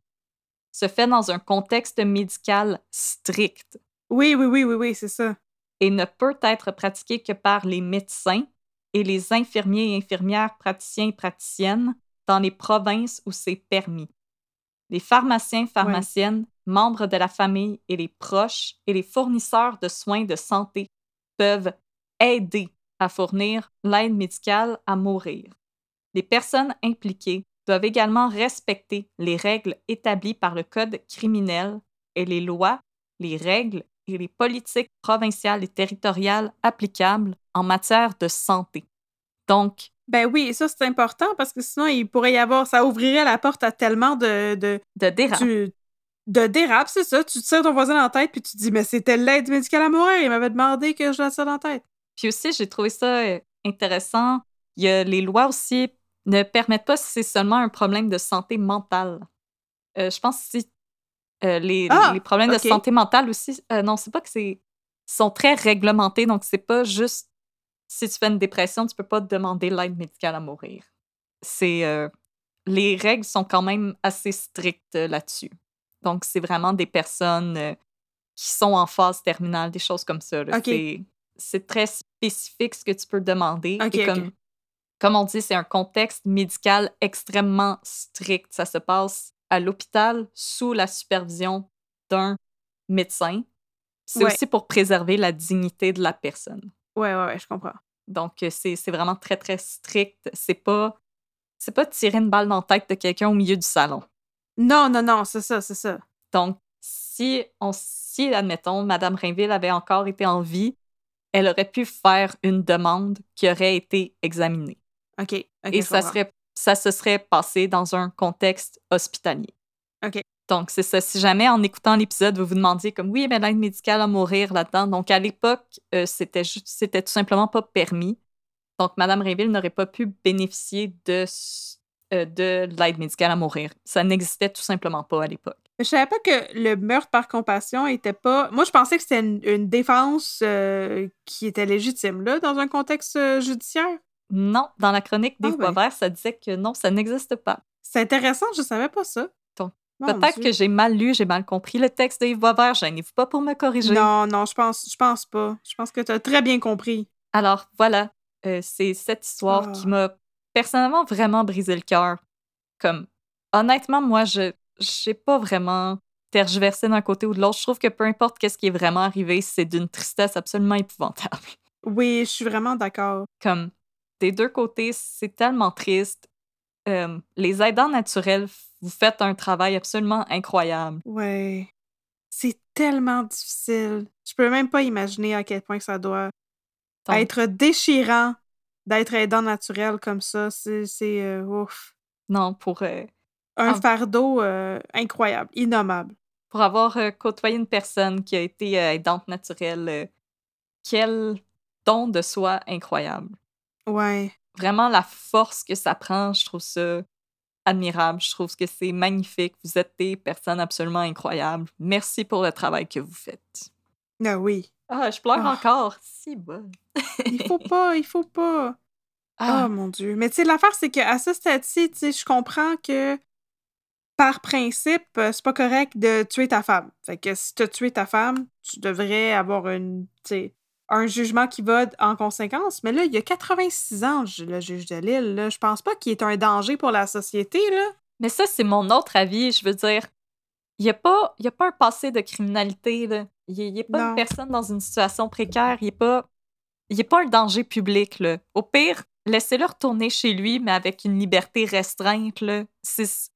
se fait dans un contexte médical strict Oui, oui, oui, oui, oui, c'est ça. et ne peut être pratiqué que par les médecins et les infirmiers et infirmières praticiens et praticiennes dans les provinces où c'est permis. Les pharmaciens, pharmaciennes, membres de la famille et les proches et les fournisseurs de soins de santé peuvent aider à fournir l'aide médicale à mourir. Les personnes impliquées doivent également respecter les règles établies par le Code criminel et les lois, les règles et les politiques provinciales et territoriales applicables en matière de santé. Donc, Ben oui, ça c'est important parce que sinon il pourrait y avoir, ça ouvrirait la porte à tellement de de, de dérapes. de dérapes, c'est ça. Tu tires ton voisin dans la tête puis tu te dis mais c'était l'aide médicale à mourir, il m'avait demandé que je laisse ça dans la tête. Puis aussi, j'ai trouvé ça euh, intéressant. Il y a, les lois aussi ne permettent pas si c'est seulement un problème de santé mentale. Euh, je pense que si euh, les, Ah, les problèmes de santé mentale aussi, euh, non, c'est pas que c'est sont très réglementés, donc c'est pas juste si tu fais une dépression, tu peux pas te demander l'aide médicale à mourir. C'est euh, les règles sont quand même assez strictes là-dessus. Donc c'est vraiment des personnes qui sont en phase terminale, des choses comme ça. là. Ok. C'est- très spécifique ce que tu peux demander. Ok, Et ok. comme, comme on dit, c'est un contexte médical extrêmement strict. Ça se passe à l'hôpital sous la supervision d'un médecin. C'est Ouais. aussi pour préserver la dignité de la personne. Ouais, ouais, ouais, je comprends. Donc, euh, c'est vraiment très, très strict. C'est pas, c'est pas tirer une balle dans la tête de quelqu'un au milieu du salon. Non, non, non, c'est ça, c'est ça. Donc, si, on, si, admettons, Madame Rainville avait encore été en vie, elle aurait pu faire une demande qui aurait été examinée. OK. ok, Et ça, comprends. serait, ça se serait passé dans un contexte hospitalier. OK. Donc, c'est ça. Si jamais en écoutant l'épisode, vous vous demandiez comme oui, mais l'aide médicale à mourir là-dedans. Donc, à l'époque, euh, c'était juste, c'était tout simplement pas permis. Donc, Madame Rainville n'aurait pas pu bénéficier de, euh, de l'aide médicale à mourir. Ça n'existait tout simplement pas à l'époque. Je savais pas que le meurtre par compassion était pas. Moi, je pensais que c'était une, une défense euh, qui était légitime, là, dans un contexte euh, judiciaire. Non, dans la chronique des Ah ben. Boisvert, ça disait que non, ça n'existe pas. C'est intéressant, je savais pas ça. Donc, Peut-être que j'ai mal lu, j'ai mal compris le texte de Yves Boisvert. Gênez-vous pas pour me corriger. Non, non, je pense, je pense pas. Je pense que tu as très bien compris. Alors voilà, euh, c'est cette histoire Ah. qui m'a personnellement vraiment brisé le cœur. Comme honnêtement, moi, je j'ai pas vraiment tergiversé d'un côté ou de l'autre. Je trouve que peu importe qu'est-ce qui est vraiment arrivé, c'est d'une tristesse absolument épouvantable. Oui, je suis vraiment d'accord. Comme des deux côtés, c'est tellement triste. Euh, les aidants naturels, vous faites un travail absolument incroyable. Ouais. C'est tellement difficile. Je peux même pas imaginer à quel point ça doit Donc, être déchirant d'être aidant naturel comme ça. C'est, c'est euh, ouf. Non, pour, euh, Un fardeau euh, incroyable, innommable. pour avoir côtoyé une personne qui a été aidante naturelle, quel don de soi incroyable. Ouais. Vraiment, la force que ça prend, je trouve ça admirable. Je trouve que c'est magnifique. Vous êtes des personnes absolument incroyables. Merci pour le travail que vous faites. Ah oui. Ah, je pleure Ah. encore. Si bon. Il faut pas, il faut pas. *laughs* Ah, Oh mon Dieu. Mais tu sais, l'affaire, c'est qu'à ce stade-ci, tu sais, je comprends que par principe, euh, c'est pas correct de tuer ta femme. Fait que si tu as tué ta femme, tu devrais avoir une, tu sais, un jugement qui va en conséquence. Mais là, il y a 86 ans, le juge de Lille. Là. Je pense pas qu'il est un danger pour la société. Là. Mais ça, c'est mon autre avis. Je veux dire, il n'y a, pas- y a pas un passé de criminalité. là. Il n'y a, pas Non. une personne dans une situation précaire. Il n'est pas, il est pas un danger public. Là. Au pire, laissez-le retourner chez lui, mais avec une liberté restreinte. là. C'est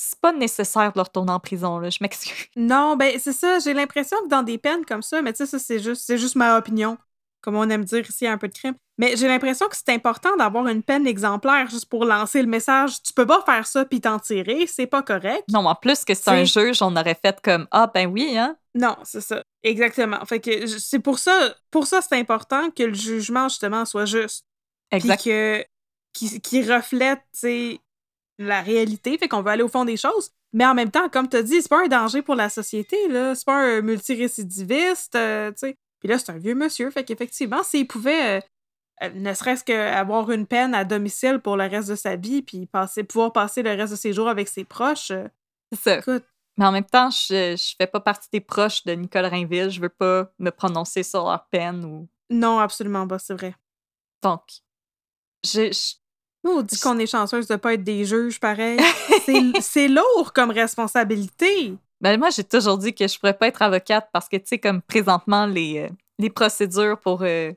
c'est pas nécessaire de le retourner en prison. Là. Je m'excuse. *laughs* Non, ben c'est ça. J'ai l'impression que dans des peines comme ça, mais tu sais, ça, c'est juste, c'est juste ma opinion. Comme on aime dire ici, un peu de crime. Mais j'ai l'impression que c'est important d'avoir une peine exemplaire juste pour lancer le message. Tu peux pas faire ça puis t'en tirer, c'est pas correct. Non, en plus que c'est un juge, on aurait fait comme Ah, ben oui, hein. Non, c'est ça. Exactement. Fait que c'est pour ça, pour ça, c'est important que le jugement, justement, soit juste. Puis Exact. que, qui, qui reflète, tu sais, la réalité. Fait qu'on veut aller au fond des choses. Mais en même temps, comme tu as dit, c'est pas un danger pour la société, là. C'est pas un multirécidiviste, euh, tu sais. Puis là, c'est un vieux monsieur. Fait qu'effectivement, s'il pouvait, euh, euh, ne serait-ce qu'avoir une peine à domicile pour le reste de sa vie, puis passer, pouvoir passer le reste de ses jours avec ses proches, euh, C'est ça. écoute, Mais en même temps, je, je fais pas partie des proches de Nicole Rainville. Je veux pas me prononcer sur leur peine ou. non, absolument pas, c'est vrai. Donc, je, je- Nous, on dit qu'on est chanceuse de pas être des juges, pareil. *laughs* C'est- lourd comme responsabilité. Ben, moi, j'ai toujours dit que je pourrais pas être avocate parce que, tu sais, comme présentement, les, euh, les procédures pour euh,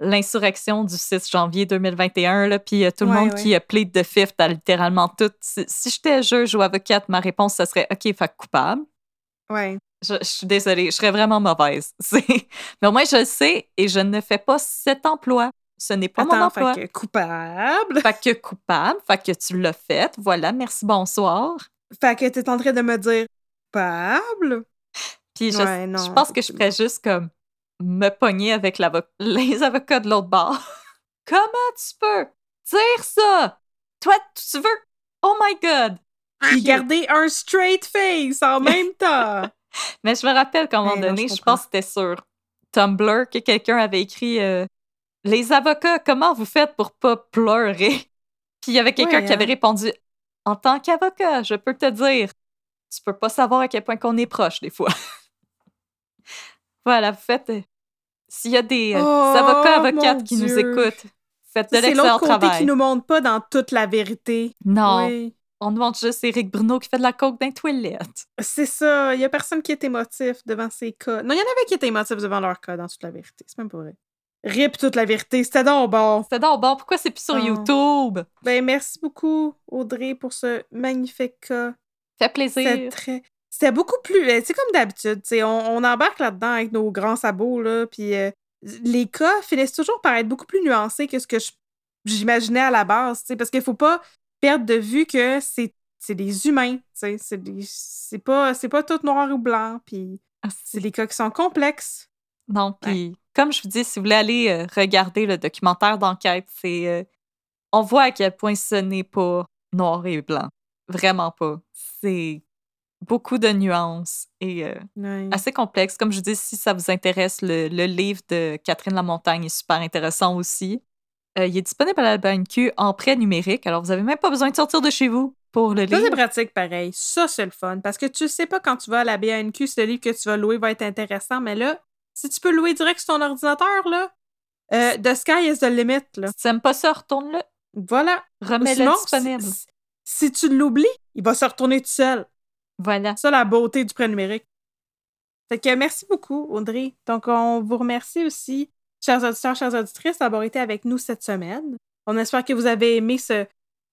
l'insurrection du 6 janvier 2021, là, puis euh, tout le Ouais, monde ouais. qui a plead de fifth à littéralement tout. Si, si j'étais juge ou avocate, ma réponse, ce serait OK, fait coupable. Ouais. Je, je suis désolée, je serais vraiment mauvaise. *laughs* Mais au moins, je le sais et je ne fais pas cet emploi. Ce n'est pas mon Attends, emploi. fait que coupable. *laughs* Fait que coupable, fait que tu l'as fait. Voilà, merci, bonsoir. Fait que t'es en train de me dire coupable? Puis je, Ouais, je pense que je ferais juste comme me pogner avec *laughs* les avocats de l'autre bord. *laughs* Comment tu peux dire ça? Toi, tu veux? Oh my God! Puis garder un straight face en même temps. Mais je me rappelle qu'à un moment donné, je je, pense que c'était sur Tumblr que quelqu'un avait écrit euh, Les avocats, comment vous faites pour pas pleurer? *laughs* Puis il y avait quelqu'un qui avait hein. répondu En tant qu'avocat, je peux te dire, tu peux pas savoir à quel point qu'on est proche des fois. *laughs* voilà, vous faites. euh, S'il y a des, euh, des Oh, avocats, avocates qui nous écoutent, faites de C'est l'excellent travail. qui nous montre pas dans toute la vérité. Non, Oui. on nous montre juste Éric Bruno qui fait de la coke dans les toilettes. C'est ça. Il y a personne qui est émotif devant ces cas. Non, il y en avait qui étaient émotifs devant leur cas dans toute la vérité. C'est même pas vrai. Rip toute la vérité. C'était donc bon. C'est donc bon, pourquoi c'est plus sur Oh. YouTube? Ben, merci beaucoup, Audrey, pour ce magnifique cas. Fait C'était plaisir. très. C'était beaucoup plus. euh, C'est comme d'habitude. tu sais, On, on embarque là-dedans avec nos grands sabots, là. Puis euh, les cas finissent toujours par être beaucoup plus nuancés que ce que j'imaginais à la base. tu sais, Parce qu'il faut pas perdre de vue que c'est des humains. tu sais, C'est pas, pas tout noir ou blanc. Puis Ah, c'est des cas qui sont complexes. Non, puis comme je vous dis, si vous voulez aller euh, regarder le documentaire d'enquête, c'est euh, on voit à quel point ce n'est pas noir et blanc. Vraiment pas. C'est beaucoup de nuances et euh, assez complexe. Comme je dis, si ça vous intéresse, le, le livre de Catherine Lamontagne est super intéressant aussi. Euh, il est disponible à la BNQ en prêt numérique, alors vous n'avez même pas besoin de sortir de chez vous pour le Ça, c'est lire. pratique pareil. Ça, c'est le fun. Parce que tu sais pas quand tu vas à la BNQ si le livre que tu vas louer va être intéressant, mais là, si tu peux louer direct sur ton ordinateur, là, euh, the sky is the limit, là. Si t'aimes pas ça, retourne-le. Voilà. Remets-le disponible. si, si tu l'oublies, il va se retourner tout seul. Voilà. C'est ça la beauté du prêt numérique. Fait que merci beaucoup, Audrey. Donc, on vous remercie aussi, chers auditeurs, chères auditrices, d'avoir été avec nous cette semaine. On espère que vous avez aimé ce,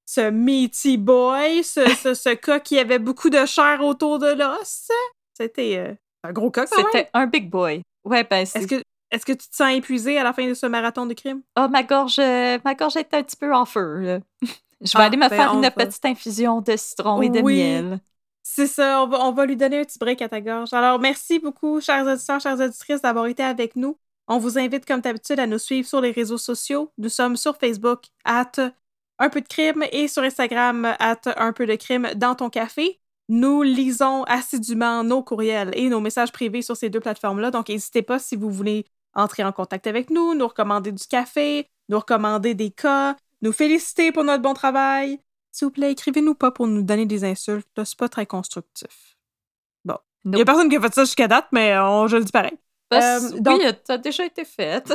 ce meaty boy, ce, *laughs* ce, ce cas qui avait beaucoup de chair autour de l'os. C'était euh, un gros cas. C'était un big boy. Ouais, ben, c'est- Est-ce que, est-ce que tu te sens épuisé à la fin de ce marathon de crime? Ah, ma gorge, euh, ma gorge est un petit peu en feu. là. *laughs* Je vais Ah, aller me ben, faire une petite infusion de citron et de Oui. miel. C'est ça, on va, on va lui donner un petit break à ta gorge. Alors, merci beaucoup, chers auditeurs, chères auditrices, d'avoir été avec nous. On vous invite, comme d'habitude, à nous suivre sur les réseaux sociaux. Nous sommes sur Facebook, at un peu de crime, et sur Instagram, at un peu de crime dans ton café. Nous lisons assidûment nos courriels et nos messages privés sur ces deux plateformes-là. Donc, n'hésitez pas si vous voulez entrer en contact avec nous, nous recommander du café, nous recommander des cas, nous féliciter pour notre bon travail. S'il vous plaît, écrivez-nous pas pour nous donner des insultes. C'est pas très constructif. Bon. Il y a Nope. personne qui a fait ça jusqu'à date, mais on, je le dis pareil. Euh, donc- Oui, ça a déjà été fait.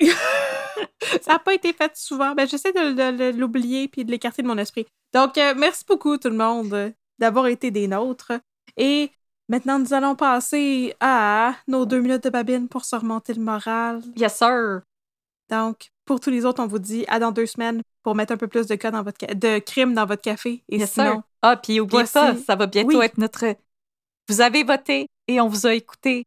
*laughs* ça n'a pas été fait souvent. Ben, j'essaie de, de- de l'oublier puis de l'écarter de mon esprit. Donc, euh, merci beaucoup tout le monde euh, d'avoir été des nôtres. Et maintenant, nous allons passer à nos deux minutes de babine pour se remonter le moral. Yes, sir. Donc, pour tous les autres, on vous dit à dans deux semaines pour mettre un peu plus de cas dans votre ca- de crime dans votre café. Et Yes, sinon, sir. Ah, puis oubliez voici- pas, ça va bientôt Oui. être notre. Vous avez voté et on vous a écouté.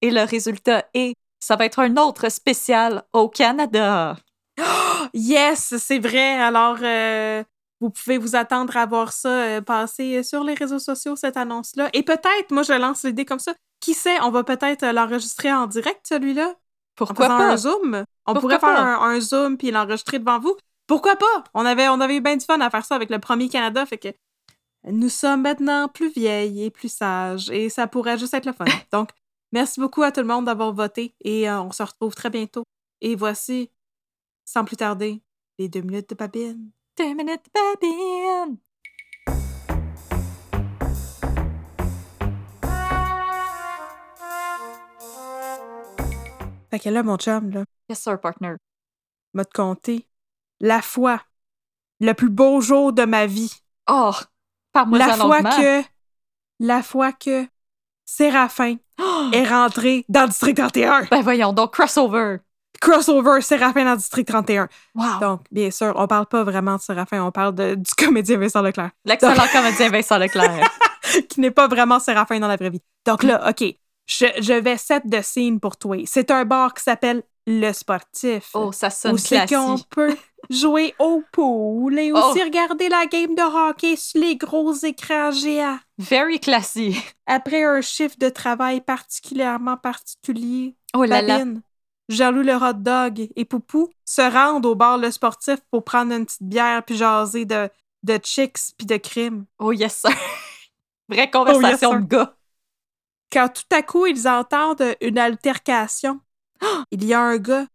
Et le résultat est. Ça va être un autre spécial au Canada. *gasps* Yes, c'est vrai. Alors, euh, vous pouvez vous attendre à voir ça euh, passer sur les réseaux sociaux, cette annonce-là. Et peut-être, moi, je lance l'idée comme ça. Qui sait, on va peut-être euh, l'enregistrer en direct, celui-là, en Pourquoi faisant pas? un Zoom? On Pourquoi pourrait faire un, un Zoom puis l'enregistrer devant vous. Pourquoi pas? On avait, on avait eu bien du fun à faire ça avec le premier Canada, fait que nous sommes maintenant plus vieilles et plus sages et ça pourrait juste être le fun. *laughs* Donc, merci beaucoup à tout le monde d'avoir voté et euh, on se retrouve très bientôt. Et voici, sans plus tarder, les deux minutes de babine. Deux minutes, babine. Fait que là, mon chum, là, Yes, sir, partner. m'a te compter la fois, le plus beau jour de ma vie. Oh, parle-moi La fois que, la fois que Séraphin Oh, *gasps* est rentré dans le district 31. ben voyons, donc crossover. Crossover Séraphin dans district 31. Wow. Donc, bien sûr, on parle pas vraiment de Séraphin, on parle de- du comédien Vincent Leclerc, L'excellent comédien Vincent Leclerc. *laughs* qui n'est pas vraiment Séraphin dans la vraie vie. Donc là, OK, je, je vais set de scene pour toi. C'est un bar qui s'appelle Le Sportif. Oh, ça sonne où c'est qu'on classique. peut jouer au pool et Oh. aussi regarder la game de hockey sur les gros écrans géants. Very classy. Après un chiffre de travail particulièrement particulier, Oh là là. Jean-Loup le hot dog et Poupou se rendent au bar Le Sportif pour prendre une petite bière puis jaser de, de chicks puis de crimes. Oh yes, sir. *laughs* Vraie conversation sir. de gars. Quand tout à coup, ils entendent une altercation, *gasps* il y a un gars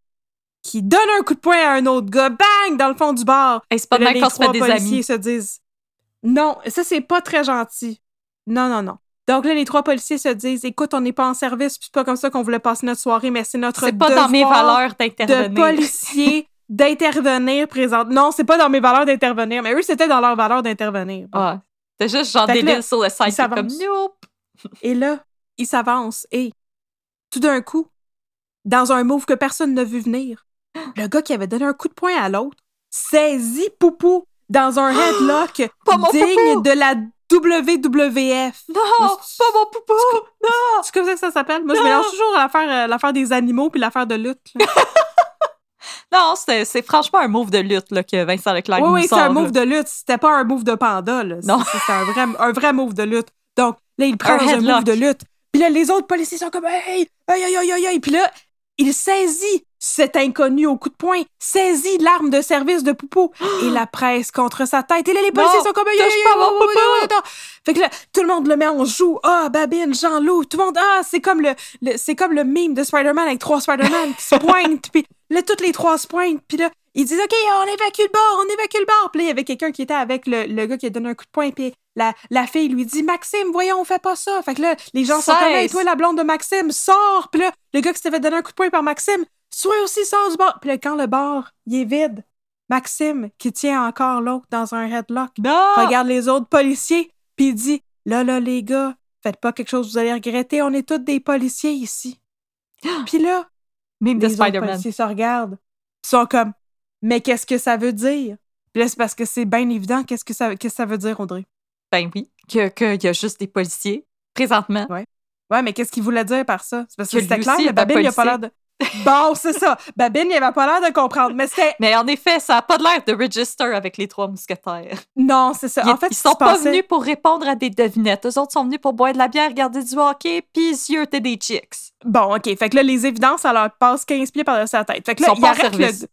qui donne un coup de poing à un autre gars, bang, dans le fond du bar. Hey, c'est pas mal qu'on se fait des amis. se disent Non, ça, c'est pas très gentil. Non, non, non. Donc là, les trois policiers se disent Écoute, on n'est pas en service, puis c'est pas comme ça qu'on voulait passer notre soirée, mais c'est notre C'est pas dans mes valeurs de d'intervenir. policiers *laughs* d'intervenir présent. Non, c'est pas dans mes valeurs d'intervenir, mais eux, c'était dans leurs valeurs d'intervenir. Ah, c'est juste genre lignes sur le site comme nope. *laughs* Et là, ils s'avancent et tout d'un coup, dans un move que personne n'a vu venir, le gars qui avait donné un coup de poing à l'autre saisit Poupou dans un *gasps* headlock digne de la WWF. Non, pas mon poupou. Non. C'est comme ça que ça s'appelle? Moi, je Non. mélange toujours l'affaire euh, l'affaire des animaux puis l'affaire de lutte. là. *laughs* Non, c'est c'est franchement un move de lutte là, que Vincent Leclerc oui, nous oui, c'est sort, un là. move de lutte. C'était pas un move de panda. Là. Non. C'est c'est un vrai, un vrai move de lutte. Donc, là, il prend Un un move de lutte. Puis là, les autres policiers sont comme Hey, aïe, aïe, aïe, aïe. Puis là, il saisit cet inconnu au coup de poing saisit l'arme de service de Poupou *gasps* et la presse contre sa tête. Et là, les policiers sont comme... Fait que là, tout le monde le met en joue. Ah, Babine, Jean-Loup, tout le monde... Ah, c'est comme le, le- c'est comme le meme de Spider-Man avec trois Spider-Man qui se *laughs* pointent. Puis là, toutes les trois se pointent. Puis là, ils disent, OK, on évacue le bord, on évacue le bord. Puis là, il y avait quelqu'un qui était avec le, le gars qui a donné un coup de poing. Puis la, la fille lui dit, Maxime, voyons, on fait pas ça. Fait que là, les gens sont comme, toi, la blonde de Maxime, sors. Puis là, le gars qui s'était fait donner un coup de poing par Maxime, soit aussi sort du bar. Puis là, quand le bar, il est vide, Maxime, qui tient encore l'autre dans un headlock, Non! regarde les autres policiers, puis il dit Là, là, les gars, faites pas quelque chose que vous allez regretter, on est tous des policiers ici. *gasps* Puis là, Meme de les autres policiers se regardent, ils sont comme Mais qu'est-ce que ça veut dire? Puis là, c'est parce que c'est bien évident qu'est-ce que ça, qu'est-ce que ça veut dire, Audrey? Ben oui, que- qu'il y a juste des policiers présentement. Ouais, mais qu'est-ce qu'il voulait dire par ça? C'est parce que, Que c'était clair, le est un Babine, il a pas l'air de. Bon, c'est ça. Babine, il avait pas l'air de comprendre. Mais c'était. Mais en effet, ça n'a pas l'air de Register avec les trois mousquetaires. Non, c'est ça. Ils, en fait, ils sont pas venus pour répondre à des devinettes. Eux autres sont venus pour boire de la bière, regarder du hockey, puis zioter des chicks. Bon, OK. Fait que là, les évidences, ça leur passe 15 pieds par-dessus la tête. Fait que Ils là, sont ils service. le-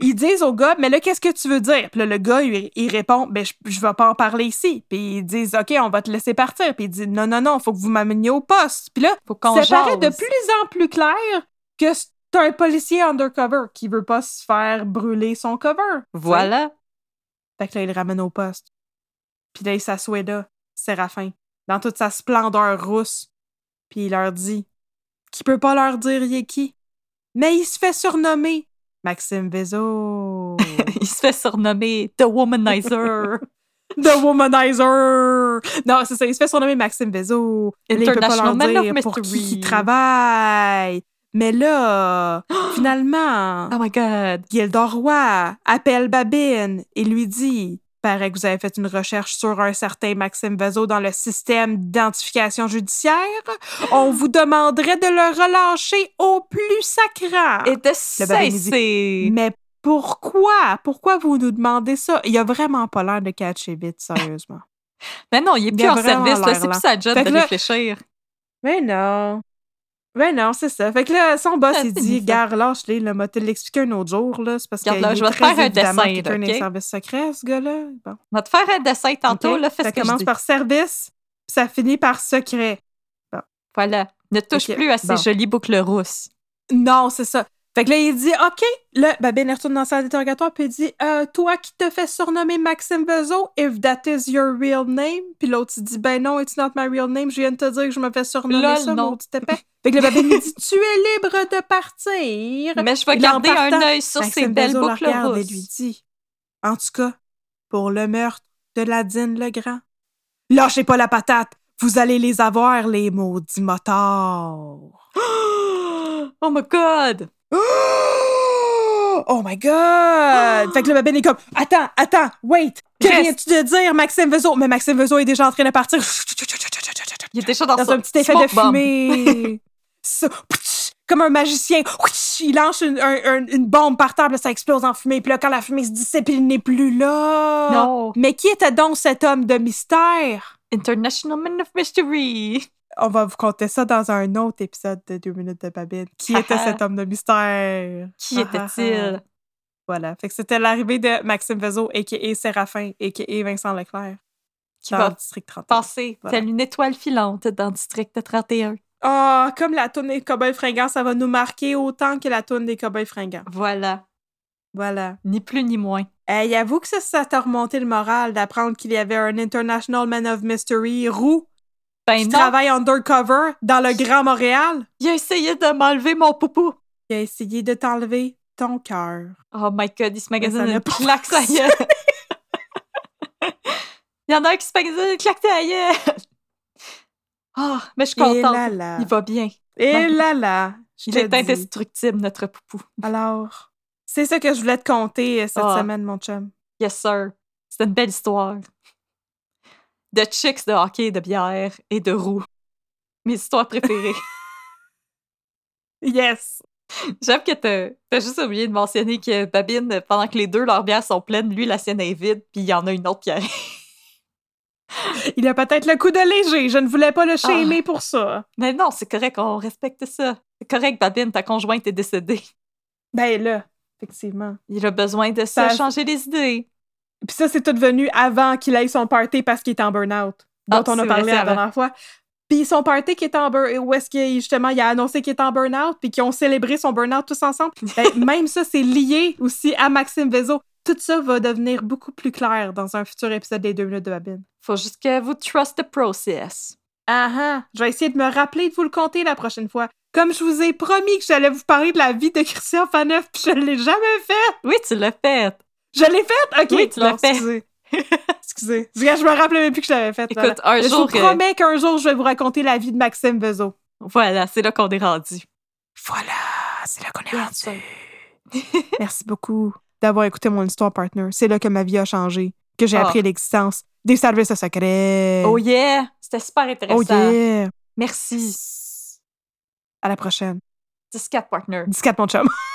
Ils disent au gars, mais là, qu'est-ce que tu veux dire? Puis là, le gars, il, il répond, ben, je, je vais pas en parler ici. Puis ils disent, OK, on va te laisser partir. Puis il dit, non, non, non, faut que vous m'ameniez au poste. Puis là, Faut qu'on ça paraît de jase. plus en plus clair que c'est un policier undercover qui veut pas se faire brûler son cover. Voilà. Fait que là, il le ramène au poste. Puis là, il s'assoit là, Séraphin, dans toute sa splendeur rousse. Puis il leur dit qu'il peut pas leur dire il est qui. Mais il se fait surnommer Maxime Vézo. *laughs* Il se fait surnommer The Womanizer. *laughs* The Womanizer! Non, c'est ça, il se fait surnommer Maxime Vézo. Il peut pas leur dire pour qui il travaille. Mais là, *gasps* finalement, oh my god. Gildor Roy appelle Babine et lui dit Paraît que vous avez fait une recherche sur un certain Maxime Vezo dans le système d'identification judiciaire. On vous demanderait de le relâcher au plus sacrant. Et de cesser. Mais pourquoi? Pourquoi vous nous demandez ça Il a vraiment pas l'air de catcher vite, sérieusement. Mais non, il est Il plus en service. C'est plus sa job Fait de réfléchir. Mais non. Mais non, c'est ça. Fait que là, son boss, il c'est dit. Gare, lâche-les, là, m'a l'expliquer un autre jour, là? C'est parce Regarde, là, je vais te faire un dessin, des OK? services secrets, ce gars-là. Bon. On va te faire un dessin tantôt, là. Fais ça ce que je commence dis. par service, puis ça finit par secret. Voilà. Ne touche plus à ces bon. jolies boucles rousses. Non, c'est ça. Fait que là, il dit OK. Là, Babine elle retourne dans sa salle d'interrogatoire, puis il dit Euh, Toi qui te fais surnommer Maxime Bezo, if that is your real name. Puis l'autre, il dit Ben non, it's not my real name. Je viens de te dire que je me fais surnommer Lol, ça, non. maudit épais. Fait que le Babine lui dit Tu es libre de partir. Mais je vais garder un œil sur ces belles Bezo le boucles regarde et lui dit En tout cas, pour le meurtre de Ladine Legrand, lâchez pas la patate. Vous allez les avoir, les maudits motards. *gasps* Oh my god! Oh my god! Fait que le babine est comme Attends, attends, wait! Que viens-tu de dire, Maxime Vezo? Mais Maxime Vezo est déjà en train de partir Il est déjà dans, dans un petit effet de fumée. Comme un magicien. Il lance une, un- un- une bombe par terre, puis ça explose en fumée. Puis là, quand la fumée se dissipe, il n'est plus là. Non. Mais qui était donc cet homme de mystère? International Man of Mystery. On va vous conter ça dans un autre épisode de Deux minutes de Babine. Qui était cet homme de mystère? Qui Ah, ah, ah. était-il? Voilà. Fait que c'était l'arrivée de Maxime Vezo, a.k.a. Séraphin, a.k.a. Vincent Leclerc. Qui dans va le district 31. passer Voilà. telle une étoile filante dans le district 31. Ah, comme la tourne des Cowboys fringants, ça va nous marquer autant que la tourne des Cowboys fringants. Voilà. Voilà. Ni plus ni moins. Hey, avoue que ça, ça t'a remonté le moral d'apprendre qu'il y avait un International Man of Mystery, Roux, Ben qui non, travaille undercover dans le Grand Montréal? il a essayé de m'enlever mon poupou. Il a essayé de t'enlever ton cœur. Oh my god, il se magasine ça une claque sa gueule. *laughs* Il y en a un qui se magasine une claque ta gueule. Ah, mais je suis Et là contente. là. Il va bien. Et là là. je Il est indestructible, notre poupou. Alors, c'est ça que je voulais te conter euh, cette Ah. semaine, mon chum. Yes, sir. C'est une belle histoire. De chicks, de hockey, de bière et de roues. Mes histoires préférées. *laughs* Yes! J'aime que t'as t'as juste oublié de mentionner que Babine, pendant que les deux, leurs bières sont pleines, lui, la sienne est vide, puis il y en a une autre qui arrive. *laughs* Il a peut-être le coup de léger. Je ne voulais pas le shamer Ah. pour ça. Mais non, c'est correct, on respecte ça. C'est correct, Babine, ta conjointe est décédée. Ben là, effectivement. Il a besoin de Ça- se changer les idées. Puis ça, c'est tout venu avant qu'il aille son party parce qu'il était en burn-out, dont Ah, on a parlé vrai, la dernière fois. Puis son party qui était en burn où est-ce qu'il justement il a annoncé qu'il était en burn-out, puis qu'ils ont célébré son burn-out tous ensemble. *laughs* Ben, même ça, c'est lié aussi à Maxime Vezo. Tout ça va devenir beaucoup plus clair dans un futur épisode des deux minutes de Babine. Faut juste que vous trust the process. Ah ah! Je vais essayer de me rappeler de vous le compter la prochaine fois. Comme je vous ai promis que j'allais vous parler de la vie de Christian Faneuf, puis je l'ai jamais fait! Oui, tu l'as fait. Je l'ai fait? OK. Oui, tu l'as fait. Excusez. *laughs* excusez. Je me rappelais même plus que je l'avais fait. Écoute, un Je vous jour. euh, promets qu'un jour, je vais vous raconter la vie de Maxime Bezo. Voilà, c'est là qu'on est rendu. Voilà, c'est là qu'on est Yes. *laughs* Merci beaucoup d'avoir écouté mon histoire partner. C'est là que ma vie a changé, que j'ai Ah. appris l'existence des services secrets. Oh yeah! C'était super intéressant. Oh yeah! Merci. À la prochaine. 10-4 partner. 14 mon chum. *laughs*